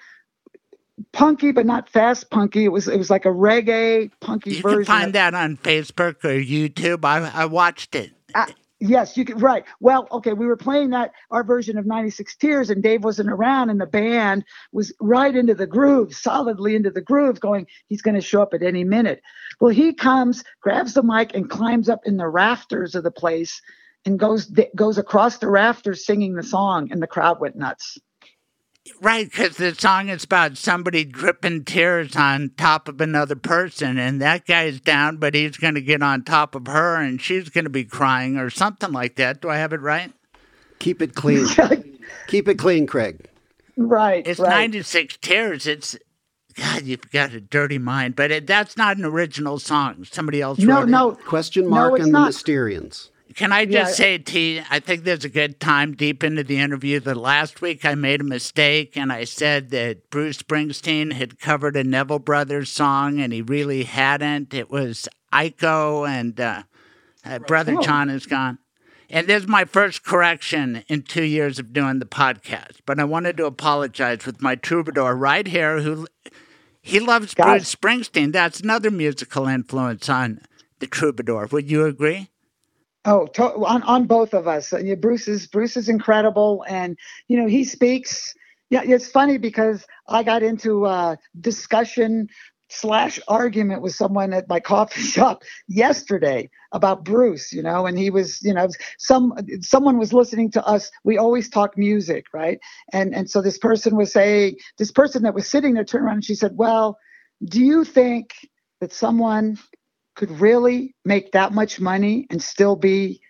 punky but not fast punky. It was it was like a reggae punky you version. can find of- that on Facebook or YouTube. I, I watched it. Ah, yes, you can. Right. Well, okay. We were playing that our version of 96 Tears, and Dave wasn't around, and the band was right into the groove, solidly into the groove, going, he's going to show up at any minute. Well, he comes, grabs the mic, and climbs up in the rafters of the place, and goes goes across the rafters singing the song, and the crowd went nuts. Right, because the song is about somebody dripping tears on top of another person, and that guy's down, but he's going to get on top of her, and she's going to be crying or something like that. Do I have it right? Keep it clean. Keep it clean, Craig. Right. It's right. 96 tears. It's God, you've got a dirty mind. But it, that's not an original song. Somebody else No, wrote no. it. Question No, mark it's and not. the Mysterians. Can I just Yeah. say, T, I think there's a good time deep into the interview that last week I made a mistake and I said that Bruce Springsteen had covered a Neville Brothers song and he really hadn't. It was Iko and uh, uh, Brother Oh. John is gone. And this is my first correction in two years of doing the podcast. But I wanted to apologize with my troubadour right here who he loves Bruce Springsteen. That's another musical influence on the troubadour. Would you agree? Oh, to, on on both of us. Uh, Bruce is Bruce is incredible, and you know he speaks. Yeah, it's funny because I got into a discussion slash argument with someone at my coffee shop yesterday about Bruce. You know, and he was, you know, some someone was listening to us. We always talk music, right? And and so this person was saying, this person that was sitting there turned around and she said, "Well, do you think that someone could really make that much money and still be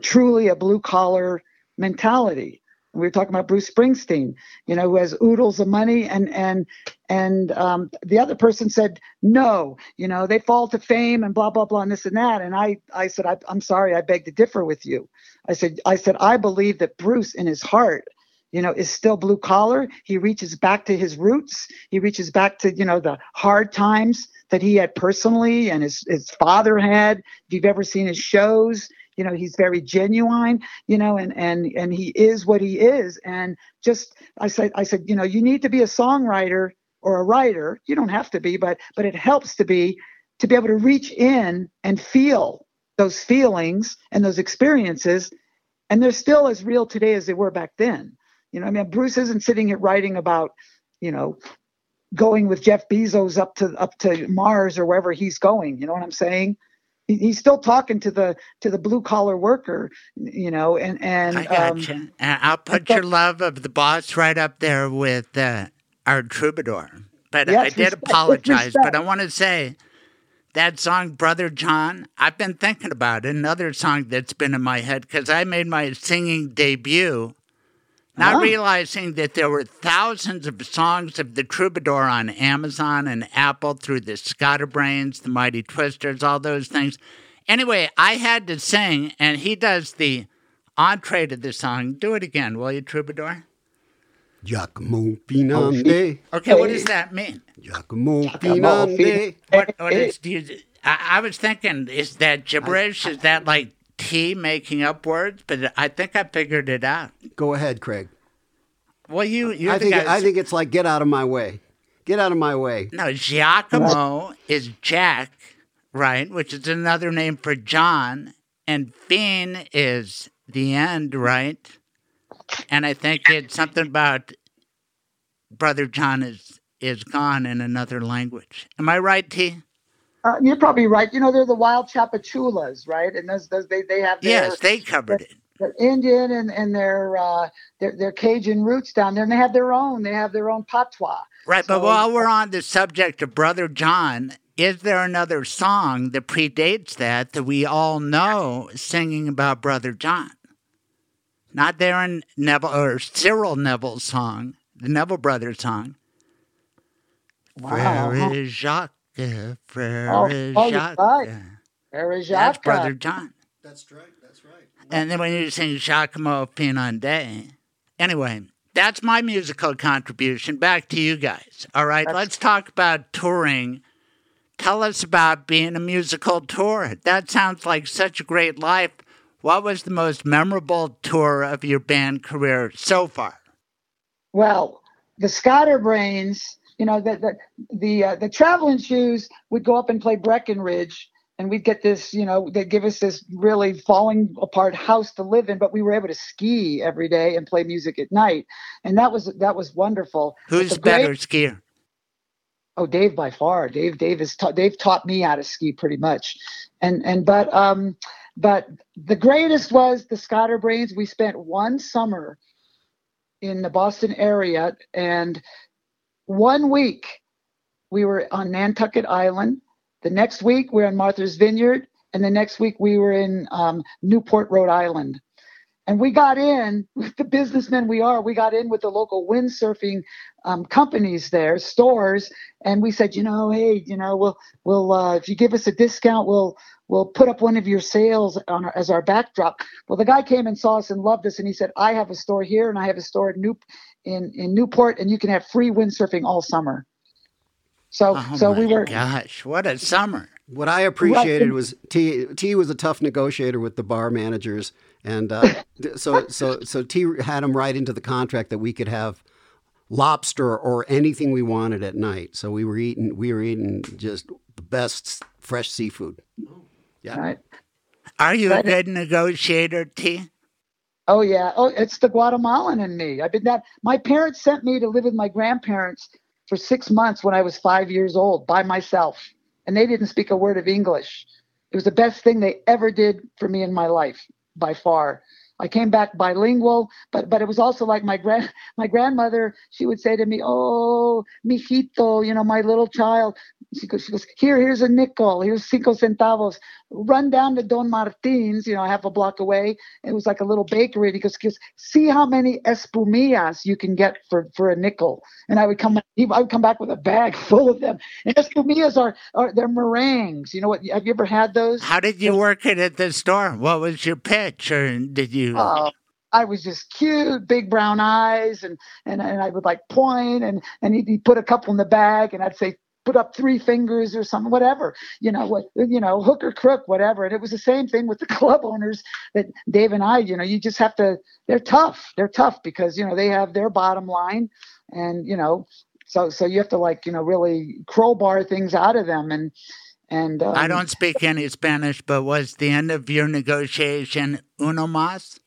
truly a blue collar mentality. We were talking about Bruce Springsteen, you know, who has oodles of money, and and and um, the other person said no, you know, they fall to fame and blah blah blah and this and that. And I I said I, I'm sorry, I beg to differ with you. I said I said I believe that Bruce in his heart you know, is still blue collar. He reaches back to his roots. He reaches back to, you know, the hard times that he had personally and his, his father had. If you've ever seen his shows, you know, he's very genuine, you know, and, and, and he is what he is. And just, I said, I said, you know, you need to be a songwriter or a writer. You don't have to be, but, but it helps to be, to be able to reach in and feel those feelings and those experiences. And they're still as real today as they were back then. You know, I mean, Bruce isn't sitting here writing about, you know, going with Jeff Bezos up to up to Mars or wherever he's going. You know what I'm saying? He, he's still talking to the to the blue collar worker. You know, and and I got um. And I'll put your love of the boss right up there with uh, our troubadour. But I did respect, apologize. But. I want to say that song, Brother John, I've been thinking about. Another song that's been in my head because I made my singing debut. Not realizing that there were thousands of songs of the Troubadour on Amazon and Apple through the Skatterbrains, the Mighty Twisters, all those things. Anyway, I had to sing, and he does the entree to the song. Do it again, will you, Troubadour? Giacomo Finande. Okay, what does that mean? Giacomo Giacomo Finande. What, what is, do you, I, I was thinking, is that gibberish? Is that like T making up words? But I think I figured it out. Go ahead, Craig. Well, you, you're I think. I think it's like get out of my way. Get out of my way. No, Giacomo is Jack, right? Which is another name for John. And Fiend is the end, right? And I think it's something about Brother John is is gone in another language. Am I right, T? Uh, you're probably right. You know, they're the wild Tchoupitoulas, right? And those, those they they have their, Yes, they covered it. their Indian and and their uh, their their Cajun roots down there, and they have their own. They have their own patois. Right, but while we're on the subject of Brother John, is there another song that predates that that we all know singing about Brother John? Not Darren Neville or Cyril Neville's song, the Neville Brothers song. Wow. Frere is Jacques, Frere Oh, is oh, you're Jacques. right. That's Brother John. That's right. That's right. And then when you sing Giacomo Finande. Anyway, that's my musical contribution. Back to you guys. All right, That's- let's talk about touring. Tell us about being a musical tour. That sounds like such a great life. What was the most memorable tour of your band career so far? Well, the Skatterbrains, you know, the the the, uh, the traveling shoes would go up and play Breckenridge, and we'd get this, you know, they'd give us this really falling apart house to live in, but we were able to ski every day and play music at night, and that was that was wonderful. Who's great- better skier? Oh, Dave by far. Dave, Dave has taught. Dave taught me how to ski pretty much, and and but um, but the greatest was the Skatterbrains. We spent one summer in the Boston area, and one week we were on Nantucket Island. The next week we were in Martha's Vineyard, and the next week we were in um, Newport, Rhode Island. and we got in with the businessmen we are. We got in with the local windsurfing um, companies there, stores, and we said, you know, hey, you know, we'll we'll uh, if you give us a discount, we'll we'll put up one of your sales on our, as our backdrop. Well, the guy came and saw us and loved us, and he said, I have a store here, and I have a store in New in in Newport, and you can have free windsurfing all summer. So Oh so my we were gosh, what a summer! What I appreciated was T. T was a tough negotiator with the bar managers, and uh, so so so T had him right into the contract that we could have lobster or anything we wanted at night. So we were eating we were eating just the best fresh seafood. Yeah. right. Are you a good negotiator, T? Oh yeah. Oh, it's the Guatemalan in me. I've been that. My parents sent me to live with my grandparents for six months when I was five years old by myself, and they didn't speak a word of English. It was the best thing they ever did for me in my life by far. I came back bilingual, but but it was also like my grand my grandmother. She would say to me, "Oh, mijito, you know, my little child." She goes, she goes, "Here, here's a nickel. Here's cinco centavos. Run down to Don Martin's, you know, half a block away. It was like a little bakery. Goes, see how many espumillas you can get for for a nickel." And I would come, I would come back with a bag full of them. And espumillas are are they're meringues. You know what? Have you ever had those? How did you work it at the store? What was your pitch, or did you? Oh, I was just cute, big brown eyes, and and, and I would like point, and and he'd, he'd put a couple in the bag, and I'd say put up three fingers or something, whatever, you know, what you know, hook or crook, whatever. And it was the same thing with the club owners that Dave and I, you know, you just have to. They're tough. They're tough because you know they have their bottom line, and you know, so so you have to like you know really crowbar things out of them and. And um, I don't speak any Spanish, but was the end of your negotiation uno más?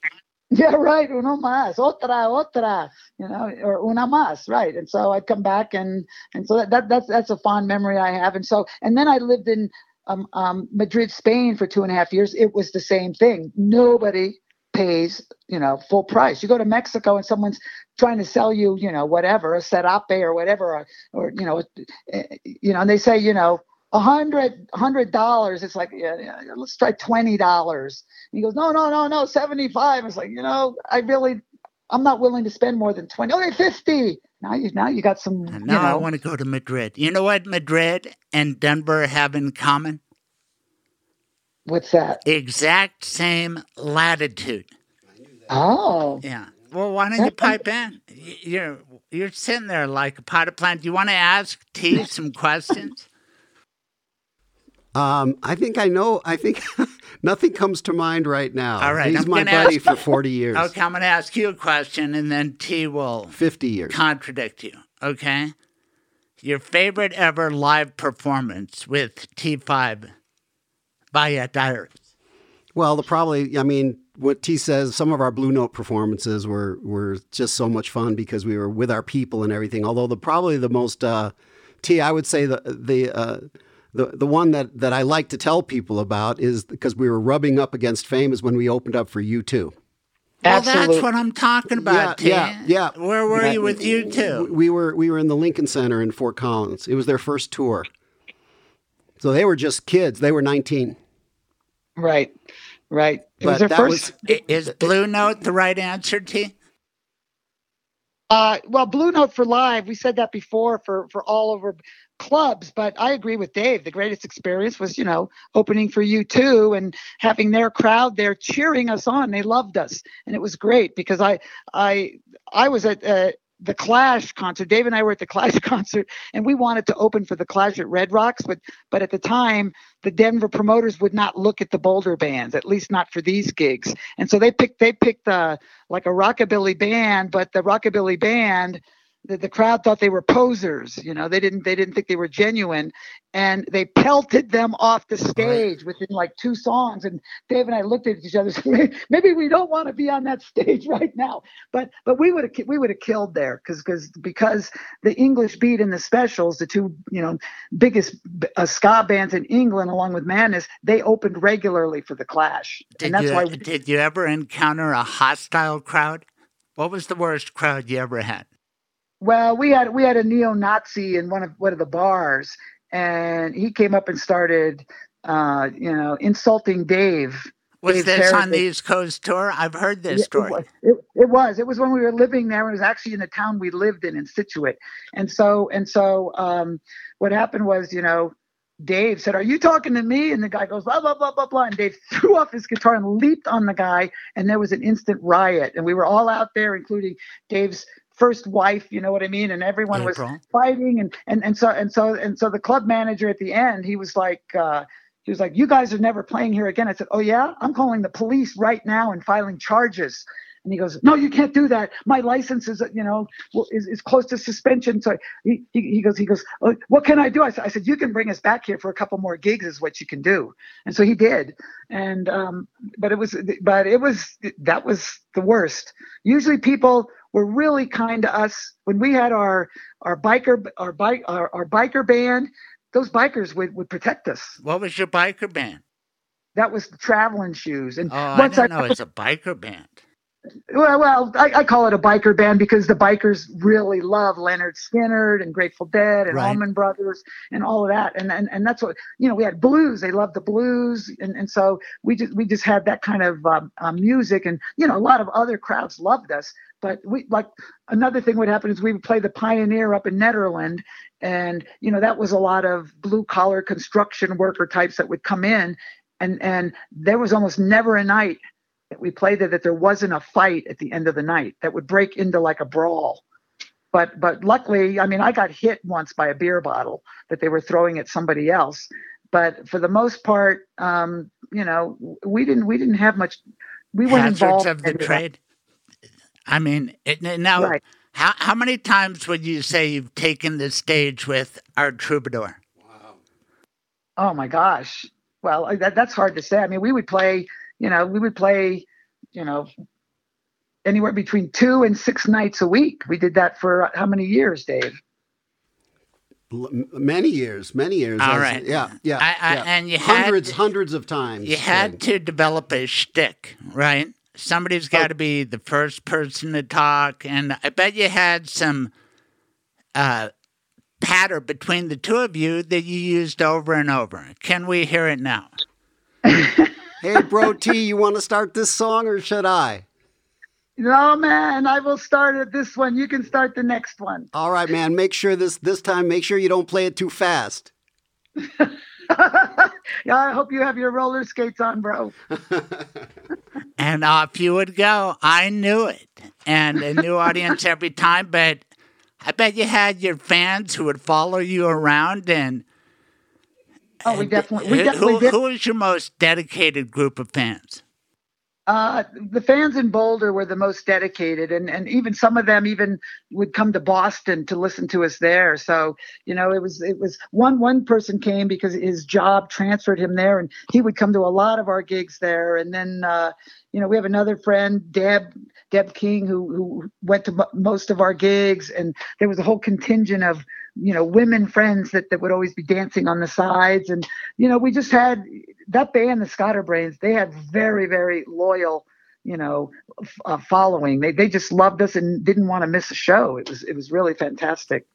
Yeah, right. Uno más, otra, otra, you know, or una más, right? And so I'd come back, and and so that, that that's that's a fond memory I have. And so and then I lived in um, um, Madrid, Spain, for two and a half years. It was the same thing. Nobody pays, you know, full price. You go to Mexico and someone's trying to sell you, you know, whatever, a serape or whatever, or, or you know, eh, you know, and they say, you know, a hundred hundred dollars. It's like, yeah, yeah, let's try twenty dollars. He goes, no, no, no, no, seventy five. It's like, you know, I really, I'm not willing to spend more than twenty. Okay, fifty. Now you now you got some. And you now I want to go to Madrid. You know what Madrid and Denver have in common? what's that? Exact same latitude. Oh, Yeah. Well, why don't you pipe in? You're you're sitting there like a potted plant. Do you want to ask T some questions? Um, I think I know. I think nothing comes to mind right now. All right, he's I'm my buddy ask- for forty years, Okay, I'm going to ask you a question, and then T will fifty years. contradict you. Okay. Your favorite ever live performance with T-Five Valladares. Well, the probably, I mean, what T says, some of our Blue Note performances were were just so much fun because we were with our people and everything. Although the probably the most uh, T, I would say the the uh, the the one that that I like to tell people about is because we were rubbing up against fame is when we opened up for U2. Well, Absolutely. that's what I'm talking about, T. yeah, yeah. Where were you with U2? We were we were in the Lincoln Center in Fort Collins. It was their first tour, so they were just kids. They were nineteen. right, right. It was their that first. I- Is Blue Note the right answer, T? Uh, well, Blue Note for live. We said that before for for all over clubs, but I agree with Dave. The greatest experience was, you know, opening for U2 and having their crowd there cheering us on. They loved us, and it was great because I I I was at uh, the Clash concert. Dave and I were at the Clash concert, and we wanted to open for the Clash at Red Rocks, but but at the time the Denver promoters would not look at the Boulder bands, at least not for these gigs, and so they picked they picked uh, like a rockabilly band, but the rockabilly band the, the crowd thought they were posers you know they didn't they didn't think they were genuine and they pelted them off the stage within like two songs and dave and i looked at each other said, maybe we don't want to be on that stage right now but but we would have we would have killed there because because because the english beat and the specials the two you know biggest uh, ska bands in england along with madness they opened regularly for the clash Did and that's you, why did you ever encounter a hostile crowd? What was the worst crowd you ever had? Well, we had we had a neo-Nazi in one of one of the bars, and he came up and started, uh, you know, insulting Dave. Was Dave this on the East Coast tour? I've heard this Yeah, story. It was. It, it was. It was when we were living there. It was actually in the town we lived in, in Scituate. And so, and so, um, what happened was, you know, Dave said, "Are you talking to me?" And the guy goes, "Blah blah blah blah blah." And Dave threw off his guitar and leaped on the guy, and there was an instant riot. And we were all out there, including Dave's first wife. You know what I mean? And everyone April. was fighting. And and and so and so and so the club manager at the end, he was like. Uh, he was like, "You guys are never playing here again." I said, "Oh yeah, I'm calling the police right now and filing charges." And he goes, "No, you can't do that. My license is, you know, is, is close to suspension." So he, he, he goes, he goes, oh, "What can I do?" I said, "I said you can bring us back here for a couple more gigs, is what you can do." And so he did. And um, but it was, but it was that was the worst. Usually people were really kind to us when we had our our biker our bike our, our biker band. Those bikers would, would protect us. What was your biker band? That was the traveling shoes. And Oh, I once didn't know it's a biker band. well, well, I, I call it a biker band because the bikers really love Lynyrd Skynyrd and Grateful Dead and Right. Allman Brothers and all of that, and, and and that's what you know. We had blues; they loved the blues, and, and so we just we just had that kind of um, uh, music, and you know, a lot of other crowds loved us. But we like another thing would happen is we would play the Pioneer up in Nederland, and you know that was a lot of blue collar construction worker types that would come in, and and there was almost never a night that we played there that there wasn't a fight at the end of the night that would break into like a brawl. But but luckily, I mean, I got hit once by a beer bottle that they were throwing at somebody else. But for the most part, um, you know, we didn't we didn't have much. We weren't involved of the in trade. I mean, it, now, Right. how how many times would you say you've taken the stage with our troubadour? Wow. Oh my gosh. Well, that, that's hard to say. I mean, we would play, you know, we would play, you know, anywhere between two and six nights a week. We did that for uh, how many years, Dave? Many years, many years. All As- Yeah, yeah. I- I- yeah. and you had- hundreds, hundreds of times. You had Ted. to develop a shtick, right? Somebody's got to be the first person to talk, and I bet you had some uh, patter between the two of you that you used over and over. Can we hear it now? Hey, Bro T, you want to start this song or should I? No, man, I will start at this one. You can start the next one. All right, man. Make sure this this time. Make sure you don't play it too fast. Yeah, I hope you have your roller skates on, bro. And off you would go. I knew it. And a new audience every time, but I bet you had your fans who would follow you around and Oh, we definitely, we definitely who, did. who was your most dedicated group of fans? Uh, the fans in Boulder were the most dedicated, and, and even some of them even would come to Boston to listen to us there. So you know, it was it was one one person came because his job transferred him there, and he would come to a lot of our gigs there. And then uh, you know, we have another friend, Deb Deb King, who who went to mo- most of our gigs, and there was a whole contingent of you know women friends that that would always be dancing on the sides, and you know, we just had that band, the Skatterbrains. They had very very loyal you know f- uh, following they they just loved us and didn't want to miss a show it was it was really fantastic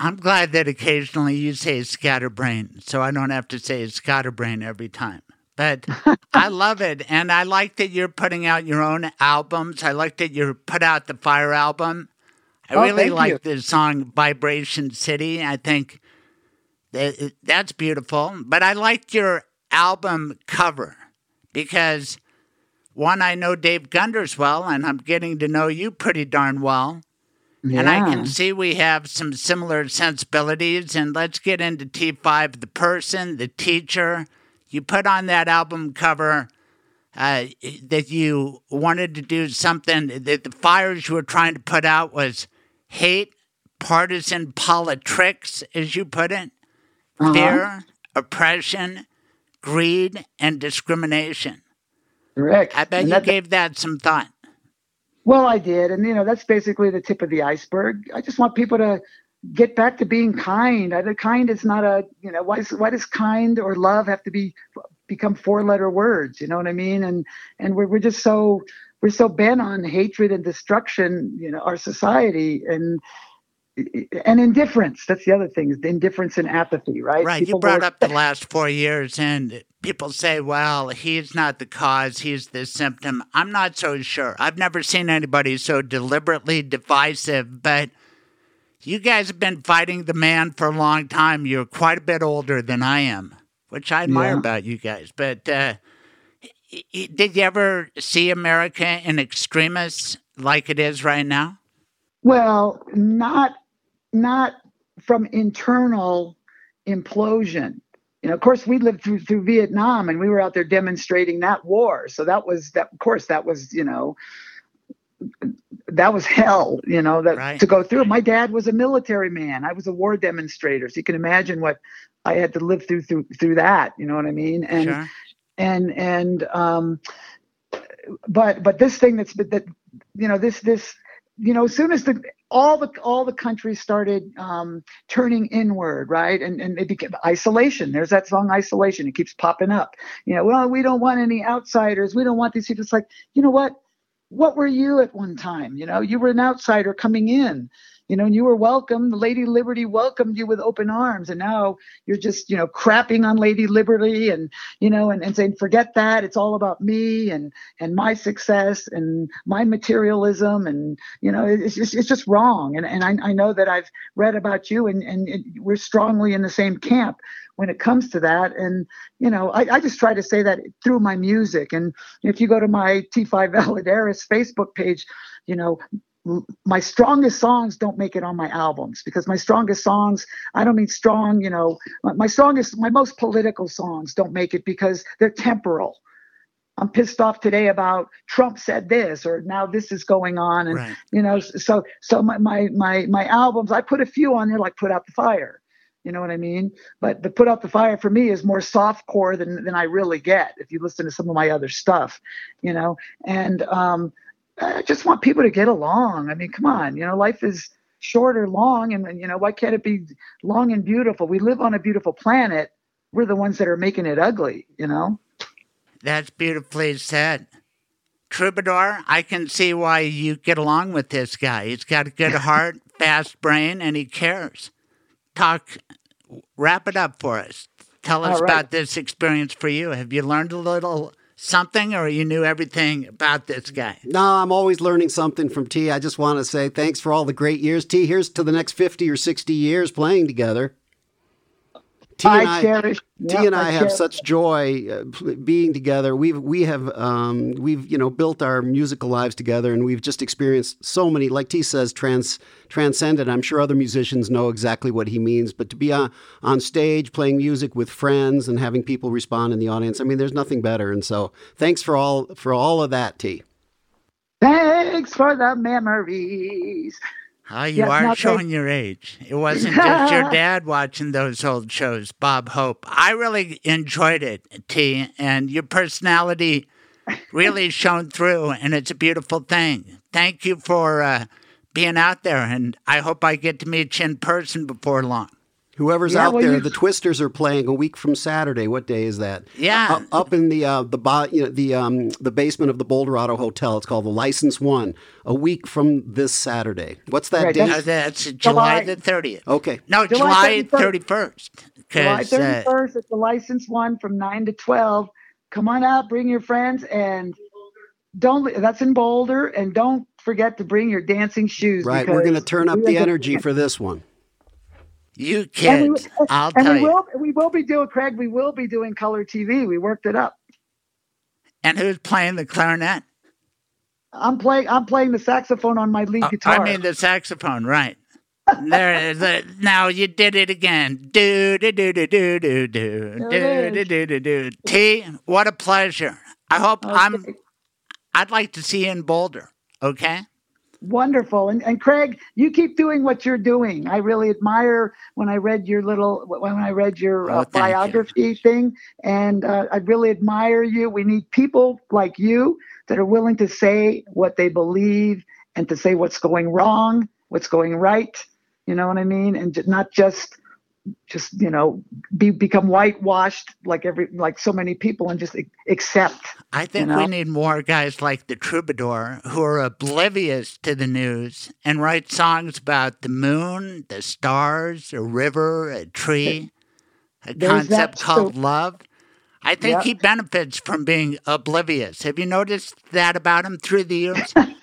I'm glad that occasionally you say Skatterbrain, so I don't have to say Skatterbrain every time. But I love it, and I like that you're putting out your own albums. I like that you put out the Fire album. I Oh, really like you. the song Vibration City. I think that that's beautiful. But I like your album cover because one, I know Dave Gunders well, and I'm getting to know you pretty darn well. Yeah. And I can see we have some similar sensibilities. And let's get into T-Five the person, the teacher. You put on that album cover uh, that you wanted to do something, that the fires you were trying to put out was hate, partisan politics, as you put it, Uh-huh. fear, oppression, greed, and discrimination. correct I bet And you gave that some thought. well i did and you know that's basically the tip of the iceberg i just want people to get back to being kind I, the kind is not a you know why, is, why does kind or love have to be become four letter words you know what i mean and and we're, we're just so we're so bent on hatred and destruction you know our society and and indifference. That's the other thing: is indifference and apathy, right? Right. People you brought up the last four years, and people say, "Well, he's not the cause; he's the symptom." I'm not so sure. I've never seen anybody so deliberately divisive, but. You guys have been fighting the man for a long time. You're quite a bit older than I am, which I admire yeah. about you guys. But uh, did you ever see America in extremists like it is right now? Well, not not from internal implosion. You know, of course, we lived through through Vietnam, and we were out there demonstrating that war. So that was that. Of course, that was you know, that was hell. You know, that right. to go through. My dad was a military man. I was a war demonstrator. So you can imagine what I had to live through through through that. You know what I mean? And sure. And and um, but but this thing that's that you know this this you know, as soon as the all the all the countries started um, turning inward, right, and and it became isolation. There's that song "Isolation." It keeps popping up. You know, well, we don't want any outsiders. We don't want these people. It's like, you know what? What were you at one time? You know, you were an outsider coming in you know, and you were welcome. Lady Liberty welcomed you with open arms. And now you're just, you know, crapping on Lady Liberty and, you know, and, and saying, forget that. It's all about me and, and my success and my materialism. And, you know, it's just, it's just wrong. And, and I, I know that I've read about you and, and we're strongly in the same camp when it comes to that. And, you know, I, I, just try to say that through my music. And if you go to my T-Five Valladares Facebook page, you know, my strongest songs don't make it on my albums because my strongest songs i don't mean strong you know my strongest my most political songs don't make it because they're temporal i'm pissed off today about trump said this or now this is going on and right. you know so so my, my my my albums i put a few on there like put out the fire you know what I mean? But the put out the fire for me is more soft core than than I really get if you listen to some of my other stuff, you know. And um, I just want people to get along. I mean, come on, you know, life is short or long, and you know, why can't it be long and beautiful? We live on a beautiful planet. We're the ones that are making it ugly, you know. That's beautifully said. Troubadour, I can see why you get along with this guy. He's got a good heart, fast brain, and he cares. Talk, wrap it up for us. Tell us right. about this experience for you. Have you learned a little something or you knew everything about this mm. guy? No, I'm always learning something from T. I just want to say thanks for all the great years. T, here's to the next 50 or 60 years playing together. T and I, cherish. T and I, I have such joy uh, being together. We've we have um, we've you know built our musical lives together, and we've just experienced so many. Like T says, trans transcendent. I'm sure other musicians know exactly what he means. But to be on on stage playing music with friends and having people respond in the audience, I mean, there's nothing better. And so, thanks for all for all of that, T. Thanks for the memories. Oh, you yes, are showing your age. It wasn't just your dad watching those old shows, Bob Hope. I really enjoyed it, T, and your personality really shone through, and it's a beautiful thing. Thank you for uh, being out there, and I hope I get to meet you in person before long. Whoever's yeah, out well, there, you... the Twisters are playing a week from Saturday. What day is that? Yeah, up, up in the uh, the you know, the um, the basement of the Boulderado Hotel. It's called the License One. A week from this Saturday. What's that right, date? That's, that's July, July the thirtieth. Okay. No, July thirty first. July thirty first. Uh, it's the License One from nine to twelve. Come on out, bring your friends, and don't. That's in Boulder, and don't forget to bring your dancing shoes. Right, we're going to turn up the energy for this one. You kids, we, I'll tell we you. Will, we will be doing, Craig, we will be doing color TV. We worked it up. And who's playing the clarinet? I'm playing. I'm playing the saxophone on my lead oh, guitar. I mean the saxophone, right? there, the, now you did it again. Do do do do do do do do do do do do. T, what a pleasure. I hope okay. I'm. I'd like to see you in Boulder. Okay. Wonderful. And, and Craig, you keep doing what you're doing. I really admire when I read your little, when I read your uh, oh, biography you. thing. And uh, I really admire you. We need people like you that are willing to say what they believe and to say what's going wrong, what's going right. You know what I mean? And not just just you know be become whitewashed like every like so many people and just accept I think You know? we need more guys like the Troubadour who are oblivious to the news and write songs about the moon, the stars, a river, a tree, a There's that concept called too. love. I think Yep. he benefits from being oblivious. Have you noticed that about him through the years?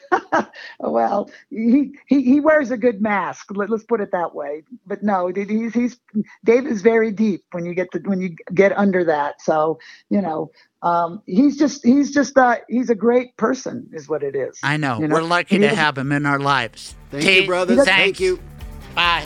well, he, he he wears a good mask. Let, us put it that way. But no, he's he's Dave is very deep when you get to when you get under that. So you know, um, he's just he's just uh, he's a great person, is what it is. I know. You know? We're lucky He to doesn't- have him in our lives. Thank T, you, brothers. thanks. Thank you. Bye.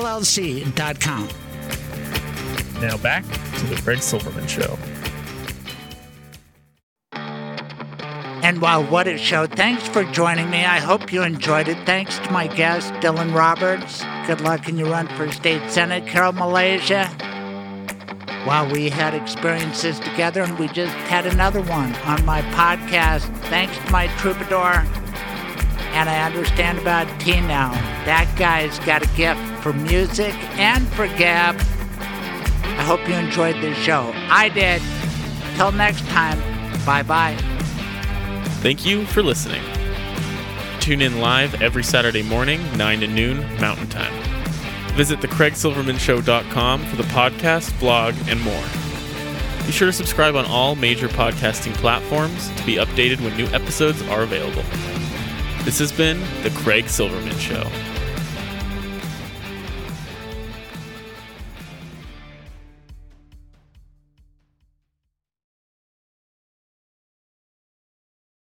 mblawllc.com. Now back to the Craig Silverman Show. And while what a show, thanks for joining me. I hope you enjoyed it. Thanks to my guest, Dylan Roberts. Good luck in your run for state senate, Carole Malezija. Wow, we had experiences together, and we just had another one on my podcast. Thanks to my troubadour. And I understand about T now. That guy's got a gift for music and for gab. I hope you enjoyed this show. I did. Till next time, bye bye. Thank you for listening. Tune in live every Saturday morning, 9 to noon Mountain Time. Visit thecraigsilvermanshow.com for the podcast, blog, and more. Be sure to subscribe on all major podcasting platforms to be updated when new episodes are available. This has been The Craig Silverman Show.